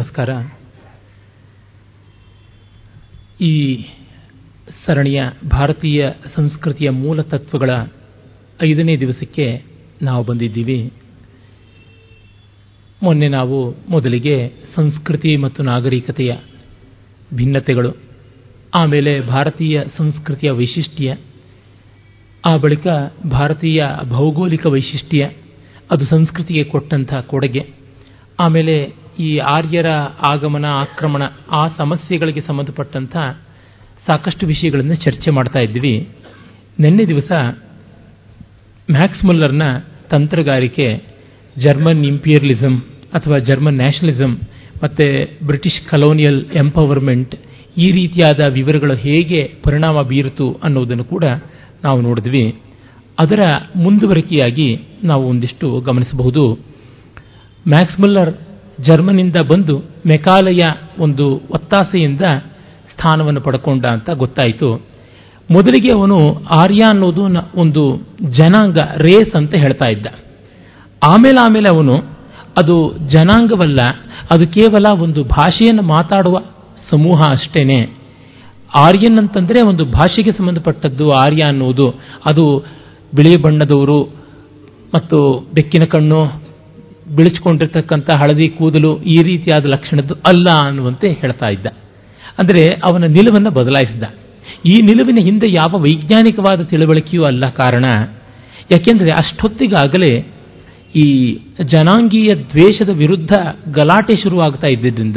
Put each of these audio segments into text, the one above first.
ನಮಸ್ಕಾರ. ಈ ಸರಣಿಯ ಭಾರತೀಯ ಸಂಸ್ಕೃತಿಯ ಮೂಲ ತತ್ವಗಳ ಐದನೇ ದಿವಸಕ್ಕೆ ನಾವು ಬಂದಿದ್ದೀವಿ. ಮೊನ್ನೆ ನಾವು ಮೊದಲಿಗೆ ಸಂಸ್ಕೃತಿ ಮತ್ತು ನಾಗರಿಕತೆಯ ಭಿನ್ನತೆಗಳು, ಆಮೇಲೆ ಭಾರತೀಯ ಸಂಸ್ಕೃತಿಯ ವೈಶಿಷ್ಟ್ಯ, ಆ ಬಳಿಕ ಭಾರತೀಯ ಭೌಗೋಳಿಕ ವೈಶಿಷ್ಟ್ಯ, ಅದು ಸಂಸ್ಕೃತಿಗೆ ಕೊಟ್ಟಂತಹ ಕೊಡುಗೆ, ಆಮೇಲೆ ಈ ಆರ್ಯರ ಆಗಮನ, ಆಕ್ರಮಣ ಆ ಸಮಸ್ಯೆಗಳಿಗೆ ಸಂಬಂಧಪಟ್ಟಂಥ ಸಾಕಷ್ಟು ವಿಷಯಗಳನ್ನು ಚರ್ಚೆ ಮಾಡ್ತಾ ಇದ್ವಿ. ನಿನ್ನೆ ದಿವಸ ಮ್ಯಾಕ್ಸ್ ಮುಲ್ಲರ್ನ ತಂತ್ರಗಾರಿಕೆ, ಜರ್ಮನ್ ಇಂಪೀರಿಯಲಿಸಂ ಅಥವಾ ಜರ್ಮನ್ ನ್ಯಾಷನಲಿಸಂ ಮತ್ತು ಬ್ರಿಟಿಷ್ ಕಲೋನಿಯಲ್ ಎಂಪವರ್ಮೆಂಟ್ ಈ ರೀತಿಯಾದ ವಿವರಗಳು ಹೇಗೆ ಪರಿಣಾಮ ಬೀರಿತು ಅನ್ನೋದನ್ನು ಕೂಡ ನಾವು ನೋಡಿದ್ವಿ. ಅದರ ಮುಂದುವರಿಕೆಯಾಗಿ ನಾವು ಒಂದಿಷ್ಟು ಗಮನಿಸಬಹುದು. ಮ್ಯಾಕ್ಸ್ ಮುಲ್ಲರ್ ಜರ್ಮನಿಂದ ಬಂದು ಮೆಕಾಲೆಯ ಒಂದು ಒತ್ತಾಸೆಯಿಂದ ಸ್ಥಾನವನ್ನು ಪಡ್ಕೊಂಡ ಅಂತ ಗೊತ್ತಾಯಿತು. ಮೊದಲಿಗೆ ಅವನು ಆರ್ಯ ಅನ್ನೋದು ಒಂದು ಜನಾಂಗ ರೇಸ್ ಅಂತ ಹೇಳ್ತಾ ಇದ್ದ. ಆಮೇಲೆ ಆಮೇಲೆ ಅವನು, ಅದು ಜನಾಂಗವಲ್ಲ, ಅದು ಕೇವಲ ಒಂದು ಭಾಷೆಯನ್ನು ಮಾತಾಡುವ ಸಮೂಹ ಅಷ್ಟೇನೆ. ಆರ್ಯನ್ ಅಂತಂದರೆ ಒಂದು ಭಾಷೆಗೆ ಸಂಬಂಧಪಟ್ಟದ್ದು ಆರ್ಯ ಅನ್ನುವುದು ಅದು ಬಿಳಿ ಬಣ್ಣದವರು ಮತ್ತು ಬೆಕ್ಕಿನ ಕಣ್ಣು ಬಿಳಿಸ್ಕೊಂಡಿರ್ತಕ್ಕಂಥ ಹಳದಿ ಕೂದಲು ಈ ರೀತಿಯಾದ ಲಕ್ಷಣದ್ದು ಅಲ್ಲ ಅನ್ನುವಂತೆ ಹೇಳ್ತಾ ಇದ್ದ. ಅಂದರೆ ಅವನ ನಿಲುವನ್ನು ಬದಲಾಯಿಸಿದ. ಈ ನಿಲುವಿನ ಹಿಂದೆ ಯಾವ ವೈಜ್ಞಾನಿಕವಾದ ತಿಳುವಳಿಕೆಯೂ ಅಲ್ಲ ಕಾರಣ. ಯಾಕೆಂದರೆ ಅಷ್ಟೊತ್ತಿಗಾಗಲೇ ಈ ಜನಾಂಗೀಯ ದ್ವೇಷದ ವಿರುದ್ಧ ಗಲಾಟೆ ಶುರುವಾಗ್ತಾ ಇದ್ದಿದ್ದರಿಂದ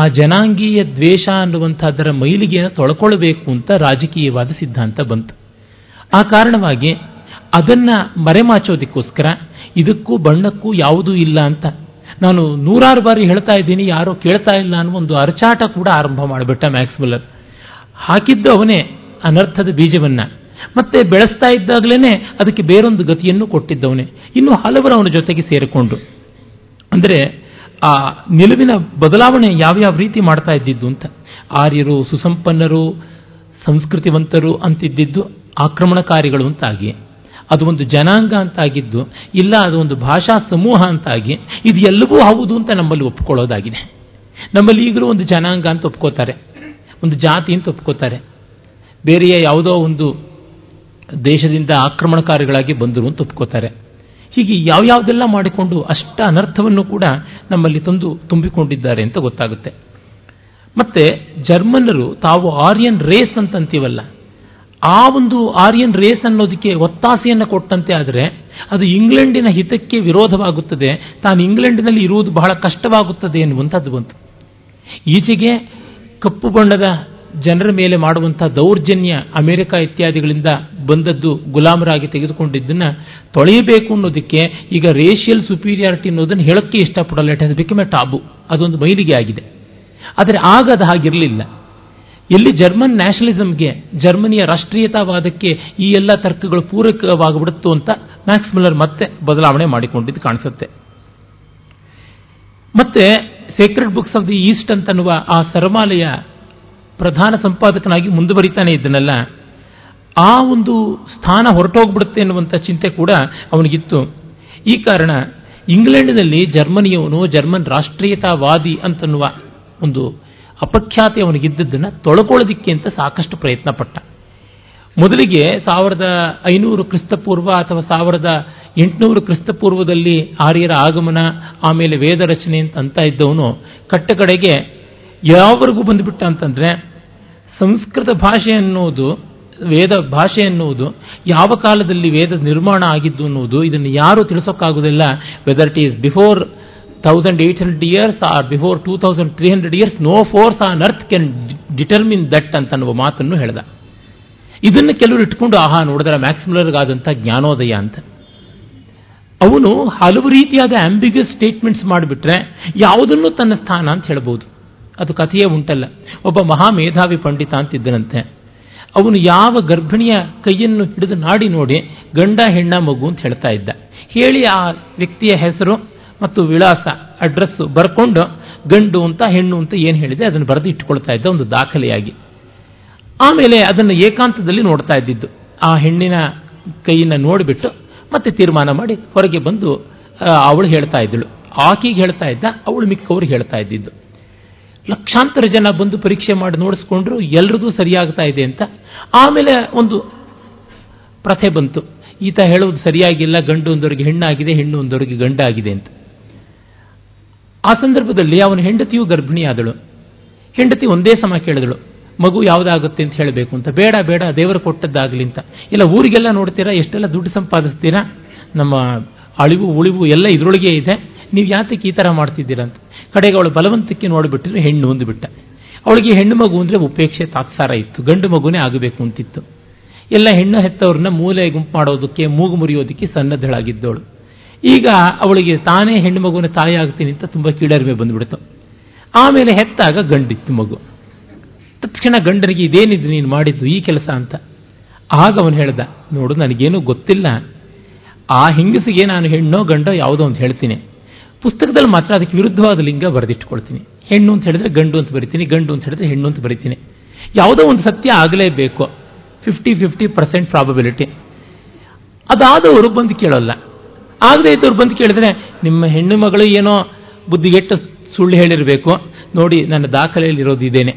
ಆ ಜನಾಂಗೀಯ ದ್ವೇಷ ಅನ್ನುವಂಥದ್ದರ ಮೈಲಿಗೆಯನ್ನು ತೊಳ್ಕೊಳ್ಬೇಕು ಅಂತ ರಾಜಕೀಯವಾದ ಸಿದ್ಧಾಂತ ಬಂತು. ಆ ಕಾರಣವಾಗಿ ಅದನ್ನು ಮರೆಮಾಚೋದಕ್ಕೋಸ್ಕರ ಇದಕ್ಕೂ ಬಣ್ಣಕ್ಕೂ ಯಾವುದೂ ಇಲ್ಲ ಅಂತ. ನಾನು ನೂರಾರು ಬಾರಿ ಹೇಳ್ತಾ ಇದ್ದೀನಿ, ಯಾರೋ ಕೇಳ್ತಾ ಇಲ್ಲ ಅನ್ನೋ ಒಂದು ಅರಚಾಟ ಕೂಡ ಆರಂಭ ಮಾಡಿಬಿಟ್ಟ ಮ್ಯಾಕ್ಸ್ಮುಲ್ಲರ್ ಹಾಕಿದ್ದು ಅವನೇ ಅನರ್ಥದ ಬೀಜವನ್ನ. ಮತ್ತೆ ಬೆಳೆಸ್ತಾ ಇದ್ದಾಗಲೇ ಅದಕ್ಕೆ ಬೇರೊಂದು ಗತಿಯನ್ನು ಕೊಟ್ಟಿದ್ದವನೇ. ಇನ್ನು ಹಲವರು ಅವನ ಜೊತೆಗೆ ಸೇರಿಕೊಂಡು ಅಂದರೆ, ಆ ನಿಲುವಿನ ಬದಲಾವಣೆ ಯಾವ್ಯಾವ ರೀತಿ ಮಾಡ್ತಾ ಇದ್ದಿದ್ದು ಅಂತ. ಆರ್ಯರು, ಸುಸಂಪನ್ನರು, ಸಂಸ್ಕೃತಿವಂತರು ಅಂತಿದ್ದಿದ್ದು ಆಕ್ರಮಣಕಾರಿಗಳು ಅಂತಾಗಿ ಅದು ಒಂದು ಜನಾಂಗ ಅಂತಾಗಿದ್ದು, ಇಲ್ಲ ಅದು ಒಂದು ಭಾಷಾ ಸಮೂಹ ಅಂತಾಗಿ, ಇದು ಎಲ್ಲವೂ ಹೌದು ಅಂತ ನಮ್ಮಲ್ಲಿ ಒಪ್ಕೊಳ್ಳೋದಾಗಿದೆ. ನಮ್ಮಲ್ಲಿ ಈಗಲೂ ಒಂದು ಜನಾಂಗ ಅಂತ ಒಪ್ಕೋತಾರೆ, ಒಂದು ಜಾತಿ ಅಂತ ಒಪ್ಕೋತಾರೆ. ಬೇರೆಯ ಯಾವುದೋ ಒಂದು ದೇಶದಿಂದ ಆಕ್ರಮಣಕಾರಿಗಳಾಗಿ ಬಂದರು ಅಂತ ಒಪ್ಕೋತಾರೆ. ಹೀಗೆ ಯಾವ್ಯಾವುದೆಲ್ಲ ಮಾಡಿಕೊಂಡು ಅಷ್ಟ ಅನರ್ಥವನ್ನು ಕೂಡ ನಮ್ಮಲ್ಲಿ ತಂದು ತುಂಬಿಕೊಂಡಿದ್ದಾರೆ ಅಂತ ಗೊತ್ತಾಗುತ್ತೆ. ಮತ್ತೆ ಜರ್ಮನ್ನರು ತಾವು ಆರ್ಯನ್ ರೇಸ್ ಅಂತ ಅಂತೀವಲ್ಲ ಆ ಒಂದು ಆರ್ಯನ್ ರೇಸ್ ಅನ್ನೋದಕ್ಕೆ ಒತ್ತಾಸೆಯನ್ನು ಕೊಟ್ಟಂತೆ ಆದರೆ ಅದು ಇಂಗ್ಲೆಂಡಿನ ಹಿತಕ್ಕೆ ವಿರೋಧವಾಗುತ್ತದೆ. ತಾನು ಇಂಗ್ಲೆಂಡಿನಲ್ಲಿ ಇರುವುದು ಬಹಳ ಕಷ್ಟವಾಗುತ್ತದೆ ಎನ್ನುವಂಥದ್ದು ಬಂತು. ಈಚೆಗೆ ಕಪ್ಪು ಬಣ್ಣದ ಜನರ ಮೇಲೆ ಮಾಡುವಂಥ ದೌರ್ಜನ್ಯ ಅಮೆರಿಕ ಇತ್ಯಾದಿಗಳಿಂದ ಬಂದದ್ದು ಗುಲಾಮರಾಗಿ ತೆಗೆದುಕೊಂಡಿದ್ದನ್ನು ತೊಳೆಯಬೇಕು ಅನ್ನೋದಕ್ಕೆ ಈಗ ರೇಷಿಯಲ್ ಸುಪೀರಿಯಾರಿಟಿ ಅನ್ನೋದನ್ನು ಹೇಳೋಕ್ಕೆ ಇಷ್ಟಪಡಲ್ಲ. ಇಟ್ ಹ್ಯಾಸ್ ಬಿಕಮ್ ಟಾಬು ಅದೊಂದು ಮೈಲಿಗೆ ಆಗಿದೆ. ಆದರೆ ಆಗ ಅದು ಹಾಗಿರಲಿಲ್ಲ. ಎಲ್ಲಿ ಜರ್ಮನ್ ನ್ಯಾಷನಲಿಸಮ್ಗೆ ಜರ್ಮನಿಯ ರಾಷ್ಟ್ರೀಯತಾವಾದಕ್ಕೆ ಈ ಎಲ್ಲ ತರ್ಕಗಳು ಪೂರಕವಾಗಿಬಿಡುತ್ತು ಅಂತ ಮ್ಯಾಕ್ಸ್ ಮಿಲ್ಲರ್ ಮತ್ತೆ ಬದಲಾವಣೆ ಮಾಡಿಕೊಂಡಿದ್ದು ಕಾಣಿಸುತ್ತೆ. ಮತ್ತೆ sacred books of the east ಅಂತನ್ನುವ ಆ ಸರಮಾಲೆಯ ಪ್ರಧಾನ ಸಂಪಾದಕನಾಗಿ ಮುಂದುವರಿತಾನೆ ಇದ್ದನಲ್ಲ, ಆ ಒಂದು ಸ್ಥಾನ ಹೊರಟೋಗ್ಬಿಡುತ್ತೆ ಎನ್ನುವಂಥ ಚಿಂತೆ ಕೂಡ ಅವನಿಗಿತ್ತು. ಈ ಕಾರಣ ಇಂಗ್ಲೆಂಡ್ನಲ್ಲಿ ಜರ್ಮನಿಯವನು ಜರ್ಮನ್ ರಾಷ್ಟ್ರೀಯತಾವಾದಿ ಅಂತನ್ನುವ ಒಂದು ಅಪಖ್ಯಾತಿ ಅವನಿಗಿದ್ದದ್ದನ್ನು ತೊಳ್ಕೊಳ್ಳೋದಿಕ್ಕೆ ಅಂತ ಸಾಕಷ್ಟು ಪ್ರಯತ್ನ ಪಟ್ಟ ಮೊದಲಿಗೆ ಸಾವಿರದ ಐನೂರು ಕ್ರಿಸ್ತಪೂರ್ವ ಅಥವಾ ಸಾವಿರದ ಎಂಟುನೂರು ಕ್ರಿಸ್ತಪೂರ್ವದಲ್ಲಿ ಆರ್ಯರ ಆಗಮನ, ಆಮೇಲೆ ವೇದ ರಚನೆ ಅಂತ ಇದ್ದವನು ಕಟ್ಟಕಡೆಗೆ ಯಾವರೆಗೂ ಬಂದುಬಿಟ್ಟ ಅಂತಂದರೆ ಸಂಸ್ಕೃತ ಭಾಷೆ ಅನ್ನೋದು, ವೇದ ಭಾಷೆ ಅನ್ನುವುದು ಯಾವ ಕಾಲದಲ್ಲಿ ವೇದ ನಿರ್ಮಾಣ ಆಗಿದ್ದು ಅನ್ನುವುದು ಇದನ್ನು ಯಾರು ತಿಳಿಸೋಕ್ಕಾಗೋದಿಲ್ಲ whether it is before thousand eight hundred years or before two thousand three hundred years no force on earth can determine that ಅಂತ ಅನ್ನುವ ಮಾತನ್ನು ಹೇಳ್ದ. ಇದನ್ನು ಕೆಲವರು ಇಟ್ಕೊಂಡು, ಆಹಾ, ನೋಡಿದ್ರೆ ಮ್ಯಾಕ್ಸಿಮಲರ್ಗಾದಂಥ ಜ್ಞಾನೋದಯ ಅಂತ. ಅವನು ಹಲವು ರೀತಿಯಾದ ಆಂಬಿಗಸ್ ಸ್ಟೇಟ್ಮೆಂಟ್ಸ್ ಮಾಡಿಬಿಟ್ರೆ ಯಾವುದನ್ನು ತನ್ನ ಸ್ಥಾನ ಅಂತ ಹೇಳ್ಬೋದು. ಅದು ಕಥೆಯೇ ಉಂಟಲ್ಲ. ಒಬ್ಬ ಮಹಾ ಮೇಧಾವಿ ಪಂಡಿತ ಅಂತಿದ್ದನಂತೆ ಅವನು ಯಾವ ಗರ್ಭಿಣಿಯ ಕೈಯನ್ನು ಹಿಡಿದು ನಾಡಿ ನೋಡಿ ಗಂಡ ಹೆಣ್ಣ ಮಗು ಅಂತ ಹೇಳ್ತಾ ಇದ್ದ. ಹೇಳಿ ಆ ವ್ಯಕ್ತಿಯ ಹೆಸರು? ಮತ್ತು ವಿಳಾಸ ಅಡ್ರೆಸ್ ಬರ್ಕೊಂಡು ಗಂಡು ಅಂತ ಹೆಣ್ಣು ಅಂತ ಏನು ಹೇಳಿದೆ, ಅದನ್ನು ಬರೆದು ಇಟ್ಟುಕೊಳ್ತಾ ಇದ್ದ ಒಂದು ದಾಖಲೆಯಾಗಿ. ಆಮೇಲೆ ಅದನ್ನು ಏಕಾಂತದಲ್ಲಿ ನೋಡ್ತಾ ಇದ್ದಿದ್ದು. ಆ ಹೆಣ್ಣಿನ ಕೈಯನ್ನು ನೋಡಿಬಿಟ್ಟು ಮತ್ತೆ ತೀರ್ಮಾನ ಮಾಡಿ ಹೊರಗೆ ಬಂದು ಅವಳು ಹೇಳ್ತಾ ಇದ್ದಳು. ಆಕೆಗೆ ಹೇಳ್ತಾ ಇದ್ದ, ಅವಳು ಮಿಕ್ಕವ್ರಿಗೆ ಹೇಳ್ತಾ ಇದ್ದಿದ್ದು. ಲಕ್ಷಾಂತರ ಜನ ಬಂದು ಪರೀಕ್ಷೆ ಮಾಡಿ ನೋಡಿಸ್ಕೊಂಡ್ರು, ಎಲ್ರದೂ ಸರಿಯಾಗ್ತಾ ಇದೆ ಅಂತ. ಆಮೇಲೆ ಒಂದು ಪ್ರಥೆ ಬಂತು. ಈತ ಹೇಳುವುದು ಸರಿಯಾಗಿಲ್ಲ, ಗಂಡು ಒಂದವರಿಗೆ ಹೆಣ್ಣಾಗಿದೆ, ಹೆಣ್ಣು ಒಂದವರಿಗೆ ಗಂಡಾಗಿದೆ ಅಂತ. ಆ ಸಂದರ್ಭದಲ್ಲಿ ಅವನ ಹೆಂಡತಿಯು ಗರ್ಭಿಣಿಯಾದಳು. ಹೆಂಡತಿ ಒಂದೇ ಸಮ ಕೇಳಿದಳು. ಮಗು ಯಾವುದಾಗುತ್ತೆ ಅಂತ ಹೇಳಬೇಕು ಅಂತ. ಬೇಡ ಬೇಡ, ದೇವರು ಕೊಟ್ಟದ್ದಾಗಲಿ ಅಂತ. ಇಲ್ಲ, ಊರಿಗೆಲ್ಲ ನೋಡ್ತೀರಾ? ಎಷ್ಟೆಲ್ಲ ದುಡ್ಡು ಸಂಪಾದಿಸ್ತೀರಾ? ನಮ್ಮ ಅಳಿವು, ಉಳಿವು ಎಲ್ಲ ಇದರೊಳಗೆ ಇದೆ. ನೀವು ಯಾತಕ್ಕೆ ಈ ಥರ ಮಾಡ್ತಿದ್ದೀರಾ ಅಂತ. ಕಡೆಗೆ ಅವಳು ಬಲವಂತಕ್ಕೆ ನೋಡಿಬಿಟ್ಟಿದ್ರೆ ಹೆಣ್ಣು ಒಂದು ಬಿಟ್ಟ ಅವಳಿಗೆ ಹೆಣ್ಣು ಮಗು ಅಂದರೆ ಉಪೇಕ್ಷೆ ತಾತ್ಸಾರ ಇತ್ತು. ಗಂಡು ಮಗುನೇ ಆಗಬೇಕು ಅಂತಿತ್ತು. ಎಲ್ಲ ಹೆಣ್ಣು ಹೆತ್ತವ್ರನ್ನ ಮೂಲೆ ಗುಂಪು ಮಾಡೋದಕ್ಕೆ, ಮೂಗು ಮುರಿಯೋದಕ್ಕೆ ಸನ್ನದ್ಧಳಾಗಿದ್ದವಳು. ಈಗ ಅವಳಿಗೆ ತಾನೇ ಹೆಣ್ಣು ಮಗುವಿನ ತಾಯಿ ಆಗ್ತೀನಿ ಅಂತ ತುಂಬ ಕೀಳರಿಮೆ ಬಂದ್ಬಿಡ್ತು ಆಮೇಲೆ ಹೆತ್ತಾಗ ಗಂಡಿತ್ತು ಮಗು. ತಕ್ಷಣ ಗಂಡನಿಗೆ ಇದೇನಿದ್ದು ನೀನು ಮಾಡಿದ್ದು ಈ ಕೆಲಸ ಅಂತ. ಆಗ ಅವನು ಹೇಳ್ದ, ನೋಡು, ನನಗೇನು ಗೊತ್ತಿಲ್ಲ. ಆ ಹೆಂಗಸಿಗೆ ನಾನು ಹೆಣ್ಣೋ ಗಂಡೋ ಯಾವುದೋ ಅಂತ ಹೇಳ್ತೀನಿ. ಪುಸ್ತಕದಲ್ಲಿ ಮಾತ್ರ ಅದಕ್ಕೆ ವಿರುದ್ಧವಾದ ಲಿಂಗ ಬರೆದಿಟ್ಕೊಳ್ತೀನಿ ಹೆಣ್ಣು ಅಂತ ಹೇಳಿದ್ರೆ ಗಂಡು ಅಂತ ಬರಿತೀನಿ, ಗಂಡು ಅಂತ ಹೇಳಿದ್ರೆ ಹೆಣ್ಣು ಅಂತ ಬರಿತೀನಿ. ಯಾವುದೋ ಒಂದು ಸತ್ಯ ಆಗಲೇಬೇಕು. ಫಿಫ್ಟಿ ಫಿಫ್ಟಿ ಪರ್ಸೆಂಟ್ ಪ್ರಾಬಬಿಲಿಟಿ ಅದಾದವರು ಬಂದು ಕೇಳೋಲ್ಲ. ಆಗದೇ ಇದ್ದವ್ರು ಬಂದು ಕೇಳಿದ್ರೆ, ನಿಮ್ಮ ಹೆಣ್ಣು ಮಗಳು ಏನೋ ಬುದ್ಧಿಗೆಟ್ಟು ಸುಳ್ಳು ಹೇಳಿರಬೇಕು. ನೋಡಿ, ನನ್ನ ದಾಖಲೆಯಲ್ಲಿ ಇರೋದು ಇದೇನೆ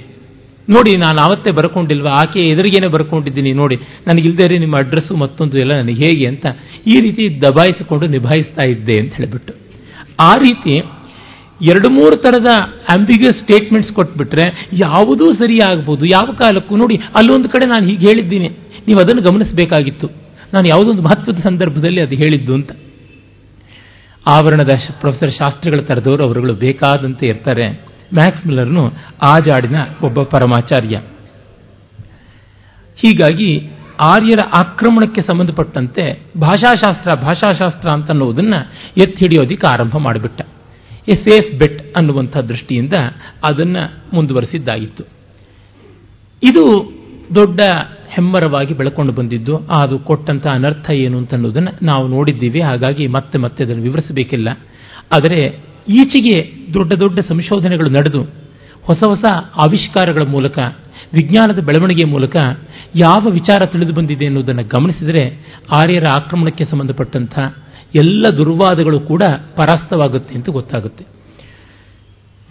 ನೋಡಿ, ನಾನು ಆವತ್ತೇ ಬರ್ಕೊಂಡಿಲ್ವಾ? ಆಕೆ ಎದುರಿಗೇನೆ ಬರ್ಕೊಂಡಿದ್ದೀನಿ. ನೋಡಿ ನನಗಿಲ್ದೇ ನಿಮ್ಮ ಅಡ್ರೆಸ್ಸು ಮತ್ತೊಂದು ಎಲ್ಲ ನನಗೆ ಹೇಗೆ ಅಂತ ಈ ರೀತಿ ದಬಾಯಿಸಿಕೊಂಡು ನಿಭಾಯಿಸ್ತಾ ಇದ್ದೆ ಅಂತ ಹೇಳಿಬಿಟ್ಟು. ಆ ರೀತಿ ಎರಡು ಮೂರು ಥರದ ಆಂಬಿಗಸ್ ಸ್ಟೇಟ್ಮೆಂಟ್ಸ್ ಕೊಟ್ಬಿಟ್ರೆ ಯಾವುದೂ ಸರಿ ಯಾವ ಕಾಲಕ್ಕೂ ನೋಡಿ, ಅಲ್ಲೊಂದು ಕಡೆ ನಾನು ಹೀಗೆ ಹೇಳಿದ್ದೀನಿ. ನೀವು ಅದನ್ನು ಗಮನಿಸಬೇಕಾಗಿತ್ತು. ನಾನು ಯಾವುದೊಂದು ಮಹತ್ವದ ಸಂದರ್ಭದಲ್ಲಿ ಅದು ಹೇಳಿದ್ದು ಅಂತ. ಆವರಣದ ಪ್ರೊಫೆಸರ್ ಶಾಸ್ತ್ರಿಗಳ ತರದವರು ಅವರುಗಳು ಬೇಕಾದಂತೆ ಇರ್ತಾರೆ. ಮ್ಯಾಕ್ಸ್ ಮಿಲ್ಲರ್ನು ಆ ಜಾಡಿನ ಒಬ್ಬ ಪರಮಾಚಾರ್ಯ. ಹೀಗಾಗಿ ಆರ್ಯರ ಆಕ್ರಮಣಕ್ಕೆ ಸಂಬಂಧಪಟ್ಟಂತೆ ಭಾಷಾಶಾಸ್ತ್ರ ಭಾಷಾಶಾಸ್ತ್ರ ಅಂತ ಅನ್ನೋದನ್ನು ಎತ್ತಿ ಹಿಡಿಯೋದಿಕ್ಕೆ ಆರಂಭ ಮಾಡಿಬಿಟ್ಟ. ಎ ಸೇಫ್ ಬೆಟ್ ಅನ್ನುವಂಥ ದೃಷ್ಟಿಯಿಂದ ಅದನ್ನು ಮುಂದುವರೆಸಿದ್ದಾಗಿತ್ತು. ಇದು ದೊಡ್ಡ ಹೆಮ್ಮರವಾಗಿ ಬೆಳಕೊಂಡು ಬಂದಿದ್ದು, ಅದು ಕೊಟ್ಟಂತ ಅನರ್ಥ ಏನು ಅಂತ ಅನ್ನೋದನ್ನು ನಾವು ನೋಡಿದ್ದೀವಿ. ಹಾಗಾಗಿ ಮತ್ತೆ ಮತ್ತೆ ಅದನ್ನು ವಿವರಿಸಬೇಕಿಲ್ಲ. ಆದರೆ ಈಚೆಗೆ ದೊಡ್ಡ ದೊಡ್ಡ ಸಂಶೋಧನೆಗಳು ನಡೆದು, ಹೊಸ ಹೊಸ ಆವಿಷ್ಕಾರಗಳ ಮೂಲಕ, ವಿಜ್ಞಾನದ ಬೆಳವಣಿಗೆಯ ಮೂಲಕ ಯಾವ ವಿಚಾರ ತಿಳಿದು ಬಂದಿದೆ ಎನ್ನುವುದನ್ನು ಗಮನಿಸಿದರೆ, ಆರ್ಯರ ಆಕ್ರಮಣಕ್ಕೆ ಸಂಬಂಧಪಟ್ಟಂಥ ಎಲ್ಲ ದುರ್ವಾದಗಳು ಕೂಡ ಪರಾಸ್ತವಾಗುತ್ತೆ ಅಂತ ಗೊತ್ತಾಗುತ್ತೆ.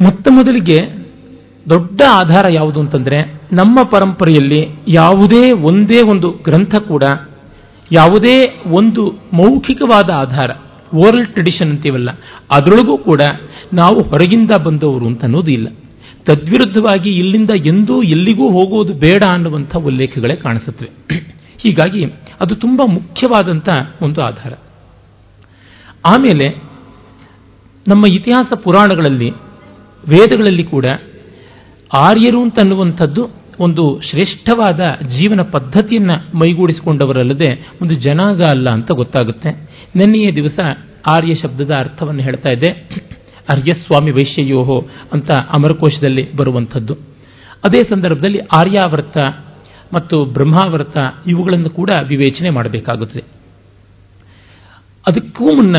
ಮೊತ್ತ ಮೊದಲಿಗೆ ದೊಡ್ಡ ಆಧಾರ ಯಾವುದು ಅಂತಂದರೆ ನಮ್ಮ ಪರಂಪರೆಯಲ್ಲಿ ಯಾವುದೇ ಒಂದೇ ಒಂದು ಗ್ರಂಥ ಕೂಡ ಯಾವುದೇ ಒಂದು ಮೌಖಿಕವಾದ ಆಧಾರ, ಓರಲ್ ಟ್ರೆಡಿಷನ್ ಅಂತೀವಲ್ಲ, ಅದರೊಳಗೂ ಕೂಡ ನಾವು ಹೊರಗಿಂದ ಬಂದವರು ಅಂತ ಅನ್ನೋದು ಇಲ್ಲ. ತದ್ವಿರುದ್ಧವಾಗಿ ಇಲ್ಲಿಂದ ಎಂದೂ ಎಲ್ಲಿಗೂ ಹೋಗುವುದು ಬೇಡ ಅನ್ನುವಂಥ ಉಲ್ಲೇಖಗಳೇ ಕಾಣಿಸುತ್ತವೆ. ಹೀಗಾಗಿ ಅದು ತುಂಬ ಮುಖ್ಯವಾದಂಥ ಒಂದು ಆಧಾರ. ಆಮೇಲೆ ನಮ್ಮ ಇತಿಹಾಸ ಪುರಾಣಗಳಲ್ಲಿ, ವೇದಗಳಲ್ಲಿ ಕೂಡ ಆರ್ಯರು ಅಂತನ್ನುವಂಥದ್ದು ಒಂದು ಶ್ರೇಷ್ಠವಾದ ಜೀವನ ಪದ್ಧತಿಯನ್ನು ಮೈಗೂಡಿಸಿಕೊಂಡವರಲ್ಲದೆ ಒಂದು ಜನಾಂಗ ಅಲ್ಲ ಅಂತ ಗೊತ್ತಾಗುತ್ತೆ. ನೆನ್ನೆಯ ದಿವಸ ಆರ್ಯ ಶಬ್ದದ ಅರ್ಥವನ್ನು ಹೇಳ್ತಾ ಇದೆ ಅರ್ಯಸ್ವಾಮಿ ವೈಶ್ಯಯೋಹೋ ಅಂತ ಅಮರಕೋಶದಲ್ಲಿ ಬರುವಂಥದ್ದು. ಅದೇ ಸಂದರ್ಭದಲ್ಲಿ ಆರ್ಯಾವರ್ತ ಮತ್ತು ಬ್ರಹ್ಮಾವರ್ತ ಇವುಗಳನ್ನು ಕೂಡ ವಿವೇಚನೆ ಮಾಡಬೇಕಾಗುತ್ತದೆ. ಅದಕ್ಕೂ ಮುನ್ನ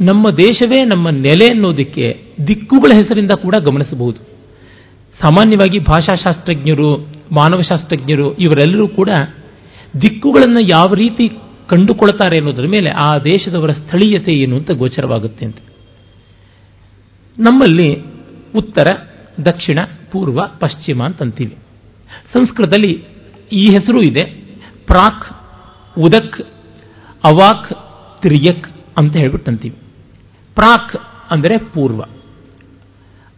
ನಮ್ಮ ದೇಶವೇ ನಮ್ಮ ನೆಲೆ ಅನ್ನೋದಕ್ಕೆ ದಿಕ್ಕುಗಳ ಹೆಸರಿಂದ ಕೂಡ ಗಮನಿಸಬಹುದು. ಸಾಮಾನ್ಯವಾಗಿ ಭಾಷಾಶಾಸ್ತ್ರಜ್ಞರು, ಮಾನವಶಾಸ್ತ್ರಜ್ಞರು, ಇವರೆಲ್ಲರೂ ಕೂಡ ದಿಕ್ಕುಗಳನ್ನು ಯಾವ ರೀತಿ ಕಂಡುಕೊಳ್ತಾರೆ ಅನ್ನೋದರ ಮೇಲೆ ಆ ದೇಶದವರ ಸ್ಥಳೀಯತೆ ಏನು ಅಂತ ಗೋಚರವಾಗುತ್ತೆ ಅಂತ. ನಮ್ಮಲ್ಲಿ ಉತ್ತರ, ದಕ್ಷಿಣ, ಪೂರ್ವ, ಪಶ್ಚಿಮ ಅಂತಂತೀವಿ. ಸಂಸ್ಕೃತದಲ್ಲಿ ಈ ಹೆಸರು ಇದೆ. ಪ್ರಾಕ್, ಉದಕ್, ಅವಾಕ್, ತ್ರಿಯಕ್ ಅಂತ ಹೇಳ್ಬಿಟ್ಟು ಅಂತೀವಿ ಪ್ರಾಕ್ ಅಂದರೆ ಪೂರ್ವ.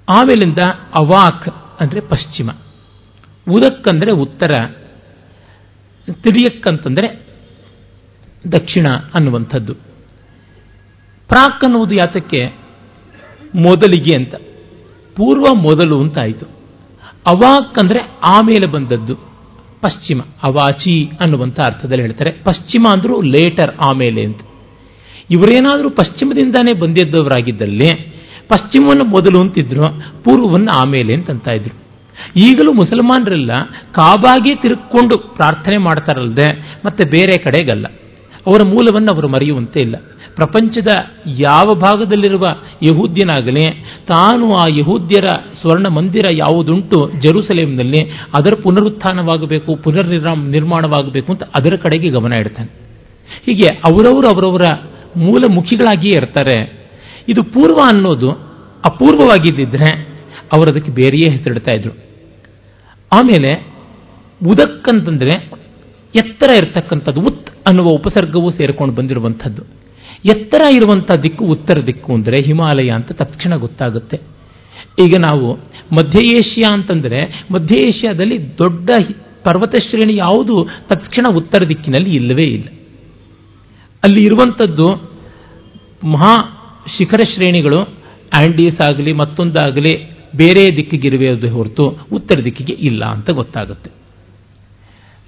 ಆಮೇಲಿಂದ ಅವಾಕ್ ಅಂದರೆ ಪಶ್ಚಿಮ. ಉದಕ್ಕಂದರೆ ಉತ್ತರ, ತಿರಿಯಕ್ಕಂತಂದರೆ ದಕ್ಷಿಣ ಅನ್ನುವಂಥದ್ದು. ಪ್ರಾಕ್ ಅನ್ನುವುದು ಯಾತಕ್ಕೆ? ಮೊದಲಿಗೆ ಅಂತ. ಪೂರ್ವ ಮೊದಲು ಅಂತ ಆಯಿತು ಅವಾಕ್ ಅಂದರೆ ಆಮೇಲೆ ಬಂದದ್ದು. ಪಶ್ಚಿಮ, ಅವಾಚಿ ಅನ್ನುವಂಥ ಅರ್ಥದಲ್ಲಿ ಹೇಳ್ತಾರೆ. ಪಶ್ಚಿಮ ಅಂದರೂ ಲೇಟರ್ ಆಮೇಲೆ ಅಂತ. ಇವರೇನಾದರೂ ಪಶ್ಚಿಮದಿಂದಾನೇ ಬಂದಿದ್ದವರಾಗಿದ್ದಲ್ಲಿ ಪಶ್ಚಿಮವನ್ನು ಮೊದಲು ಅಂತಿದ್ರು, ಪೂರ್ವವನ್ನು ಆಮೇಲೆ ಅಂತ ಇದ್ರು. ಈಗಲೂ ಮುಸಲ್ಮಾನರೆಲ್ಲ ಕಾಬಾಗೆ ತಿರುಕೊಂಡು ಪ್ರಾರ್ಥನೆ ಮಾಡ್ತಾರಲ್ಲದೆ ಮತ್ತೆ ಬೇರೆ ಕಡೆಗಲ್ಲ. ಅವರ ಮೂಲವನ್ನು ಅವರು ಮರೆಯುವಂತೆ ಇಲ್ಲ. ಪ್ರಪಂಚದ ಯಾವ ಭಾಗದಲ್ಲಿರುವ ಯಹೂದ್ಯನಾಗಲಿ, ತಾನು ಆ ಯಹೂದ್ಯರ ಸ್ವರ್ಣ ಮಂದಿರ ಯಾವುದುಂಟು ಜೆರೂಸಲೇಮ್ನಲ್ಲಿ, ಅದರ ಪುನರುತ್ಥಾನವಾಗಬೇಕು ಪುನರ್ ನಿರ್ಮಾಣವಾಗಬೇಕು ಅಂತ ಅದರ ಕಡೆಗೆ ಗಮನ ಇಡ್ತಾನೆ. ಹೀಗೆ ಅವರವರು ಅವರವರ ಮೂಲ ಮುಖಿಗಳಾಗಿಯೇ ಇರ್ತಾರೆ. ಇದು ಪೂರ್ವ ಅನ್ನೋದು ಅಪೂರ್ವವಾಗಿದ್ದಿದ್ರೆ ಅವರು ಅದಕ್ಕೆ ಬೇರೆಯೇ ಹೆಸರಿಡ್ತಾ ಇದ್ರು. ಆಮೇಲೆ ಉದಕ್ಕಂತಂದ್ರೆ ಎತ್ತರ ಇರತಕ್ಕಂಥದ್ದು, ಉತ್ ಅನ್ನುವ ಉಪಸರ್ಗವೂ ಸೇರಿಕೊಂಡು ಬಂದಿರುವಂಥದ್ದು. ಎತ್ತರ ಇರುವಂಥ ದಿಕ್ಕು ಉತ್ತರ ದಿಕ್ಕು ಅಂದರೆ ಹಿಮಾಲಯ ಅಂತ ತಕ್ಷಣ ಗೊತ್ತಾಗುತ್ತೆ. ಈಗ ನಾವು ಮಧ್ಯ ಏಷ್ಯಾ ಅಂತಂದರೆ ಮಧ್ಯ ಏಷ್ಯಾದಲ್ಲಿ ದೊಡ್ಡ ಪರ್ವತ ಶ್ರೇಣಿ ಯಾವುದು ತಕ್ಷಣ ಉತ್ತರ ದಿಕ್ಕಿನಲ್ಲಿ ಇಲ್ಲವೇ ಇಲ್ಲ. ಅಲ್ಲಿ ಇರುವಂಥದ್ದು ಮಹಾ ಶಿಖರ ಶ್ರೇಣಿಗಳು ಆಂಡೀಸ್ ಆಗಲಿ, ಮತ್ತೊಂದಾಗಲಿ ಬೇರೆ ದಿಕ್ಕಿಗಿರುವುದು ಹೊರತು ಉತ್ತರ ದಿಕ್ಕಿಗೆ ಇಲ್ಲ ಅಂತ ಗೊತ್ತಾಗುತ್ತೆ.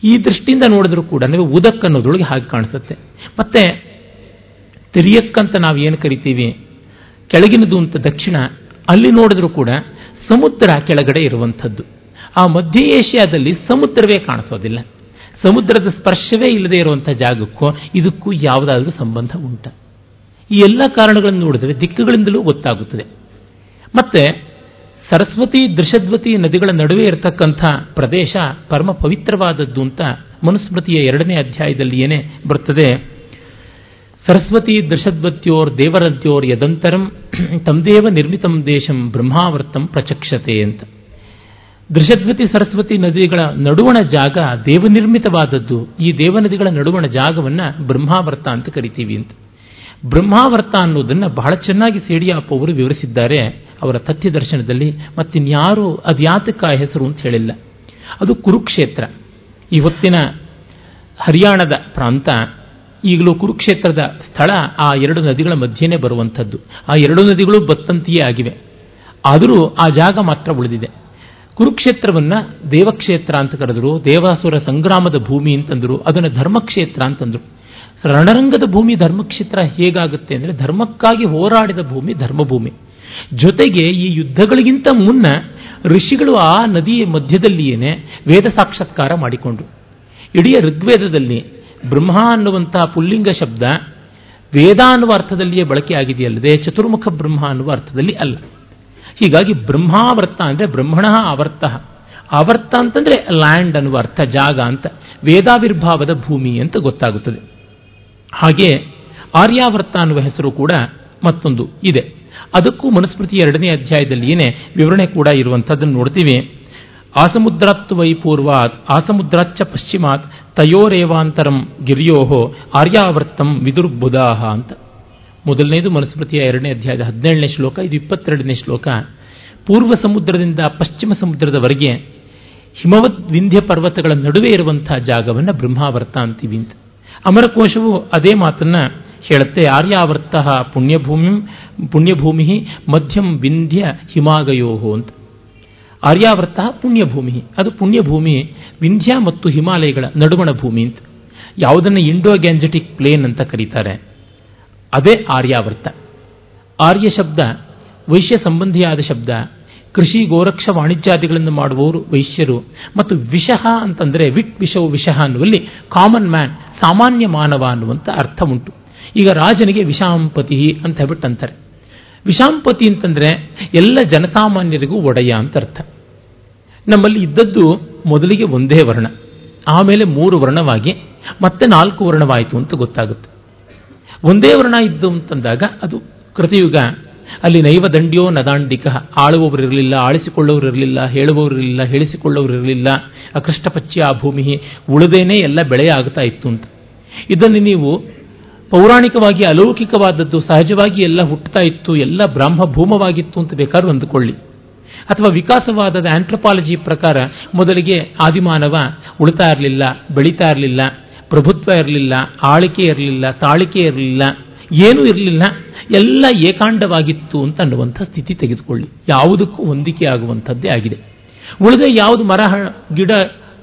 ಈ ದೃಷ್ಟಿಯಿಂದ ನೋಡಿದ್ರೂ ಕೂಡ ನೀವು ಉದಕ್ ಅನ್ನೋದ್ರೊಳಗೆ ಹಾಗೆ ಕಾಣಿಸುತ್ತೆ. ಮತ್ತೆ ತಿರಿಯಕ್ಕಂತ ನಾವು ಏನು ಕರಿತೀವಿ? ಕೆಳಗಿನದು ಅಂತ ದಕ್ಷಿಣ, ಅಲ್ಲಿ ನೋಡಿದ್ರೂ ಕೂಡ ಸಮುದ್ರ ಕೆಳಗಡೆ ಇರುವಂಥದ್ದು. ಆ ಮಧ್ಯ ಏಷ್ಯಾದಲ್ಲಿ ಸಮುದ್ರವೇ ಕಾಣಿಸೋದಿಲ್ಲ. ಸಮುದ್ರದ ಸ್ಪರ್ಶವೇ ಇಲ್ಲದೆ ಇರುವಂಥ ಜಾಗಕ್ಕೂ ಇದಕ್ಕೂ ಯಾವುದಾದ್ರೂ ಸಂಬಂಧ ಉಂಟ. ಈ ಎಲ್ಲ ಕಾರಣಗಳನ್ನು ನೋಡಿದರೆ ದಿಕ್ಕುಗಳಿಂದಲೂ ಗೊತ್ತಾಗುತ್ತದೆ. ಮತ್ತೆ ಸರಸ್ವತಿ, ದೃಶದ್ವತಿ ನದಿಗಳ ನಡುವೆ ಇರತಕ್ಕಂಥ ಪ್ರದೇಶ ಪರಮ ಪವಿತ್ರವಾದದ್ದು ಅಂತ ಮನುಸ್ಮೃತಿಯ ಎರಡನೇ ಅಧ್ಯಾಯದಲ್ಲಿ ಏನೇ ಬರುತ್ತದೆ ಸರಸ್ವತಿ, ದೃಶದ್ವತ್ಯೋರ್, ದೇವರದ್ಯೋರ್ ಯದಂತರಂ ತಮ್ದೇವ ನಿರ್ಮಿತಂ ದೇಶಂ ಬ್ರಹ್ಮಾವರ್ತಂ ಪ್ರಚಕ್ಷತೆ ಅಂತ. ದೃಶದ್ವತಿ, ಸರಸ್ವತಿ ನದಿಗಳ ನಡುವಣ ಜಾಗ ದೇವನಿರ್ಮಿತವಾದದ್ದು. ಈ ದೇವನದಿಗಳ ನಡುವಣ ಜಾಗವನ್ನು ಬ್ರಹ್ಮಾವರ್ತ ಅಂತ ಕರಿತೀವಿ ಅಂತ. ಬ್ರಹ್ಮಾವರ್ತ ಅನ್ನೋದನ್ನು ಬಹಳ ಚೆನ್ನಾಗಿ ಸೇಡಿಯಾಪ್ಪ ಅವರು ವಿವರಿಸಿದ್ದಾರೆ ಅವರ ತಥ್ಯ ದರ್ಶನದಲ್ಲಿ ಮತ್ತಿನ್ಯಾರು ಅದ್ಯಾತಕ ಹೆಸರು ಅಂತ ಹೇಳಿಲ್ಲ. ಅದು ಕುರುಕ್ಷೇತ್ರ. ಇವತ್ತಿನ ಹರಿಯಾಣದ ಪ್ರಾಂತ ಈಗಲೂ ಕುರುಕ್ಷೇತ್ರದ ಸ್ಥಳ ಆ ಎರಡು ನದಿಗಳ ಮಧ್ಯೆನೇ ಬರುವಂಥದ್ದು. ಆ ಎರಡು ನದಿಗಳು ಬತ್ತಂತಿಯೇ ಆಗಿವೆ. ಆದರೂ ಆ ಜಾಗ ಮಾತ್ರ ಉಳಿದಿದೆ. ಕುರುಕ್ಷೇತ್ರವನ್ನ ದೇವಕ್ಷೇತ್ರ ಅಂತ ಕರೆದರು, ದೇವಾಸುರ ಸಂಗ್ರಾಮದ ಭೂಮಿ ಅಂತಂದರು, ಅದನ್ನು ಧರ್ಮಕ್ಷೇತ್ರ ಅಂತಂದರು. ರಣರಂಗದ ಭೂಮಿ ಧರ್ಮಕ್ಷೇತ್ರ ಹೇಗಾಗುತ್ತೆ ಅಂದರೆ ಧರ್ಮಕ್ಕಾಗಿ ಹೋರಾಡಿದ ಭೂಮಿ ಧರ್ಮಭೂಮಿ. ಜೊತೆಗೆ ಈ ಯುದ್ಧಗಳಿಗಿಂತ ಮುನ್ನ ಋಷಿಗಳು ಆ ನದಿಯ ಮಧ್ಯದಲ್ಲಿಯೇ ವೇದ ಸಾಕ್ಷಾತ್ಕಾರ ಮಾಡಿಕೊಂಡ್ರು. ಇಡೀ ಋಗ್ವೇದದಲ್ಲಿ ಬ್ರಹ್ಮ ಅನ್ನುವಂತಹ ಪುಲ್ಲಿಂಗ ಶಬ್ದ ವೇದ ಅನ್ನುವ ಅರ್ಥದಲ್ಲಿಯೇ ಬಳಕೆಯಾಗಿದೆಯಲ್ಲದೆ ಚತುರ್ಮುಖ ಬ್ರಹ್ಮ ಅನ್ನುವ ಅರ್ಥದಲ್ಲಿ ಅಲ್ಲ. ಹೀಗಾಗಿ ಬ್ರಹ್ಮಾವರ್ತ ಅಂದರೆ ಬ್ರಹ್ಮಣ ಆವರ್ತ. ಆವರ್ತ ಅಂತಂದರೆ ಲ್ಯಾಂಡ್ ಅನ್ನುವ ಅರ್ಥ, ಜಾಗ ಅಂತ, ವೇದಾವಿರ್ಭಾವದ ಭೂಮಿ ಅಂತ ಗೊತ್ತಾಗುತ್ತದೆ. ಹಾಗೆ ಆರ್ಯಾವರ್ತ ಅನ್ನುವ ಹೆಸರು ಕೂಡ ಮತ್ತೊಂದು ಇದೆ. ಅದಕ್ಕೂ ಮನುಸ್ಮೃತಿ ಎರಡನೇ ಅಧ್ಯಾಯದಲ್ಲಿ ವಿವರಣೆ ಕೂಡ ಇರುವಂಥದ್ದನ್ನು ನೋಡ್ತೀವಿ. ಆಸಮುದ್ರಾತ್ ವೈ ಪೂರ್ವಾತ್, ಆಸಮುದ್ರಾಚ್ಚ ಪಶ್ಚಿಮಾತ್, ತಯೋರೇವಾಂತರಂ ಗಿರಿಯೋಹೋ, ಆರ್ಯಾವರ್ತಂ ವಿದುರ್ಬುಧಾಹ ಅಂತ. ಮೊದಲನೇದು ಮನುಸ್ಮೃತಿಯ ಎರಡನೇ ಅಧ್ಯಾಯದ ಹದಿನೇಳನೇ ಶ್ಲೋಕ, ಇದು ಇಪ್ಪತ್ತೆರಡನೇ ಶ್ಲೋಕ. ಪೂರ್ವ ಸಮುದ್ರದಿಂದ ಪಶ್ಚಿಮ ಸಮುದ್ರದವರೆಗೆ ಹಿಮವದ್ ವಿಂಧ್ಯ ಪರ್ವತಗಳ ನಡುವೆ ಇರುವಂತಹ ಜಾಗವನ್ನು ಬ್ರಹ್ಮಾವರ್ತ ಅಂತೀವಿ ಅಂತ. ಅಮರಕೋಶವು ಅದೇ ಮಾತನ್ನ ಹೇಳುತ್ತೆ. ಆರ್ಯಾವರ್ತ ಪುಣ್ಯಭೂಮಿ ಪುಣ್ಯಭೂಮಿ ಮಧ್ಯಂ ವಿಂಧ್ಯ ಹಿಮಾಗಯೋಹೋ ಅಂತ. ಆರ್ಯಾವರ್ತ ಪುಣ್ಯಭೂಮಿ ಅದು ಪುಣ್ಯಭೂಮಿ, ವಿಂಧ್ಯ ಮತ್ತು ಹಿಮಾಲಯಗಳ ನಡುವಣ ಭೂಮಿ ಅಂತ. ಯಾವುದನ್ನು ಇಂಡೋ ಗ್ಯಾಂಜೆಟಿಕ್ ಪ್ಲೇನ್ ಅಂತ ಕರೀತಾರೆ. ಅದೇ ಆರ್ಯಾವರ್ತ. ಆರ್ಯ ಶಬ್ದ, ವೈಶ್ಯ ಸಂಬಂಧಿಯಾದ ಶಬ್ದ ಕೃಷಿ ಗೋರಕ್ಷ ವಾಣಿಜ್ಯಾದಿಗಳನ್ನು ಮಾಡುವವರು ವೈಶ್ಯರು. ಮತ್ತು ವಿಷಃ ಅಂತಂದರೆ ವಿಟ್ ವಿಷವು ವಿಷಃ ಅನ್ನುವಲ್ಲಿ ಕಾಮನ್ ಮ್ಯಾನ್ ಸಾಮಾನ್ಯ ಮಾನವ ಅನ್ನುವಂಥ ಅರ್ಥ ಉಂಟು ಈಗ ರಾಜನಿಗೆ ವಿಷಾಂಪತಿ ಅಂತ ಹೇಳ್ಬಿಟ್ಟು ಅಂತಾರೆ. ವಿಷಾಂಪತಿ ಅಂತಂದರೆ ಎಲ್ಲ ಜನಸಾಮಾನ್ಯರಿಗೂ ಒಡೆಯ ಅಂತ ಅರ್ಥ. ನಮ್ಮಲ್ಲಿ ಇದ್ದದ್ದು ಮೊದಲಿಗೆ ಒಂದೇ ವರ್ಣ, ಆಮೇಲೆ ಮೂರು ವರ್ಣವಾಗಿ, ಮತ್ತೆ ನಾಲ್ಕು ವರ್ಣವಾಯಿತು ಅಂತ ಗೊತ್ತಾಗುತ್ತೆ. ಒಂದೇ ವರ್ಣ ಇದ್ದು ಅಂತಂದಾಗ ಅದು ಕೃತಿಯುಗ ಅಲ್ಲಿ ನೈವ ದಂಡ್ಯೋ ನದಾಂಡಿಕ. ಹೇಳುವವರ ಇರಲಿಲ್ಲ ಹೇಳುವವರಿರಲಿಲ್ಲ ಹೇಳಿಸಿಕೊಳ್ಳೋರಿರಲಿಲ್ಲ ಅಕೃಷ್ಟಪಚ್ಚಿ ಆ ಭೂಮಿ ಉಳದೇನೆ ಎಲ್ಲ ಬೆಳೆ ಆಗ್ತಾ ಇತ್ತು ಅಂತ. ಇದನ್ನು ನೀವು ಪೌರಾಣಿಕವಾಗಿ, ಅಲೌಕಿಕವಾದದ್ದು ಸಹಜವಾಗಿ ಎಲ್ಲ ಹುಟ್ಟುತ್ತಾ ಇತ್ತು, ಎಲ್ಲ ಬ್ರಾಹ್ಮ ಭೂಮವಾಗಿತ್ತು ಅಂತ ಬೇಕಾದ್ರೂ ಅಂದುಕೊಳ್ಳಿ. ಅಥವಾ ವಿಕಾಸವಾದದ ಆಂಥ್ರಪಾಲಜಿ ಪ್ರಕಾರ, ಮೊದಲಿಗೆ ಆದಿಮಾನವ ಉಳಿತಾ ಇರಲಿಲ್ಲ, ಬೆಳೀತಾ ಇರಲಿಲ್ಲ, ಪ್ರಭುತ್ವ ಇರಲಿಲ್ಲ ಆಳಿಕೆ ಇರಲಿಲ್ಲ ತಾಳಿಕೆ ಇರಲಿಲ್ಲ, ಏನೂ ಇರಲಿಲ್ಲ. ಎಲ್ಲ ಏಕಾಂಡವಾಗಿತ್ತು ಅಂತ ಅನ್ನುವಂಥ ಸ್ಥಿತಿ ತೆಗೆದುಕೊಳ್ಳಿ. ಯಾವುದಕ್ಕೂ ಹೊಂದಿಕೆ ಆಗುವಂಥದ್ದೇ ಆಗಿದೆ. ಉಳಿದ ಯಾವುದು ಮರ ಗಿಡ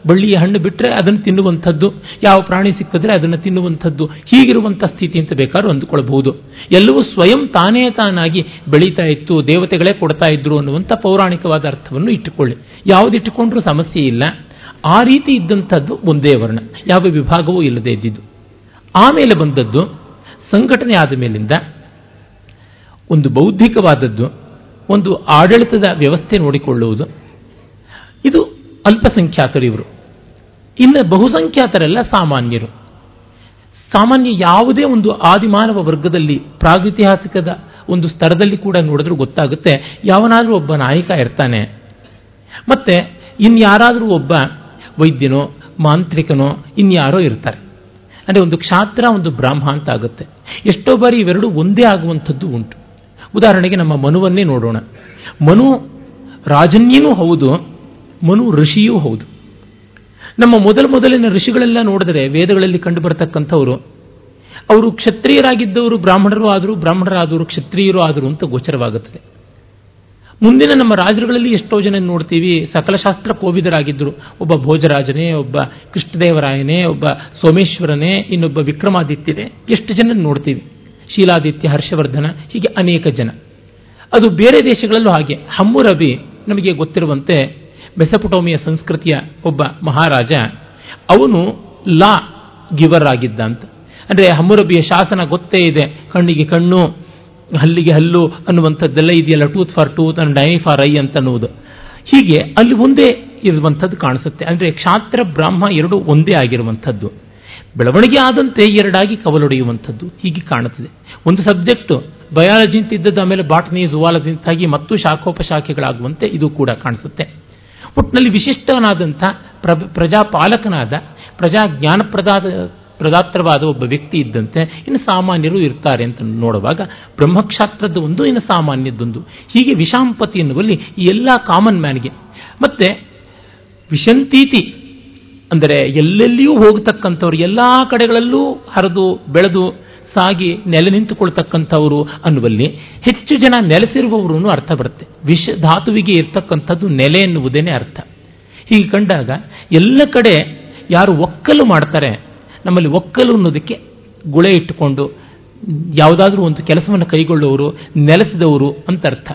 ಬಳ್ಳಿಯ ಹಣ್ಣು ಬಿಟ್ಟರೆ ಅದನ್ನು ತಿನ್ನುವಂಥದ್ದು, ಯಾವ ಪ್ರಾಣಿ ಸಿಕ್ಕಿದ್ರೆ ಅದನ್ನು ತಿನ್ನುವಂಥದ್ದು, ಹೀಗಿರುವಂಥ ಸ್ಥಿತಿ ಅಂತ ಬೇಕಾದ್ರೂ ಅಂದುಕೊಳ್ಳಬಹುದು ಎಲ್ಲವೂ ಸ್ವಯಂ ತಾನೇ ತಾನಾಗಿ ಬೆಳೀತಾ ಇತ್ತು, ದೇವತೆಗಳೇ ಕೊಡ್ತಾ ಇದ್ರು ಅನ್ನುವಂಥ ಪೌರಾಣಿಕವಾದ ಅರ್ಥವನ್ನು ಇಟ್ಟುಕೊಳ್ಳಿ. ಯಾವುದಿಟ್ಟುಕೊಂಡ್ರೂ ಸಮಸ್ಯೆ ಇಲ್ಲ. ಆ ರೀತಿ ಇದ್ದಂಥದ್ದು ಒಂದೇ ವರ್ಣ. ಯಾವ ವಿಭಾಗವೂ ಇಲ್ಲದೆ ಇದ್ದಿದ್ದು. ಆಮೇಲೆ ಬಂದದ್ದು, ಸಂಘಟನೆ ಆದ ಮೇಲಿಂದ ಒಂದು ಬೌದ್ಧಿಕವಾದದ್ದು, ಒಂದು ಆಡಳಿತದ ವ್ಯವಸ್ಥೆ ನೋಡಿಕೊಳ್ಳುವುದು. ಇದು ಅಲ್ಪಸಂಖ್ಯಾತರು ಇವರು. ಇನ್ನು ಬಹುಸಂಖ್ಯಾತರೆಲ್ಲ ಸಾಮಾನ್ಯರು. ಸಾಮಾನ್ಯ ಯಾವುದೇ ಒಂದು ಆದಿಮಾನವ ವರ್ಗದಲ್ಲಿ, ಪ್ರಾಗಿತಿಹಾಸಿಕದ ಒಂದು ಸ್ತರದಲ್ಲಿ ಕೂಡ ನೋಡಿದ್ರೂ ಗೊತ್ತಾಗುತ್ತೆ, ಯಾವನಾದರೂ ಒಬ್ಬ ನಾಯಕ ಇರ್ತಾನೆ. ಮತ್ತೆ, ಇನ್ಯಾರಾದರೂ ಒಬ್ಬ ವೈದ್ಯನೋ, ಮಾಂತ್ರಿಕನೋ, ಇನ್ಯಾರೋ ಇರ್ತಾರೆ. ಅಂದರೆ ಒಂದು ಕ್ಷಾತ್ರ, ಒಂದು ಬ್ರಾಹ್ಮ ಅಂತ ಆಗುತ್ತೆ. ಎಷ್ಟೋ ಬಾರಿ ಇವೆರಡು ಒಂದೇ ಆಗುವಂಥದ್ದು ಉಂಟು. ಉದಾಹರಣೆಗೆ ನಮ್ಮ ಮನುವನ್ನೇ ನೋಡೋಣ. ಮನು ರಾಜನ್ಯನೂ ಹೌದು, ಮನು ಋಷಿಯೂ ಹೌದು. ನಮ್ಮ ಮೊದಲ ಮೊದಲಿನ ಋಷಿಗಳೆಲ್ಲ ನೋಡಿದರೆ ವೇದಗಳಲ್ಲಿ ಕಂಡು ಬರತಕ್ಕಂಥವರು ಅವರು ಕ್ಷತ್ರಿಯರಾಗಿದ್ದವರು ಬ್ರಾಹ್ಮಣರು ಆದರೂ ಬ್ರಾಹ್ಮಣರಾದರು ಕ್ಷತ್ರಿಯರು ಆದರು ಅಂತ ಗೋಚರವಾಗುತ್ತದೆ. ಮುಂದಿನ ನಮ್ಮ ರಾಜರುಗಳಲ್ಲಿ ಎಷ್ಟೋ ಜನ ನೋಡ್ತೀವಿ ಸಕಲಶಾಸ್ತ್ರ ಕೋವಿದರಾಗಿದ್ದರು. ಒಬ್ಬ ಭೋಜರಾಜನೇ, ಒಬ್ಬ ಕೃಷ್ಣದೇವರಾಯನೇ, ಒಬ್ಬ ಸೋಮೇಶ್ವರನೇ, ಇನ್ನೊಬ್ಬ ವಿಕ್ರಮಾದಿತ್ಯನೇ, ಎಷ್ಟು ಜನ ನೋಡ್ತೀವಿ. ಶೀಲಾದಿತ್ಯ, ಹರ್ಷವರ್ಧನ, ಹೀಗೆ ಅನೇಕ ಜನ. ಅದು ಬೇರೆ ದೇಶಗಳಲ್ಲೂ ಹಾಗೆ. ಹಮ್ಮುರಬಿ ನಮಗೆ ಗೊತ್ತಿರುವಂತೆ ಬೆಸಪುಟೋಮಿಯ ಸಂಸ್ಕೃತಿಯ ಒಬ್ಬ ಮಹಾರಾಜ, ಅವನು ಲಾ ಗಿವರ್ ಆಗಿದ್ದ ಅಂತ ಅಂದರೆ ಹಮ್ಮುರಬಿಯ ಶಾಸನ ಗೊತ್ತೇ ಇದೆ. ಕಣ್ಣಿಗೆ ಕಣ್ಣು, ಹಲ್ಲಿಗೆ ಹಲ್ಲು ಅನ್ನುವಂಥದ್ದೆಲ್ಲ ಇದೆಯಲ್ಲ, tooth for tooth and eye for eye ಅಂತ ಅನ್ನುವುದು ಹೀಗೆ ಅಲ್ಲಿ ಒಂದೇ ಇರುವಂಥದ್ದು ಕಾಣಿಸುತ್ತೆ. ಅಂದರೆ ಕ್ಷಾತ್ರ ಬ್ರಾಹ್ಮ ಎರಡು ಒಂದೇ ಆಗಿರುವಂಥದ್ದು. ಬೆಳವಣಿಗೆ ಆದಂತೆ ಎರಡಾಗಿ ಕವಲೊಡೆಯುವಂಥದ್ದು ಹೀಗೆ ಕಾಣುತ್ತದೆ. ಒಂದು ಸಬ್ಜೆಕ್ಟ್ ಬಯಾಲಜಿ ಅಂತ ಇದ್ದದ್ದು ಆಮೇಲೆ ಬಾಟ್ನಿ ಜುವಾಲಜಿಂತಾಗಿ ಮತ್ತು ಶಾಖೋಪಶಾಖೆಗಳಾಗುವಂತೆ ಇದು ಕೂಡ ಕಾಣಿಸುತ್ತೆ. ಒಟ್ಟಿನಲ್ಲಿ ವಿಶಿಷ್ಟವನಾದಂಥ ಪ್ರ ಪ್ರಜಾಪಾಲಕನಾದ ಪ್ರಜಾ ಜ್ಞಾನಪ್ರದಾದ ಪ್ರದಾತ್ರವಾದ ಒಬ್ಬ ವ್ಯಕ್ತಿ ಇದ್ದಂತೆ ಇನ್ನು ಸಾಮಾನ್ಯರು ಇರ್ತಾರೆ ಅಂತ ನೋಡುವಾಗ ಬ್ರಹ್ಮಕ್ಷಾತ್ರದ ಒಂದು, ಇನ್ನು ಸಾಮಾನ್ಯದ್ದೊಂದು. ಹೀಗೆ ವಿಷಾಂಪತಿ ಎನ್ನುವಲ್ಲಿ ಈ ಎಲ್ಲ ಕಾಮನ್ ಮ್ಯಾನ್ಗೆ ಮತ್ತೆ ವಿಷಂತೀತಿ ಅಂದರೆ ಎಲ್ಲೆಲ್ಲಿಯೂ ಹೋಗತಕ್ಕಂಥವ್ರು, ಎಲ್ಲ ಕಡೆಗಳಲ್ಲೂ ಹರಿದು, ಬೆಳೆದು, ಸಾಗಿ, ನೆಲೆ ನಿಂತುಕೊಳ್ತಕ್ಕಂಥವರು ಅನ್ನುವಲ್ಲಿ ಹೆಚ್ಚು ಜನ ನೆಲೆಸಿರುವವರು ಅರ್ಥ ಬರುತ್ತೆ. ವಿಷ, ಧಾತುವಿಗೆ ಇರ್ತಕ್ಕಂಥದ್ದು ನೆಲೆ ಎನ್ನುವುದೇನೆ ಅರ್ಥ. ಹೀಗೆ ಕಂಡಾಗ ಎಲ್ಲ ಕಡೆ ಯಾರು ಒಕ್ಕಲು ಮಾಡ್ತಾರೆ, ನಮ್ಮಲ್ಲಿ ಒಕ್ಕಲು ಅನ್ನೋದಕ್ಕೆ ಗುಳೆ ಇಟ್ಟುಕೊಂಡು, ಯಾವುದಾದ್ರೂ ಒಂದು ಕೆಲಸವನ್ನು ಕೈಗೊಳ್ಳುವವರು, ನೆಲೆಸಿದವರು ಅಂತ ಅರ್ಥ.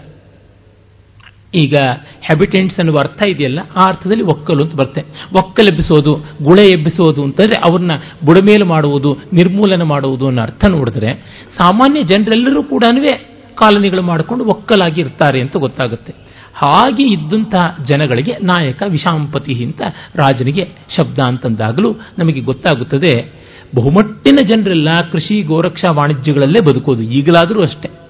ಈಗ ಹ್ಯಾಬಿಟೆಂಟ್ಸ್ ಅನ್ನುವ ಅರ್ಥ ಇದೆಯಲ್ಲ? ಆ ಅರ್ಥದಲ್ಲಿ ಒಕ್ಕಲು ಅಂತ ಬರುತ್ತೆ. ಒಕ್ಕಲೆಬ್ಬಿಸೋದು ಗುಳೆ ಎಬ್ಬಿಸೋದು ಅಂತಂದ್ರೆ ಅವ್ರನ್ನ ಬುಡಮೇಲು ಮಾಡುವುದು, ನಿರ್ಮೂಲನೆ ಮಾಡುವುದು ಅನ್ನೋ ಅರ್ಥ ನೋಡಿದ್ರೆ ಸಾಮಾನ್ಯ ಜನರೆಲ್ಲರೂ ಕೂಡ ಕಾಲನಿಗಳು ಮಾಡಿಕೊಂಡು ಒಕ್ಕಲಾಗಿ ಇರ್ತಾರೆ ಅಂತ ಗೊತ್ತಾಗುತ್ತೆ. ಹಾಗೆ ಇದ್ದಂತಹ ಜನಗಳಿಗೆ ನಾಯಕ ವಿಷಾಂಪತಿ ಅಂತ ರಾಜನಿಗೆ ಶಬ್ದ ಅಂತಂದಾಗಲೂ ನಮಗೆ ಗೊತ್ತಾಗುತ್ತದೆ. ಬಹುಮಟ್ಟಿನ ಜನರೆಲ್ಲ ಕೃಷಿ, ಗೋರಕ್ಷಾ, ವಾಣಿಜ್ಯಗಳಲ್ಲೇ ಬದುಕೋದು ಈಗಲಾದರೂ ಅಷ್ಟೇ.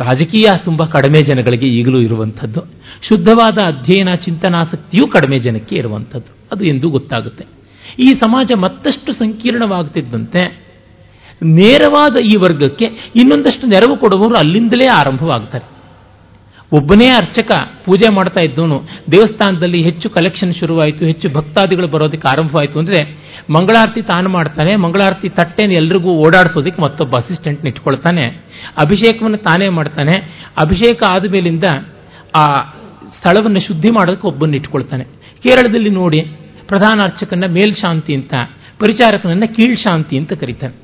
ರಾಜಕೀಯ ತುಂಬ ಕಡಿಮೆ ಜನಗಳಿಗೆ ಈಗಲೂ ಇರುವಂಥದ್ದು. ಶುದ್ಧವಾದ ಅಧ್ಯಯನ, ಚಿಂತನಾಸಕ್ತಿಯೂ ಕಡಿಮೆ ಜನಕ್ಕೆ ಇರುವಂಥದ್ದು. ಅದು ಎಂದು ಗೊತ್ತಾಗುತ್ತೆ. ಈ ಸಮಾಜ ಮತ್ತಷ್ಟು ಸಂಕೀರ್ಣವಾಗುತ್ತಿದ್ದಂತೆ ನೇರವಾದ ಈ ವರ್ಗಕ್ಕೆ ಇನ್ನೊಂದಷ್ಟು ನೆರವು ಕೊಡುವವರು ಅಲ್ಲಿಂದಲೇ ಆರಂಭವಾಗ್ತಾರೆ. ಒಬ್ಬನೇ ಅರ್ಚಕ ಪೂಜೆ ಮಾಡ್ತಾ ಇದ್ದವನು, ದೇವಸ್ಥಾನದಲ್ಲಿ ಹೆಚ್ಚು ಕಲೆಕ್ಷನ್ ಶುರುವಾಯಿತು, ಹೆಚ್ಚು ಭಕ್ತಾದಿಗಳು ಬರೋದಕ್ಕೆ ಆರಂಭವಾಯಿತು ಅಂದರೆ ಮಂಗಳಾರತಿ ತಾನು ಮಾಡ್ತಾನೆ, ಮಂಗಳಾರತಿ ತಟ್ಟೆನ ಎಲ್ರಿಗೂ ಓಡಾಡಿಸೋದಕ್ಕೆ ಮತ್ತೊಬ್ಬ ಅಸಿಸ್ಟೆಂಟ್ ಇಟ್ಕೊಳ್ತಾನೆ. ಅಭಿಷೇಕವನ್ನು ತಾನೇ ಮಾಡ್ತಾನೆ. ಅಭಿಷೇಕ ಆದ ಮೇಲಿಂದ ಆ ಸ್ಥಳವನ್ನು ಶುದ್ಧಿ ಮಾಡೋದಕ್ಕೆ ಒಬ್ಬನ್ನು ಇಟ್ಕೊಳ್ತಾನೆ. ಕೇರಳದಲ್ಲಿ ನೋಡಿ, ಪ್ರಧಾನ ಅರ್ಚಕನ ಮೇಲ್ಶಾಂತಿ ಅಂತ, ಪರಿಚಾರಕನನ್ನ ಕೀಳ್ಶಾಂತಿ ಅಂತ ಕರೀತಾನೆ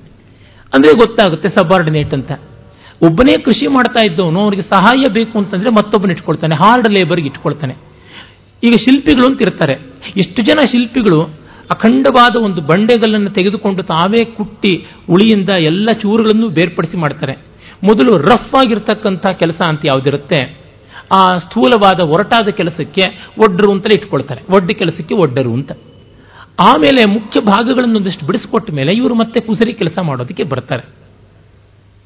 ಅಂದರೆ ಗೊತ್ತಾಗುತ್ತೆ ಸಬಾರ್ಡಿನೇಟ್ ಅಂತ. ಒಬ್ಬನೇ ಕೃಷಿ ಮಾಡ್ತಾ ಇದ್ದವನು, ಅವನಿಗೆ ಸಹಾಯ ಬೇಕು ಅಂತಂದ್ರೆ ಮತ್ತೊಬ್ಬನ ಇಟ್ಕೊಳ್ತಾನೆ ಹಾರ್ಡ್ ಲೇಬರ್ಗೆ ಇಟ್ಕೊಳ್ತಾನೆ. ಈಗ ಶಿಲ್ಪಿಗಳು ಅಂತ ಇರ್ತಾರೆ. ಎಷ್ಟು ಜನ ಶಿಲ್ಪಿಗಳು ಅಖಂಡವಾದ ಒಂದು ಬಂಡೆಗಲ್ಲನ್ನು ತೆಗೆದುಕೊಂಡು ತಾವೇ ಕುಟ್ಟಿ, ಉಳಿಯಿಂದ ಎಲ್ಲ ಚೂರುಗಳನ್ನು ಬೇರ್ಪಡಿಸಿ ಮಾಡ್ತಾರೆ. ಮೊದಲು ರಫ್ ಆಗಿರ್ತಕ್ಕಂಥ ಕೆಲಸ ಅಂತ ಯಾವುದಿರುತ್ತೆ? ಆ ಸ್ಥೂಲವಾದ ಒರಟಾದ ಕೆಲಸಕ್ಕೆ ಒಡ್ಡರು ಅಂತಲೇ ಇಟ್ಕೊಳ್ತಾರೆ. ಒಡ್ಡ ಕೆಲಸಕ್ಕೆ ಒಡ್ಡರು ಅಂತ. ಆಮೇಲೆ ಮುಖ್ಯ ಭಾಗಗಳನ್ನು ಒಂದಿಷ್ಟು ಬಿಡಿಸ್ಕೊಟ್ಟ ಮೇಲೆ ಇವರು ಮತ್ತೆ ಕುಸರಿ ಕೆಲಸ ಮಾಡೋದಕ್ಕೆ ಬರ್ತಾರೆ.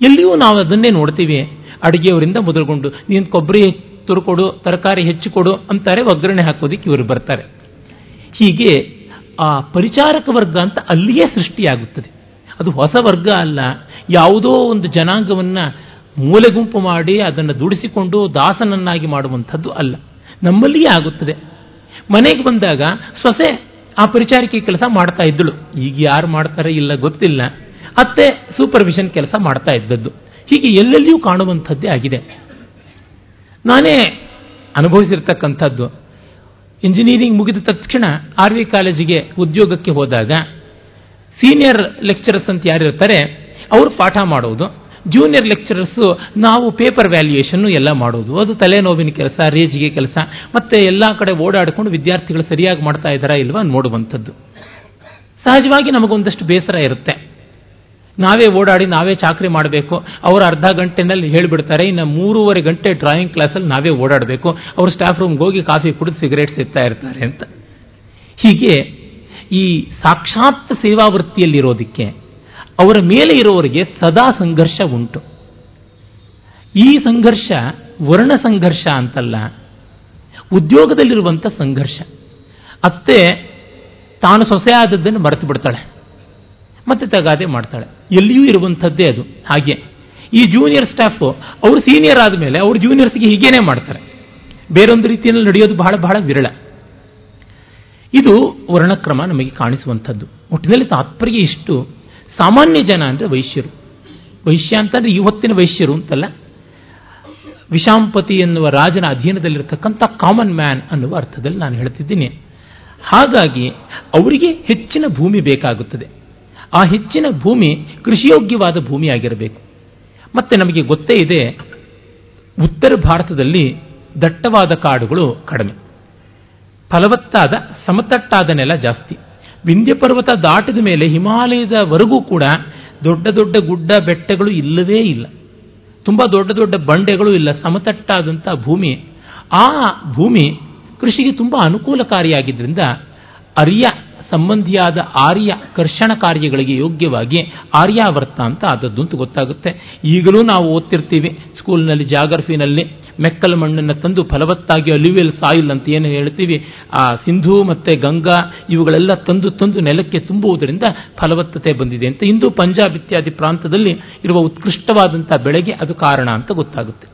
ಎಲ್ಲಿಯೂ ನಾವು ಅದನ್ನೇ ನೋಡ್ತೀವಿ. ಅಡುಗೆಯವರಿಂದ ಮೊದಲುಗೊಂಡು, ನೀನು ಕೊಬ್ಬರಿ ತುರುಕೊಡು, ತರಕಾರಿ ಹೆಚ್ಚು ಕೊಡು ಅಂತಾರೆ ಒಗ್ಗರಣೆ ಹಾಕೋದಿಕ್ಕೆ ಇವರು ಬರ್ತಾರೆ. ಹೀಗೆ ಆ ಪರಿಚಾರಕ ವರ್ಗ ಅಂತ ಅಲ್ಲಿಯೇ ಸೃಷ್ಟಿಯಾಗುತ್ತದೆ. ಅದು ಹೊಸ ವರ್ಗ ಅಲ್ಲ. ಯಾವುದೋ ಒಂದು ಜನಾಂಗವನ್ನು ಮೂಲೆ ಗುಂಪು ಮಾಡಿ ಅದನ್ನು ದುಡಿಸಿಕೊಂಡು ದಾಸನನ್ನಾಗಿ ಮಾಡುವಂಥದ್ದು ಅಲ್ಲ. ನಮ್ಮಲ್ಲಿಯೇ ಆಗುತ್ತದೆ. ಮನೆಗೆ ಬಂದಾಗ ಸೊಸೆ ಆ ಪರಿಚಾರಿಕೆ ಕೆಲಸ ಮಾಡ್ತಾ ಇದ್ದಳು. ಈಗ ಯಾರು ಮಾಡ್ತಾರೆ ಇಲ್ಲ ಗೊತ್ತಿಲ್ಲ. ಅತ್ತೆ ಸೂಪರ್ವಿಷನ್ ಕೆಲಸ ಮಾಡ್ತಾ ಇದ್ದದ್ದು. ಹೀಗೆ ಎಲ್ಲೆಲ್ಲಿಯೂ ಕಾಣುವಂಥದ್ದೇ ಆಗಿದೆ. ನಾನೇ ಅನುಭವಿಸಿರ್ತಕ್ಕಂಥದ್ದು. ಇಂಜಿನಿಯರಿಂಗ್ ಮುಗಿದ ತಕ್ಷಣ ಆರ್ ವಿ ಕಾಲೇಜಿಗೆ ಉದ್ಯೋಗಕ್ಕೆ ಹೋದಾಗ ಸೀನಿಯರ್ ಲೆಕ್ಚರರ್ಸ್ ಅಂತ ಯಾರಿರ್ತಾರೆ ಅವರು ಪಾಠ ಮಾಡೋದು. ಜೂನಿಯರ್ ಲೆಕ್ಚರರ್ಸು ನಾವು ಪೇಪರ್ ವ್ಯಾಲ್ಯೂಯೇಷನ್ನು ಎಲ್ಲ ಮಾಡೋದು. ಅದು ತಲೆನೋವಿನ ಕೆಲಸ, ರೇಜಿಗೆ ಕೆಲಸ, ಮತ್ತೆ ಎಲ್ಲ ಕಡೆ ಓಡಾಡಿಕೊಂಡು ವಿದ್ಯಾರ್ಥಿಗಳು ಸರಿಯಾಗಿ ಮಾಡ್ತಾ ಇದ್ದಾರಾ ಇಲ್ವಾ ನೋಡುವಂಥದ್ದು. ಸಹಜವಾಗಿ ನಮಗೊಂದಷ್ಟು ಬೇಸರ ಇರುತ್ತೆ. ನಾವೇ ಓಡಾಡಿ ನಾವೇ ಚಾಕರಿ ಮಾಡಬೇಕು. ಅವರು ಅರ್ಧ ಗಂಟೆನಲ್ಲಿ ಹೇಳಿಬಿಡ್ತಾರೆ, ಇನ್ನು ಮೂರುವರೆ ಗಂಟೆ ಡ್ರಾಯಿಂಗ್ ಕ್ಲಾಸಲ್ಲಿ ನಾವೇ ಓಡಾಡಬೇಕು. ಅವರು ಸ್ಟಾಫ್ ರೂಮ್ಗೆ ಹೋಗಿ ಕಾಫಿ ಕುಡಿದು ಸಿಗರೇಟ್ ಸಿಗ್ತಾ ಇರ್ತಾರೆ ಅಂತ. ಹೀಗೆ ಈ ಸಾಕ್ಷಾತ್ ಸೇವಾವೃತ್ತಿಯಲ್ಲಿರೋದಕ್ಕೆ ಅವರ ಮೇಲೆ ಇರೋವರಿಗೆ ಸದಾ ಸಂಘರ್ಷ ಉಂಟು. ಈ ಸಂಘರ್ಷ ವರ್ಣ ಸಂಘರ್ಷ ಅಂತಲ್ಲ ಉದ್ಯೋಗದಲ್ಲಿರುವಂಥ ಸಂಘರ್ಷ. ಅತ್ತೆ ತಾನು ಸೊಸೆ ಆದದ್ದನ್ನು ಮರೆತು ಬಿಡ್ತಾಳೆ. ಮತ್ತೆ ತಗಾದೆ ಮಾಡ್ತಾಳೆ. ಎಲ್ಲಿಯೂ ಇರುವಂಥದ್ದೇ ಅದು. ಹಾಗೆ ಈ ಜೂನಿಯರ್ ಸ್ಟಾಫ್ ಅವರು ಸೀನಿಯರ್ ಆದಮೇಲೆ ಅವರು ಜೂನಿಯರ್ಸ್ಗೆ ಹೀಗೇನೆ ಮಾಡ್ತಾರೆ. ಬೇರೊಂದು ರೀತಿಯಲ್ಲಿ ನಡೆಯೋದು ಬಹಳ ಬಹಳ ವಿರಳ. ಇದು ವರ್ಣಕ್ರಮ ನಮಗೆ ಕಾಣಿಸುವಂಥದ್ದು. ಒಟ್ಟಿನಲ್ಲಿ ತಾತ್ಪರ್ಯ ಇಷ್ಟು. ಸಾಮಾನ್ಯ ಜನ ಅಂದರೆ ವೈಶ್ಯರು. ವೈಶ್ಯ ಅಂತಂದ್ರೆ ಇವತ್ತಿನ ವೈಶ್ಯರು ಅಂತಲ್ಲ. ವಿಷಾಂಪತಿ ಎನ್ನುವ ರಾಜನ ಅಧೀನದಲ್ಲಿರತಕ್ಕಂಥ ಕಾಮನ್ ಮ್ಯಾನ್ ಅನ್ನುವ ಅರ್ಥದಲ್ಲಿ ನಾನು ಹೇಳ್ತಿದ್ದೀನಿ. ಹಾಗಾಗಿ ಅವರಿಗೆ ಹೆಚ್ಚಿನ ಭೂಮಿ ಬೇಕಾಗುತ್ತದೆ. ಆ ಹೆಚ್ಚಿನ ಭೂಮಿ ಕೃಷಿಯೋಗ್ಯವಾದ ಭೂಮಿಯಾಗಿರಬೇಕು. ಮತ್ತೆ ನಮಗೆ ಗೊತ್ತೇ ಇದೆ, ಉತ್ತರ ಭಾರತದಲ್ಲಿ ದಟ್ಟವಾದ ಕಾಡುಗಳು ಕಡಿಮೆ. ಫಲವತ್ತಾದ, ಸಮತಟ್ಟಾದ ನೆಲ ಜಾಸ್ತಿ. ವಿಂಧ್ಯ ಪರ್ವತ ದಾಟಿದ ಮೇಲೆ ಹಿಮಾಲಯದವರೆಗೂ ಕೂಡ ದೊಡ್ಡ ದೊಡ್ಡ ಗುಡ್ಡ ಬೆಟ್ಟಗಳು ಇಲ್ಲವೇ ಇಲ್ಲ. ತುಂಬ ದೊಡ್ಡ ದೊಡ್ಡ ಬಂಡೆಗಳು ಇಲ್ಲ ಸಮತಟ್ಟಾದಂಥ ಭೂಮಿ. ಆ ಭೂಮಿ ಕೃಷಿಗೆ ತುಂಬ ಅನುಕೂಲಕಾರಿಯಾಗಿದ್ದರಿಂದ ಅರಿಯ ಸಂಬಂಧಿಯಾದ ಆರ್ಯ ಕರ್ಷಣ ಕಾರ್ಯಗಳಿಗೆ ಯೋಗ್ಯವಾಗಿ ಆರ್ಯಾವರ್ತ ಅಂತ ಆದದ್ದು ಅಂತ ಗೊತ್ತಾಗುತ್ತೆ. ಈಗಲೂ ನಾವು ಓದ್ತಿರ್ತೀವಿ, ಸ್ಕೂಲ್ನಲ್ಲಿ, ಜಾಗ್ರಫಿನಲ್ಲಿ ಮೆಕ್ಕಲ ಮಣ್ಣನ್ನು ತಂದು ಫಲವತ್ತಾಗಿ ಅಲಿವಿಯಲ್ ಸಾಯಿಲ್ ಅಂತ ಏನು ಹೇಳ್ತೀವಿ, ಆ ಸಿಂಧು ಮತ್ತೆ ಗಂಗಾ ಇವುಗಳೆಲ್ಲ ತಂದು ತಂದು ನೆಲಕ್ಕೆ ತುಂಬುವುದರಿಂದ ಫಲವತ್ತತೆ ಬಂದಿದೆ ಅಂತ. ಇಂದು ಪಂಜಾಬ್ ಇತ್ಯಾದಿ ಪ್ರಾಂತದಲ್ಲಿ ಇರುವ ಉತ್ಕೃಷ್ಟವಾದಂಥ ಬೆಳೆಗೆ ಅದು ಕಾರಣ ಅಂತ ಗೊತ್ತಾಗುತ್ತೆ.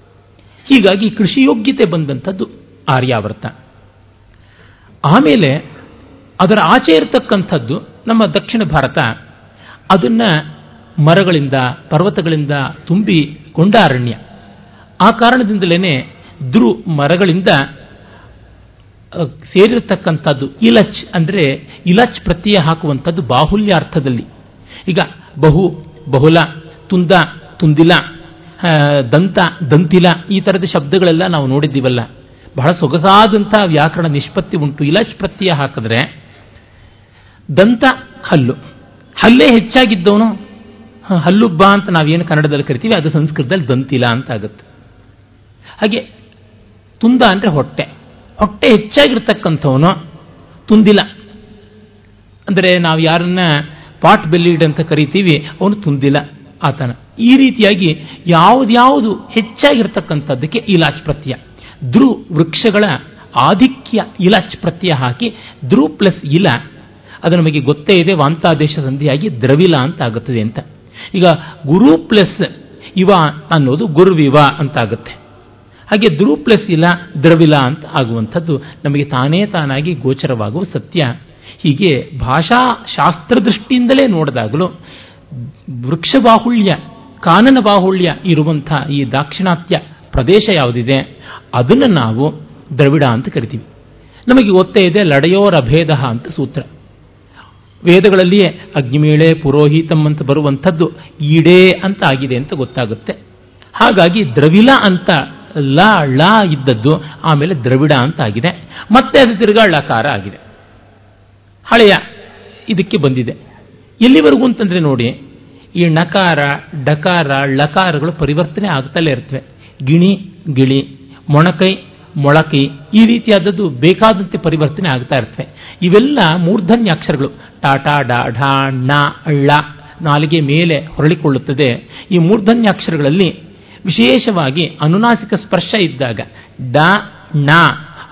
ಹೀಗಾಗಿ ಕೃಷಿ ಯೋಗ್ಯತೆ ಬಂದಂಥದ್ದು ಆರ್ಯಾವರ್ತ. ಆಮೇಲೆ ಅದರ ಆಚೆ ಇರತಕ್ಕಂಥದ್ದು ನಮ್ಮ ದಕ್ಷಿಣ ಭಾರತ. ಅದನ್ನು ಮರಗಳಿಂದ, ಪರ್ವತಗಳಿಂದ ತುಂಬಿ ಕೊಂಡಾರಣ್ಯ ಆ ಕಾರಣದಿಂದಲೇ ಧ್ರು ಮರಗಳಿಂದ ಸೇರಿರತಕ್ಕಂಥದ್ದು ಇಲಚ್ ಅಂದರೆ ಇಲಚ್ ಪ್ರತ್ಯಯ ಹಾಕುವಂಥದ್ದು ಬಾಹುಲ್ಯ ಅರ್ಥದಲ್ಲಿ ಈಗ ಬಹು, ಬಹುಲ, ತುಂದ, ತುಂದಿಲ ದಂತ, ದಂತಿಲ ಈ ಥರದ ಶಬ್ದಗಳೆಲ್ಲ ನಾವು ನೋಡಿದ್ದೀವಲ್ಲ. ಬಹಳ ಸೊಗಸಾದಂಥ ವ್ಯಾಕರಣ ನಿಷ್ಪತ್ತಿ ಉಂಟು. ಇಲಚ್ ಪ್ರತ್ಯಯ ಹಾಕಿದ್ರೆ ದಂತ ಹಲ್ಲು. ಹಲ್ಲೇ ಹೆಚ್ಚಾಗಿದ್ದವನು ಹಲ್ಲುಬ್ಬ ಅಂತ ನಾವೇನು ಕನ್ನಡದಲ್ಲಿ ಕರಿತೀವಿ, ಅದು ಸಂಸ್ಕೃತದಲ್ಲಿ ದಂತಿಲ ಅಂತ ಆಗುತ್ತೆ ಹಾಗೆ ತುಂದ ಅಂದರೆ ಹೊಟ್ಟೆ. ಹೊಟ್ಟೆ ಹೆಚ್ಚಾಗಿರ್ತಕ್ಕಂಥವನು ತುಂದಿಲ. ಅಂದರೆ ನಾವು ಯಾರನ್ನ ಪಾಟ್ ಬೆಲ್ಲಿಡ್ ಅಂತ ಕರಿತೀವಿ, ಅವನು ತುಂದಿಲ ಆತನ. ಈ ರೀತಿಯಾಗಿ ಯಾವುದ್ಯಾವುದು ಹೆಚ್ಚಾಗಿರ್ತಕ್ಕಂಥದ್ದಕ್ಕೆ ಇಲಾಚ್ ಪ್ರತ್ಯಯ. ಧ್ರು ವೃಕ್ಷಗಳ ಆಧಿಕ್ಯ ಇಲಾಚ್ ಪ್ರತ್ಯಯ ಹಾಕಿ ಧ್ರು ಪ್ಲಸ್ ಇಲ ಅದು ನಮಗೆ ಗೊತ್ತೇ ಇದೆ ವಾಂತಾದೇಶ ಸಂಧಿಯಾಗಿ ದ್ರವಿಲ ಅಂತ ಆಗುತ್ತದೆ ಅಂತ. ಈಗ ಗುರು ಪ್ಲಸ್ ಇವ ಅನ್ನೋದು ಗುರುವಿವ ಅಂತ ಆಗುತ್ತೆ. ಹಾಗೆ ಧ್ರು ಪ್ಲಸ್ ಇಲ್ಲ ದ್ರವಿಲ ಅಂತ ಆಗುವಂಥದ್ದು ನಮಗೆ ತಾನೇ ತಾನಾಗಿ ಗೋಚರವಾಗುವ ಸತ್ಯ. ಹೀಗೆ ಭಾಷಾ ಶಾಸ್ತ್ರ ದೃಷ್ಟಿಯಿಂದಲೇ ನೋಡಿದಾಗಲೂ ವೃಕ್ಷ ಬಾಹುಳ್ಯ ಕಾನನ ಬಾಹುಳ್ಯ ಇರುವಂಥ ಈ ದಾಕ್ಷಿಣಾತ್ಯ ಪ್ರದೇಶ ಯಾವುದಿದೆ, ಅದನ್ನು ನಾವು ದ್ರವಿಡ ಅಂತ ಕರಿತೀವಿ. ನಮಗೆ ಗೊತ್ತೇ ಇದೆ ಲಡೆಯೋರ ಭೇದ ಅಂತ ಸೂತ್ರ. ವೇದಗಳಲ್ಲಿಯೇ ಅಗ್ನಿಮೇಳೆ, ಪುರೋಹಿತಂ ಅಂತ ಬರುವಂಥದ್ದು ಈಡೇ ಅಂತ ಆಗಿದೆ ಅಂತ ಗೊತ್ತಾಗುತ್ತೆ. ಹಾಗಾಗಿ ದ್ರವಿಲ ಅಂತ ಲ, ಳ ಇದ್ದದ್ದು ಆಮೇಲೆ ದ್ರವಿಡ ಅಂತ ಆಗಿದೆ. ಮತ್ತೆ ಅದು ತಿರ್ಗಾ ಳಕಾರ ಆಗಿದೆ. ಹಳೆಯ ಇದಕ್ಕೆ ಬಂದಿದೆ. ಎಲ್ಲಿವರೆಗೂ ಅಂತಂದ್ರೆ ನೋಡಿ, ಈ ಣಕಾರ ಡಕಾರ ಳಕಾರಗಳು ಪರಿವರ್ತನೆ ಆಗ್ತಲೇ ಇರ್ತವೆ. ಗಿಣಿ, ಗಿಳಿ, ಮೊಣಕೈ ಮೊಳಕೈ ಈ ರೀತಿಯಾದದ್ದು ಬೇಕಾದಂತೆ ಪರಿವರ್ತನೆ ಆಗ್ತಾ ಇರ್ತವೆ. ಇವೆಲ್ಲ ಮೂರ್ಧನ್ಯ ಅಕ್ಷರಗಳು ಟಾಟಾ ಡಾ, ಢಾ, ಣ ಅಳ್ಳ ನಾಲಿಗೆ ಮೇಲೆ ಹೊರಳಿಕೊಳ್ಳುತ್ತದೆ. ಈ ಮೂರ್ಧನ್ಯ ಅಕ್ಷರಗಳಲ್ಲಿ ವಿಶೇಷವಾಗಿ ಅನುನಾಸಿಕ ಸ್ಪರ್ಶ ಇದ್ದಾಗ ಡ, ಣ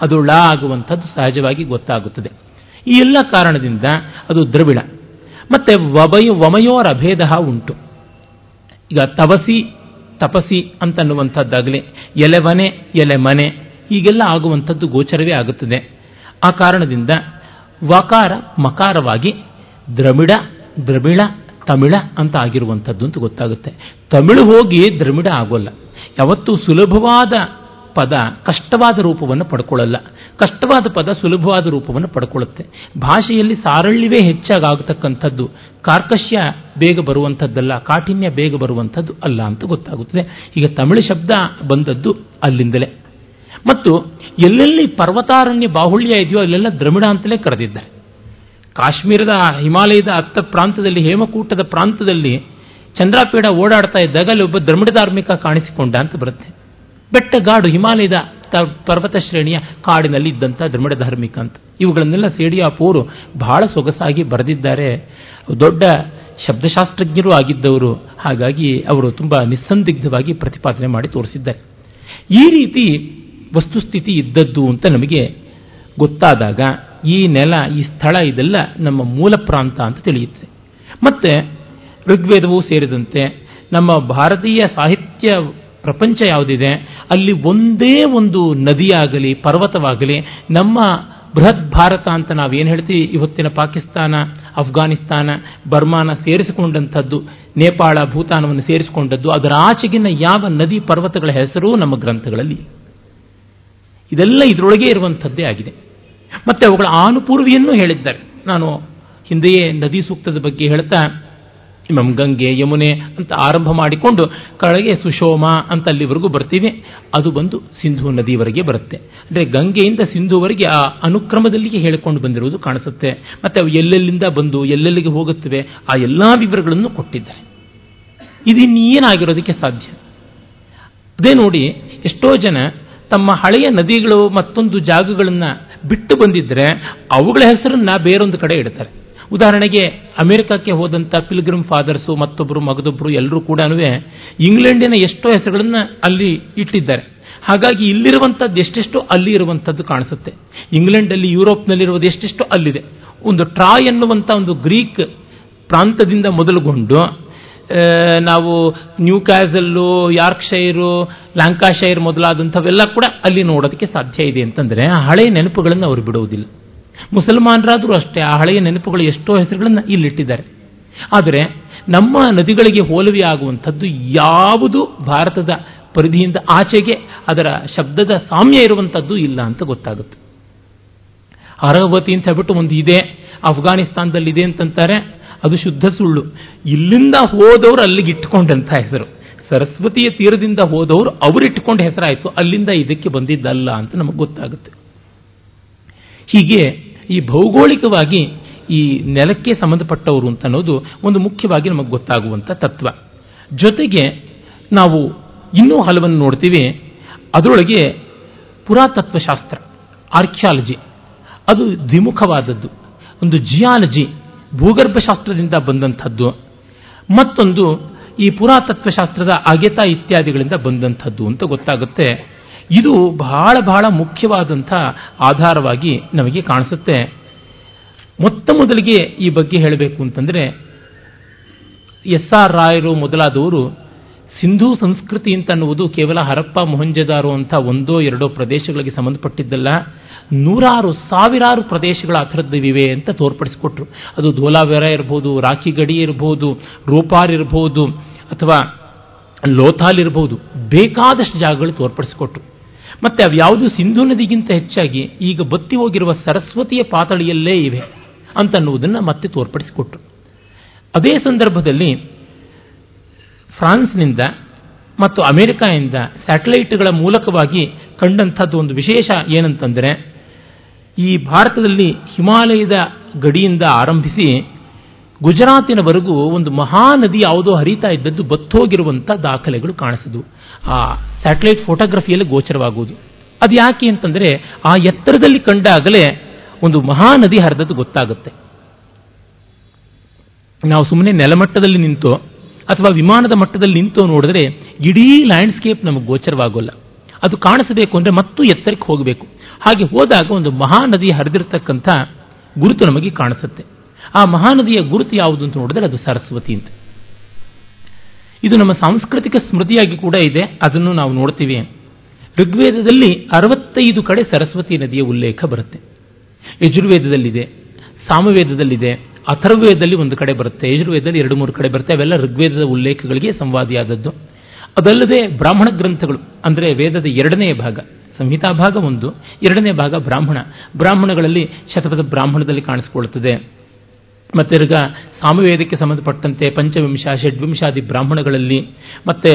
ಅದು ಳ ಆಗುವಂಥದ್ದು ಸಹಜವಾಗಿ ಗೊತ್ತಾಗುತ್ತದೆ. ಈ ಎಲ್ಲ ಕಾರಣದಿಂದ ಅದು ದ್ರವಿಡ ಮತ್ತೆ ವಬಯೋ, ವಮಯೋರ ಅಭೇದ ಉಂಟು. ಈಗ ತವಸಿ, ತಪಸಿ ಅಂತನ್ನುವಂಥದ್ದಾಗಲಿ, ಎಲೆವನೆ ಎಲೆ ಮನೆ ಹೀಗೆಲ್ಲ ಆಗುವಂಥದ್ದು ಗೋಚರವೇ ಆಗುತ್ತದೆ. ಆ ಕಾರಣದಿಂದ ವಕಾರ ಮಕಾರವಾಗಿ ದ್ರಮಿಡ, ದ್ರಮಿಳ, ತಮಿಳ ಅಂತ ಆಗಿರುವಂಥದ್ದು ಅಂತ ಗೊತ್ತಾಗುತ್ತೆ. ತಮಿಳು ಹೋಗಿ ದ್ರಮಿಡ ಆಗೋಲ್ಲ. ಯಾವತ್ತೂ ಸುಲಭವಾದ ಪದ, ಕಷ್ಟವಾದ ರೂಪವನ್ನು ಪಡ್ಕೊಳ್ಳಲ್ಲ. ಕಷ್ಟವಾದ ಪದ ಸುಲಭವಾದ ರೂಪವನ್ನು ಪಡ್ಕೊಳ್ಳುತ್ತೆ. ಭಾಷೆಯಲ್ಲಿ ಸಾರಳ್ಯವೇ ಹೆಚ್ಚಾಗತಕ್ಕಂಥದ್ದು. ಕಾರ್ಕಶ್ಯ ಬೇಗ ಬರುವಂಥದ್ದಲ್ಲ ಕಾಠಿನ್ಯ ಬೇಗ ಬರುವಂಥದ್ದು ಅಲ್ಲ ಅಂತ ಗೊತ್ತಾಗುತ್ತದೆ. ಈಗ ತಮಿಳು ಶಬ್ದ ಬಂದದ್ದು ಅಲ್ಲಿಂದಲೇ. ಮತ್ತು ಎಲ್ಲೆಲ್ಲಿ ಪರ್ವತಾರಣ್ಯ ಬಾಹುಳ್ಯ ಇದೆಯೋ ಅಲ್ಲೆಲ್ಲ ದ್ರಮಿಡ ಅಂತಲೇ ಕರೆದಿದ್ದಾರೆ ಕಾಶ್ಮೀರದ ಹಿಮಾಲಯದ ಅತ್ತ ಪ್ರಾಂತದಲ್ಲಿ ಹೇಮಕೂಟದ ಪ್ರಾಂತದಲ್ಲಿ ಚಂದ್ರಾಪೀಡ ಓಡಾಡ್ತಾ ಇದ್ದಾಗ ಅಲ್ಲಿ ಒಬ್ಬ ದ್ರಮಿಡ ಧಾರ್ಮಿಕ ಕಾಣಿಸಿಕೊಂಡ ಅಂತ ಬರುತ್ತೆ. ಬೆಟ್ಟಗಾಡು ಹಿಮಾಲಯದ ಪರ್ವತ ಶ್ರೇಣಿಯ ಕಾಡಿನಲ್ಲಿ ಇದ್ದಂಥ ದ್ರಮಿಡ ಧಾರ್ಮಿಕ ಅಂತ. ಇವುಗಳನ್ನೆಲ್ಲ ಸೇಡಿಯಾಪೂರು ಬಹಳ ಸೊಗಸಾಗಿ ಬರೆದಿದ್ದಾರೆ. ದೊಡ್ಡ ಶಬ್ದಶಾಸ್ತ್ರಜ್ಞರು ಆಗಿದ್ದವರು. ಹಾಗಾಗಿ ಅವರು ತುಂಬ ನಿಸ್ಸಂದಿಗ್ಧವಾಗಿ ಪ್ರತಿಪಾದನೆ ಮಾಡಿ ತೋರಿಸಿದ್ದಾರೆ. ಈ ರೀತಿ ವಸ್ತುಸ್ಥಿತಿ ಇದ್ದದ್ದು ಅಂತ ನಮಗೆ ಗೊತ್ತಾದಾಗ ಈ ನೆಲ, ಈ ಸ್ಥಳ ಇದೆಲ್ಲ ನಮ್ಮ ಮೂಲ ಪ್ರಾಂತ ಅಂತ ತಿಳಿಯುತ್ತೆ. ಮತ್ತೆ ಋಗ್ವೇದವೂ ಸೇರಿದಂತೆ ನಮ್ಮ ಭಾರತೀಯ ಸಾಹಿತ್ಯ ಪ್ರಪಂಚ ಯಾವುದಿದೆ, ಅಲ್ಲಿ ಒಂದೇ ಒಂದು ನದಿಯಾಗಲಿ, ಪರ್ವತವಾಗಲಿ, ನಮ್ಮ ಬೃಹತ್ ಭಾರತ ಅಂತ ನಾವೇನು ಹೇಳ್ತೀವಿ? ಇವತ್ತಿನ ಪಾಕಿಸ್ತಾನ ಅಫ್ಘಾನಿಸ್ತಾನ ಬರ್ಮಾನ ಸೇರಿಸಿಕೊಂಡಂಥದ್ದು, ನೇಪಾಳ, ಭೂತಾನವನ್ನು ಸೇರಿಸಿಕೊಂಡದ್ದು, ಅದರ ಆಚೆಗಿನ ಯಾವ ನದಿ ಪರ್ವತಗಳ ಹೆಸರು ನಮ್ಮ ಗ್ರಂಥಗಳಲ್ಲಿ ಇದೆಲ್ಲ ಇದರೊಳಗೆ ಇರುವಂಥದ್ದೇ ಆಗಿದೆ. ಮತ್ತೆ ಅವುಗಳ ಆನುಪೂರ್ವಿಯನ್ನು ಹೇಳಿದ್ದಾರೆ. ನಾನು ಹಿಂದೆಯೇ ನದಿ ಸೂಕ್ತದ ಬಗ್ಗೆ ಹೇಳ್ತಾ, ಇಮಂ ಗಂಗೆ ಯಮುನೆ ಅಂತ ಆರಂಭ ಮಾಡಿಕೊಂಡು ಕಳಗೆ ಸುಶೋಮ ಅಂತ ಅಲ್ಲಿವರೆಗೂ ಬರ್ತೀವಿ. ಅದು ಬಂದು ಸಿಂಧು ನದಿವರೆಗೆ ಬರುತ್ತೆ. ಅಂದರೆ ಗಂಗೆಯಿಂದ ಸಿಂಧುವರೆಗೆ ಆ ಅನುಕ್ರಮದಲ್ಲಿಗೆ ಹೇಳಿಕೊಂಡು ಬಂದಿರುವುದು ಕಾಣಿಸುತ್ತೆ. ಮತ್ತೆ ಅವು ಎಲ್ಲೆಲ್ಲಿಂದ ಬಂದು ಎಲ್ಲೆಲ್ಲಿಗೆ ಹೋಗುತ್ತವೆ, ಆ ಎಲ್ಲ ವಿವರಗಳನ್ನು ಕೊಟ್ಟಿದ್ದಾರೆ. ಇದು ಇನ್ನೇನಾಗಿರೋದಕ್ಕೆ ಸಾಧ್ಯ? ಅದೇ ನೋಡಿ ಎಷ್ಟೋ ಜನ ತಮ್ಮ ಹಳೆಯ ನದಿಗಳು ಮತ್ತೊಂದು ಜಾಗಗಳನ್ನು ಬಿಟ್ಟು ಬಂದಿದ್ದರೆ ಅವುಗಳ ಹೆಸರನ್ನು ಬೇರೊಂದು ಕಡೆ ಇಡ್ತಾರೆ. ಉದಾಹರಣೆಗೆ ಅಮೆರಿಕಕ್ಕೆ ಹೋದಂಥ ಪಿಲ್ಗ್ರಿಮ್ ಫಾದರ್ಸು ಮತ್ತೊಬ್ಬರು ಮಗದೊಬ್ಬರು ಎಲ್ಲರೂ ಕೂಡ ಇಂಗ್ಲೆಂಡಿನ ಎಷ್ಟೋ ಹೆಸರುಗಳನ್ನು ಅಲ್ಲಿ ಇಟ್ಟಿದ್ದಾರೆ. ಹಾಗಾಗಿ ಇಲ್ಲಿರುವಂಥದ್ದು ಎಷ್ಟೆಷ್ಟು ಅಲ್ಲಿ ಇರುವಂಥದ್ದು ಕಾಣಿಸುತ್ತೆ. ಇಂಗ್ಲೆಂಡಲ್ಲಿ, ಯುರೋಪ್ನಲ್ಲಿರುವುದು ಎಷ್ಟೆಷ್ಟು ಅಲ್ಲಿದೆ. ಒಂದು ಟ್ರಾಯ್ ಎನ್ನುವಂಥ ಒಂದು ಗ್ರೀಕ್ ಪ್ರಾಂತದಿಂದ ಮೊದಲುಗೊಂಡು ನಾವು ನ್ಯೂ ಕ್ಯಾಸಲ್ಲು ಯಾರ್ಕ್ಷೈರು ಲ್ಯಾಂಕಾಶೈರ್ ಮೊದಲಾದಂಥವೆಲ್ಲ ಕೂಡ ಅಲ್ಲಿ ನೋಡೋದಕ್ಕೆ ಸಾಧ್ಯ ಇದೆ ಅಂತಂದರೆ ಆ ಹಳೆಯ ನೆನಪುಗಳನ್ನು ಅವರು ಬಿಡುವುದಿಲ್ಲ ಮುಸಲ್ಮಾನರಾದರೂ ಅಷ್ಟೇ ಆ ಹಳೆಯ ನೆನಪುಗಳು ಎಷ್ಟೋ ಹೆಸರುಗಳನ್ನು ಇಲ್ಲಿಟ್ಟಿದ್ದಾರೆ. ಆದರೆ ನಮ್ಮ ನದಿಗಳಿಗೆ ಹೋಲವಿ ಆಗುವಂಥದ್ದು ಯಾವುದು ಭಾರತದ ಪರಿಧಿಯಿಂದ ಆಚೆಗೆ ಅದರ ಶಬ್ದದ ಸಾಮ್ಯ ಇರುವಂಥದ್ದು ಇಲ್ಲ ಅಂತ ಗೊತ್ತಾಗುತ್ತೆ. ಅರವತಿ ಅಂತ ಹೇಳ್ಬಿಟ್ಟು ಒಂದು ಇದೆ ಅಫ್ಘಾನಿಸ್ತಾನದಲ್ಲಿದೆ ಅಂತಂತಾರೆ. ಅದು ಶುದ್ಧ ಸುಳ್ಳು. ಇಲ್ಲಿಂದ ಹೋದವರು ಅಲ್ಲಿಗೆ ಇಟ್ಕೊಂಡಂಥ ಹೆಸರು. ಸರಸ್ವತಿಯ ತೀರದಿಂದ ಹೋದವರು ಅವರು ಇಟ್ಕೊಂಡ ಹೆಸರಾಯಿತು. ಅಲ್ಲಿಂದ ಇದಕ್ಕೆ ಬಂದಿದ್ದಲ್ಲ ಅಂತ ನಮಗೆ ಗೊತ್ತಾಗುತ್ತೆ. ಹೀಗೆ ಈ ಭೌಗೋಳಿಕವಾಗಿ ಈ ನೆಲಕ್ಕೆ ಸಂಬಂಧಪಟ್ಟವರು ಅಂತ ಅನ್ನೋದು ಒಂದು ಮುಖ್ಯವಾಗಿ ನಮಗೆ ಗೊತ್ತಾಗುವಂಥ ತತ್ವ. ಜೊತೆಗೆ ನಾವು ಇನ್ನೂ ಹಲವನ್ನು ನೋಡ್ತೀವಿ. ಅದರೊಳಗೆ ಪುರಾತತ್ವಶಾಸ್ತ್ರ, ಆರ್ಕಿಯಾಲಜಿ, ಅದು ದ್ವಿಮುಖವಾದದ್ದು. ಒಂದು ಜಿಯಾಲಜಿ ಭೂಗರ್ಭಶಾಸ್ತ್ರದಿಂದ ಬಂದಂಥದ್ದು, ಮತ್ತೊಂದು ಈ ಪುರಾತತ್ವಶಾಸ್ತ್ರದ ಅಗೆತ ಇತ್ಯಾದಿಗಳಿಂದ ಬಂದಂಥದ್ದು ಅಂತ ಗೊತ್ತಾಗುತ್ತೆ. ಇದು ಬಹಳ ಬಹಳ ಮುಖ್ಯವಾದಂಥ ಆಧಾರವಾಗಿ ನಮಗೆ ಕಾಣಿಸುತ್ತೆ. ಮೊತ್ತ ಮೊದಲಿಗೆ ಈ ಬಗ್ಗೆ ಹೇಳಬೇಕು ಅಂತಂದರೆ ಎಸ್ ಆರ್ ರಾಯರು ಮೊದಲಾದವರು ಸಿಂಧೂ ಸಂಸ್ಕೃತಿ ಅಂತ ಅನ್ನುವುದು ಕೇವಲ ಹರಪ್ಪ ಮೊಹಂಜದಾರು ಅಂತ ಒಂದೋ ಎರಡೋ ಪ್ರದೇಶಗಳಿಗೆ ಸಂಬಂಧಪಟ್ಟಿದ್ದಲ್ಲ. ನೂರಾರು ಸಾವಿರಾರು ಪ್ರದೇಶಗಳ ಆ ಇವೆ ಅಂತ ತೋರ್ಪಡಿಸಿಕೊಟ್ರು. ಅದು ಧೋಲಾವೆರ ಇರ್ಬೋದು ರಾಖಿ ಗಡಿ ಇರ್ಬೋದು, ರೂಪಾರ್ ಇರ್ಬೋದು, ಅಥವಾ ಲೋಥಾಲ್ ಇರಬಹುದು ಬೇಕಾದಷ್ಟು ಜಾಗಗಳು ತೋರ್ಪಡಿಸಿಕೊಟ್ರು. ಮತ್ತೆ ಅವ್ಯಾವುದು ಸಿಂಧು ನದಿಗಿಂತ ಹೆಚ್ಚಾಗಿ ಈಗ ಬತ್ತಿ ಹೋಗಿರುವ ಸರಸ್ವತಿಯ ಪಾತಳಿಯಲ್ಲೇ ಇವೆ ಅಂತನ್ನುವುದನ್ನು ಮತ್ತೆ ತೋರ್ಪಡಿಸಿಕೊಟ್ರು. ಅದೇ ಸಂದರ್ಭದಲ್ಲಿ ಫ್ರಾನ್ಸ್ನಿಂದ ಮತ್ತು ಅಮೆರಿಕಾಯಿಂದ ಸ್ಯಾಟಲೈಟ್ಗಳ ಮೂಲಕವಾಗಿ ಕಂಡಂಥದ್ದು ಒಂದು ವಿಶೇಷ ಏನಂತಂದರೆ, ಈ ಭಾರತದಲ್ಲಿ ಹಿಮಾಲಯದ ಗಡಿಯಿಂದ ಆರಂಭಿಸಿ ಗುಜರಾತಿನವರೆಗೂ ಒಂದು ಮಹಾನದಿ ಯಾವುದೋ ಹರಿತಾ ಇದ್ದದ್ದು ಬತ್ತೋಗಿರುವಂಥ ದಾಖಲೆಗಳು ಕಾಣಿಸಿದ್ವು. ಆ ಸ್ಯಾಟಲೈಟ್ ಫೋಟೋಗ್ರಫಿಯಲ್ಲಿ ಗೋಚರವಾಗುವುದು. ಅದು ಯಾಕೆ ಅಂತಂದರೆ, ಆ ಎತ್ತರದಲ್ಲಿ ಕಂಡಾಗಲೇ ಒಂದು ಮಹಾನದಿ ಹರಿದದ್ದು ಗೊತ್ತಾಗುತ್ತೆ. ನಾವು ಸುಮ್ಮನೆ ನೆಲಮಟ್ಟದಲ್ಲಿ ನಿಂತೋ ಅಥವಾ ವಿಮಾನದ ಮಟ್ಟದಲ್ಲಿ ನಿಂತು ನೋಡಿದ್ರೆ ಇಡೀ ಲ್ಯಾಂಡ್ಸ್ಕೇಪ್ ನಮಗೆ ಗೋಚರವಾಗೋಲ್ಲ. ಅದು ಕಾಣಿಸಬೇಕು ಅಂದರೆ ಮತ್ತೂ ಎತ್ತರಕ್ಕೆ ಹೋಗಬೇಕು. ಹಾಗೆ ಹೋದಾಗ ಒಂದು ಮಹಾನದಿ ಹರಿದಿರತಕ್ಕಂಥ ಗುರುತು ನಮಗೆ ಕಾಣಿಸುತ್ತೆ. ಆ ಮಹಾನದಿಯ ಗುರುತು ಯಾವುದು ಅಂತ ನೋಡಿದ್ರೆ ಅದು ಸರಸ್ವತಿ ಅಂತ. ಇದು ನಮ್ಮ ಸಾಂಸ್ಕೃತಿಕ ಸ್ಮೃತಿಯಾಗಿ ಕೂಡ ಇದೆ. ಅದನ್ನು ನಾವು ನೋಡ್ತೀವಿ. ಋಗ್ವೇದದಲ್ಲಿ ಅರವತ್ತೈದು ಕಡೆ ಸರಸ್ವತಿ ನದಿಯ ಉಲ್ಲೇಖ ಬರುತ್ತೆ. ಯಜುರ್ವೇದದಲ್ಲಿದೆ, ಸಾಮವೇದದಲ್ಲಿದೆ ಅಥರ್ವೇದದಲ್ಲಿ ಒಂದು ಕಡೆ ಬರುತ್ತೆ, ಯಜುರ್ವೇದದಲ್ಲಿ ಎರಡು ಮೂರು ಕಡೆ ಬರುತ್ತೆ, ಅವೆಲ್ಲ ಋಗ್ವೇದದ ಉಲ್ಲೇಖಗಳಿಗೆ ಸಂವಾದಿಯಾದದ್ದು. ಅದಲ್ಲದೆ ಬ್ರಾಹ್ಮಣ ಗ್ರಂಥಗಳು, ಅಂದರೆ ವೇದದ ಎರಡನೇ ಭಾಗ, ಸಂಹಿತಾ ಭಾಗ ಒಂದು ಎರಡನೇ ಭಾಗ ಬ್ರಾಹ್ಮಣ. ಬ್ರಾಹ್ಮಣಗಳಲ್ಲಿ ಶತಪಥ ಬ್ರಾಹ್ಮಣದಲ್ಲಿ ಕಾಣಿಸಿಕೊಳ್ಳುತ್ತದೆ. ಮತ್ತೆ ಸಾಮವೇದಕ್ಕೆ ಸಂಬಂಧಪಟ್ಟಂತೆ ಪಂಚವಿಂಶ, ಷಡ್ವಿಂಶಾದಿ ಬ್ರಾಹ್ಮಣಗಳಲ್ಲಿ, ಮತ್ತೆ,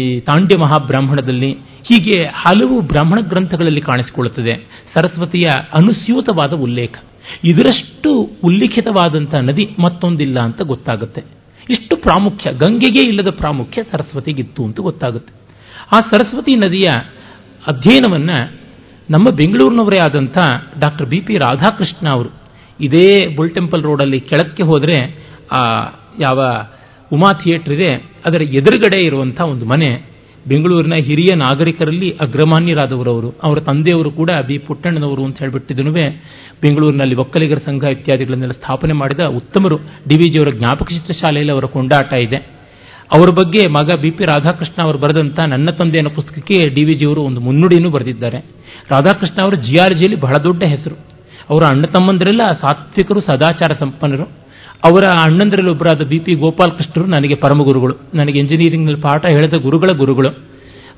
ಈ ತಾಂಡ್ಯ ಮಹಾಬ್ರಾಹ್ಮಣದಲ್ಲಿ, ಹೀಗೆ ಹಲವು ಬ್ರಾಹ್ಮಣ ಗ್ರಂಥಗಳಲ್ಲಿ ಕಾಣಿಸಿಕೊಳ್ಳುತ್ತದೆ. ಸರಸ್ವತಿಯ ಅನುಸ್ಯೂತವಾದ ಉಲ್ಲೇಖ. ಇದರಷ್ಟು ಉಲ್ಲಿಖಿತವಾದಂಥ ನದಿ ಮತ್ತೊಂದಿಲ್ಲ ಅಂತ ಗೊತ್ತಾಗುತ್ತೆ. ಇಷ್ಟು ಪ್ರಾಮುಖ್ಯ, ಗಂಗೆಗೆ ಇಲ್ಲದ ಪ್ರಾಮುಖ್ಯ ಸರಸ್ವತಿಗಿತ್ತು ಅಂತ ಗೊತ್ತಾಗುತ್ತೆ. ಆ ಸರಸ್ವತಿ ನದಿಯ ಅಧ್ಯಯನವನ್ನು ನಮ್ಮ ಬೆಂಗಳೂರಿನವರೇ ಆದಂಥ ಡಾಕ್ಟರ್ ಬಿ ಪಿ ರಾಧಾಕೃಷ್ಣ ಅವರು ಇದೇ ಬುಲ್ ಟೆಂಪಲ್ ರೋಡಲ್ಲಿ ಕೆಳಕ್ಕೆ ಹೋದರೆ, ಆ ಯಾವ ಉಮಾ ಥಿಯೇಟರ್ ಇದೆ, ಅದರ ಎದುರುಗಡೆ ಇರುವಂಥ ಒಂದು ಮನೆ ಬೆಂಗಳೂರಿನ ಹಿರಿಯ ನಾಗರಿಕರಲ್ಲಿ ಅಗ್ರಮಾನ್ಯರಾದವರು ಅವರು ಅವರ ತಂದೆಯವರು ಕೂಡ ಬಿ. ಪುಟ್ಟಣ್ಣನವರು ಅಂತ ಹೇಳಿಬಿಟ್ಟಿದ್ದನು ಬೆಂಗಳೂರಿನಲ್ಲಿ ಒಕ್ಕಲಿಗರ ಸಂಘ ಇತ್ಯಾದಿಗಳನ್ನೆಲ್ಲ ಸ್ಥಾಪನೆ ಮಾಡಿದ ಉತ್ತಮರು ಡಿ ವಿ ಜಿಯವರ ಜ್ಞಾಪಕ ಚಿತ್ರ ಶಾಲೆಯಲ್ಲಿ ಅವರ ಕೊಂಡಾಟ ಇದೆ. ಅವರ ಬಗ್ಗೆ ಮಗ ಬಿ ಪಿ ರಾಧಾಕೃಷ್ಣ ಅವರು ಬರೆದಂಥ ನನ್ನ ತಂದೆ ಪುಸ್ತಕಕ್ಕೆ ಡಿ ವಿ ಜಿಯವರು ಒಂದು ಮುನ್ನುಡಿಯನ್ನು ಬರೆದಿದ್ದಾರೆ. ರಾಧಾಕೃಷ್ಣ ಅವರು ಜಿಯಾಲಜಿಯಲ್ಲಿ ಬಹಳ ದೊಡ್ಡ ಹೆಸರು. ಅವರ ಅಣ್ಣ ತಮ್ಮಂದರೆಲ್ಲ ಸಾತ್ವಿಕರು, ಸದಾಚಾರ ಸಂಪನ್ನರು. ಅವರ ಅಣ್ಣಂದರಲ್ಲಿ ಒಬ್ಬರಾದ ಬಿ ಪಿ ಗೋಪಾಲಕೃಷ್ಣರು ನನಗೆ ಪರಮಗುರುಗಳು ನನಗೆ ಇಂಜಿನಿಯರಿಂಗ್ನಲ್ಲಿ ಪಾಠ ಹೇಳಿದ ಗುರುಗಳ ಗುರುಗಳು.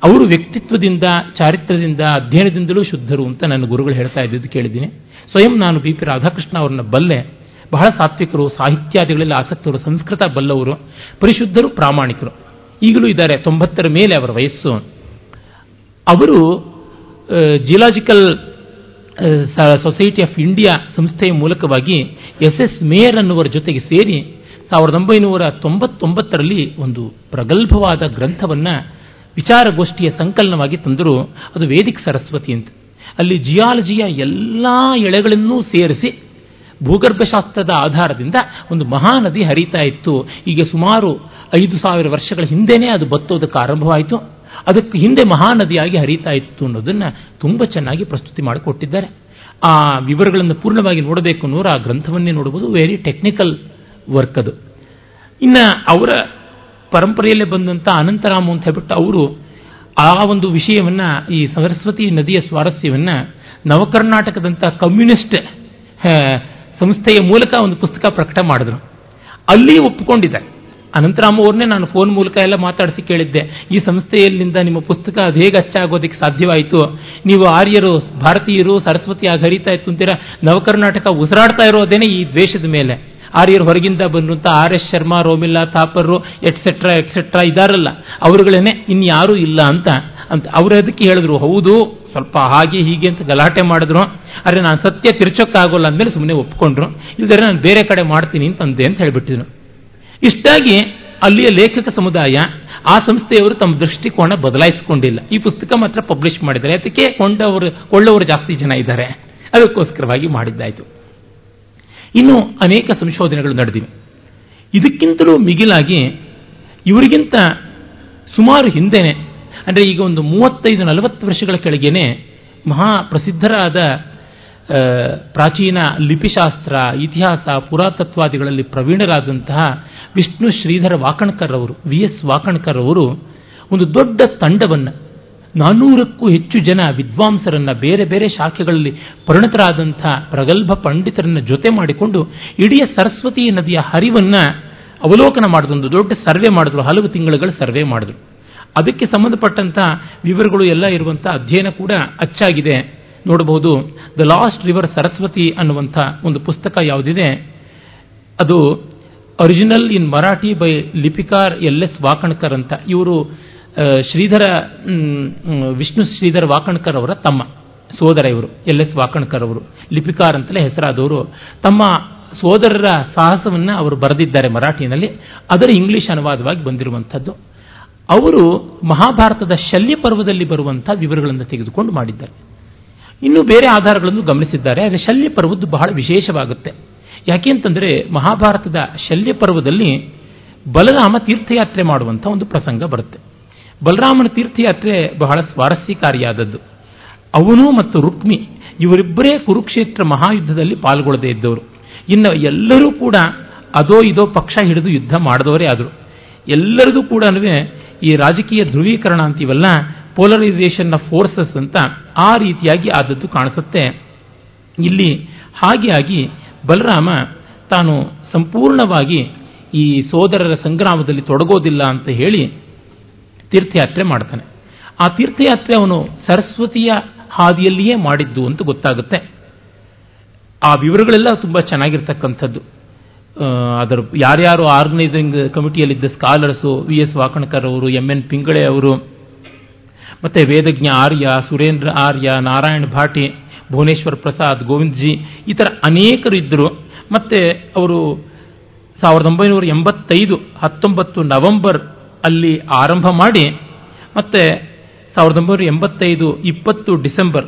ಅವರು ವ್ಯಕ್ತಿತ್ವದಿಂದ ಚಾರಿತ್ರದಿಂದ ಅಧ್ಯಯನದಿಂದಲೂ ಶುದ್ಧರು ಅಂತ ನನ್ನ ಗುರುಗಳು ಹೇಳ್ತಾ ಇದ್ದಿದ್ದು ಕೇಳಿದ್ದೀನಿ. ಸ್ವಯಂ ನಾನು ಬಿ ಪಿ ರಾಧಾಕೃಷ್ಣ ಅವರನ್ನ ಬಲ್ಲೆ. ಬಹಳ ಸಾತ್ವಿಕರು, ಸಾಹಿತ್ಯಾದಿಗಳಲ್ಲಿ ಆಸಕ್ತರು, ಸಂಸ್ಕೃತ ಬಲ್ಲವರು, ಪರಿಶುದ್ಧರು, ಪ್ರಾಮಾಣಿಕರು. ಈಗಲೂ ಇದ್ದಾರೆ, ತೊಂಬತ್ತರ ಮೇಲೆ ಅವರ ವಯಸ್ಸು. ಅವರು ಜಿಯಲಾಜಿಕಲ್ ಸೊಸೈಟಿ ಆಫ್ ಇಂಡಿಯಾ ಸಂಸ್ಥೆಯ ಮೂಲಕವಾಗಿ ಎಸ್ ಎಸ್ ಮೇಯರ್ ಅನ್ನುವರ ಜೊತೆಗೆ ಸೇರಿ ಸಾವಿರದ ಒಂಬೈನೂರ ತೊಂಬತ್ತೊಂಬತ್ತರಲ್ಲಿ ಒಂದು ಪ್ರಗಲ್ಭವಾದ ಗ್ರಂಥವನ್ನ ವಿಚಾರಗೋಷ್ಠಿಯ ಸಂಕಲನವಾಗಿ ತಂದರು. ಅದು ವೇದಿಕ್ ಸರಸ್ವತಿ ಅಂತ. ಅಲ್ಲಿ ಜಿಯಾಲಜಿಯ ಎಲ್ಲ ಎಳೆಗಳನ್ನೂ ಸೇರಿಸಿ ಭೂಗರ್ಭಶಾಸ್ತ್ರದ ಆಧಾರದಿಂದ ಒಂದು ಮಹಾನದಿ ಹರಿತಾ ಇತ್ತು. ಈಗ ಸುಮಾರು ಐದು ಸಾವಿರ ವರ್ಷಗಳ ಹಿಂದೆಯೇ ಅದು ಬತ್ತೋದಕ್ಕೆ ಆರಂಭವಾಯಿತು. ಅದಕ್ಕೆ ಹಿಂದೆ ಮಹಾನದಿಯಾಗಿ ಹರಿತಾ ಇತ್ತು ಅನ್ನೋದನ್ನು ತುಂಬ ಚೆನ್ನಾಗಿ ಪ್ರಸ್ತುತಿ ಮಾಡಿಕೊಟ್ಟಿದ್ದಾರೆ. ಆ ವಿವರಗಳನ್ನು ಪೂರ್ಣವಾಗಿ ನೋಡಬೇಕು ಅನ್ನೋರು ಆ ಗ್ರಂಥವನ್ನೇ ನೋಡಬಹುದು ವೆರಿ ಟೆಕ್ನಿಕಲ್ ವರ್ಕ್ ಅದು. ಇನ್ನು ಅವರ ಪರಂಪರೆಯಲ್ಲೇ ಬಂದಂಥ ಅನಂತರಾಮ ಅಂತ ಹೇಳ್ಬಿಟ್ಟು ಅವರು ಆ ಒಂದು ವಿಷಯವನ್ನ ಈ ಸರಸ್ವತಿ ನದಿಯ ಸ್ವಾರಸ್ಯವನ್ನು ನವಕರ್ನಾಟಕದಂಥ ಕಮ್ಯುನಿಸ್ಟ್ ಸಂಸ್ಥೆಯ ಮೂಲಕ ಒಂದು ಪುಸ್ತಕ ಪ್ರಕಟ ಮಾಡಿದ್ರು. ಅಲ್ಲಿ ಒಪ್ಪಿಕೊಂಡಿದ್ದಾರೆ. ಅನಂತರಾಮ ಅವ್ರನ್ನೇ ನಾನು ಫೋನ್ ಮೂಲಕ ಎಲ್ಲ ಮಾತಾಡಿಸಿ ಕೇಳಿದ್ದೆ. ಈ ಸಂಸ್ಥೆಯಲ್ಲಿಂದ ನಿಮ್ಮ ಪುಸ್ತಕ ಅದು ಹೇಗೆ ಅಚ್ಚಾಗೋದಕ್ಕೆ ಸಾಧ್ಯವಾಯಿತು? ನೀವು ಆರ್ಯರು, ಭಾರತೀಯರು, ಸರಸ್ವತಿ ಆಗಿ ಹರಿತಾ ಇತ್ತು ಅಂತೀರಾ? ನವಕರ್ನಾಟಕ ಉಸಿರಾಡ್ತಾ ಇರೋದೇನೆ ಈ ದ್ವೇಷದ ಮೇಲೆ. ಆರ್ಯರು ಹೊರಗಿಂದ ಬಂದಂತ R S Sharma, Romila Thapar et cetera et cetera ಇದಾರಲ್ಲ. ಅವರುಗಳೇನೆ ಇನ್ಯಾರೂ ಇಲ್ಲ ಅಂತ. ಅಂತ ಅವರು ಅದಕ್ಕೆ ಹೇಳಿದ್ರು, ಹೌದು, ಸ್ವಲ್ಪ ಹಾಗೆ ಹೀಗೆ ಅಂತ ಗಲಾಟೆ ಮಾಡಿದ್ರು. ಆದರೆ ನಾನು ಸತ್ಯ ತಿರ್ಚೋಕ್ಕಾಗೋಲ್ಲ ಅಂದಮೇಲೆ ಸುಮ್ಮನೆ ಒಪ್ಪಿಕೊಂಡ್ರು ಇಲ್ದರೆ ನಾನು ಬೇರೆ ಕಡೆ ಮಾಡ್ತೀನಿ ಅಂತಂದೆ ಅಂತ ಹೇಳಿಬಿಟ್ಟಿದ್ರು. ಇಷ್ಟಾಗಿ ಅಲ್ಲಿಯ ಲೇಖಕ ಸಮುದಾಯ ಆ ಸಂಸ್ಥೆಯವರು ತಮ್ಮ ದೃಷ್ಟಿಕೋನ ಬದಲಾಯಿಸಿಕೊಂಡಿಲ್ಲ. ಈ ಪುಸ್ತಕ ಮಾತ್ರ ಪಬ್ಲಿಷ್ ಮಾಡಿದ್ದಾರೆ. ಅದಕ್ಕೆ ಕೊಂಡವರು, ಕೊಳ್ಳವರು ಜಾಸ್ತಿ ಜನ ಇದ್ದಾರೆ. ಅದಕ್ಕೋಸ್ಕರವಾಗಿ ಮಾಡಿದ್ದಾಯಿತು. ಇನ್ನು ಅನೇಕ ಸಂಶೋಧನೆಗಳು ನಡೆದಿವೆ. ಇದಕ್ಕಿಂತಲೂ ಮಿಗಿಲಾಗಿ ಇವರಿಗಿಂತ ಸುಮಾರು ಹಿಂದೆನೆ, ಅಂದರೆ ಈಗ ಒಂದು ಮೂವತ್ತೈದು ನಲವತ್ತು ವರ್ಷಗಳ ಕೆಳಗೇನೆ ಮಹಾ ಪ್ರಸಿದ್ಧರಾದ ಪ್ರಾಚೀನ ಲಿಪಿಶಾಸ್ತ್ರ, ಇತಿಹಾಸ, ಪುರಾತತ್ವಾದಿಗಳಲ್ಲಿ ಪ್ರವೀಣರಾದಂತಹ ವಿಷ್ಣು ಶ್ರೀಧರ ವಾಕಣ್ಕರ್ ಅವರು, ವಿ ಎಸ್ ವಾಕಣ್ಕರ್ ಅವರು ಒಂದು ದೊಡ್ಡ ತಂಡವನ್ನು ನಾನ್ನೂರಕ್ಕೂ ಹೆಚ್ಚು ಜನ ವಿದ್ವಾಂಸರನ್ನ ಬೇರೆ ಬೇರೆ ಶಾಖೆಗಳಲ್ಲಿ ಪರಿಣತರಾದಂಥ ಪ್ರಗಲ್ಭ ಪಂಡಿತರನ್ನ ಜೊತೆ ಮಾಡಿಕೊಂಡು ಇಡೀ ಸರಸ್ವತಿ ನದಿಯ ಹರಿವನ್ನ ಅವಲೋಕನ ಮಾಡಿದೊಂದು ದೊಡ್ಡ ಸರ್ವೆ ಮಾಡಿದ್ರು, ಹಲವು ತಿಂಗಳುಗಳ ಸರ್ವೆ ಮಾಡಿದ್ರು. ಅದಕ್ಕೆ ಸಂಬಂಧಪಟ್ಟಂಥ ವಿವರಗಳು ಎಲ್ಲ ಇರುವಂಥ ಅಧ್ಯಯನ ಕೂಡ ಅಚ್ಚಾಗಿದೆ. ನೋಡಬಹುದು. ದ ಲಾಸ್ಟ್ ರಿವರ್ ಸರಸ್ವತಿ ಅನ್ನುವಂಥ ಒಂದು ಪುಸ್ತಕ ಯಾವುದಿದೆ? ಅದು original in Marathi by Lipikar L S Wakankar ಅಂತ. ಇವರು ಶ್ರೀಧರ ವಿಷ್ಣು ಶ್ರೀಧರ ವಾಕಣ್ಕರ್ ಅವರ ತಮ್ಮ, ಸೋದರ ಇವರು ಎಲ್ ಎಸ್ ವಾಕಣ್ಕರ್ ಅವರು. ಲಿಪಿಕಾರ್ ಅಂತಲೇ ಹೆಸರಾದವರು. ತಮ್ಮ ಸೋದರರ ಸಾಹಸವನ್ನು ಅವರು ಬರೆದಿದ್ದಾರೆ ಮರಾಠಿನಲ್ಲಿ. ಅದರ ಇಂಗ್ಲಿಷ್ ಅನುವಾದವಾಗಿ ಬಂದಿರುವಂಥದ್ದು. ಅವರು ಮಹಾಭಾರತದ ಶಲ್ಯ ಪರ್ವದಲ್ಲಿ ಬರುವಂತಹ ವಿವರಗಳನ್ನು ತೆಗೆದುಕೊಂಡು ಮಾಡಿದ್ದಾರೆ. ಇನ್ನು ಬೇರೆ ಆಧಾರಗಳನ್ನು ಗಮನಿಸಿದ್ದಾರೆ. ಆದರೆ ಶಲ್ಯ ಪರ್ವದ್ದು ಬಹಳ ವಿಶೇಷವಾಗುತ್ತೆ. ಯಾಕೆ ಅಂತಂದರೆ ಮಹಾಭಾರತದ ಶಲ್ಯ ಪರ್ವದಲ್ಲಿ ಬಲರಾಮ ತೀರ್ಥಯಾತ್ರೆ ಮಾಡುವಂಥ ಒಂದು ಪ್ರಸಂಗ ಬರುತ್ತೆ. ಬಲರಾಮನ ತೀರ್ಥಯಾತ್ರೆ ಬಹಳ ಸ್ವಾರಸ್ಯಕಾರಿಯಾದದ್ದು. ಅವನು ಮತ್ತು ರುಕ್ಮಿ ಇವರಿಬ್ಬರೇ ಕುರುಕ್ಷೇತ್ರ ಮಹಾಯುದ್ಧದಲ್ಲಿ ಪಾಲ್ಗೊಳ್ಳದೇ ಇದ್ದವರು. ಇನ್ನು ಎಲ್ಲರೂ ಕೂಡ ಅದೋ ಇದೋ ಪಕ್ಷ ಹಿಡಿದು ಯುದ್ಧ ಮಾಡಿದವರೇ ಆದರು. ಎಲ್ಲರಿಗೂ ಕೂಡ ಈ ರಾಜಕೀಯ ಧ್ರುವೀಕರಣ ಅಂತೀವಲ್ಲ ಪೋಲರೈಸೇಷನ್ ಆಫ್ ಫೋರ್ಸಸ್ ಅಂತ ಆ ರೀತಿಯಾಗಿ ಆದದ್ದು ಕಾಣಿಸುತ್ತೆ. ಇಲ್ಲಿ ಹಾಗೆ ಆಗಿ ಬಲರಾಮ ತಾನು ಸಂಪೂರ್ಣವಾಗಿ ಈ ಸೋದರರ ಸಂಗ್ರಾಮದಲ್ಲಿ ತೊಡಗೋದಿಲ್ಲ ಅಂತ ಹೇಳಿ ತೀರ್ಥಯಾತ್ರೆ ಮಾಡ್ತಾನೆ. ಆ ತೀರ್ಥಯಾತ್ರೆ ಅವನು ಸರಸ್ವತಿಯ ಹಾದಿಯಲ್ಲಿಯೇ ಮಾಡಿದ್ದು ಅಂತ ಗೊತ್ತಾಗುತ್ತೆ. ಆ ವಿವರಗಳೆಲ್ಲ ತುಂಬ ಚೆನ್ನಾಗಿರ್ತಕ್ಕಂಥದ್ದು. ಅದರ ಯಾರ್ಯಾರು ಆರ್ಗನೈಸಿಂಗ್ ಕಮಿಟಿಯಲ್ಲಿದ್ದ ಸ್ಕಾಲರ್ಸು ವಿ ಎಸ್ ವಾಕಣ್ಕರ್ ಅವರು ಎಂ ಎನ್ ಪಿಂಗಳೆ ಅವರು, ಮತ್ತೆ ವೇದಜ್ಞ ಆರ್ಯ, ಸುರೇಂದ್ರ ಆರ್ಯ, ನಾರಾಯಣ್ ಭಾಟಿ, ಭುವನೇಶ್ವರ್ ಪ್ರಸಾದ್ ಗೋವಿಂದ್ಜಿ ಈ ಥರ ಅನೇಕರು ಇದ್ದರು. ಮತ್ತೆ ಅವರು ಸಾವಿರದ ಒಂಬೈನೂರ ಎಂಬತ್ತೈದು, ಹತ್ತೊಂಬತ್ತು ನವೆಂಬರ್ ಅಲ್ಲಿ ಆರಂಭ ಮಾಡಿ, ಮತ್ತೆ ಸಾವಿರದ ಒಂಬೈನೂರ ಎಂಬತ್ತೈದು, ಇಪ್ಪತ್ತು ಡಿಸೆಂಬರ್,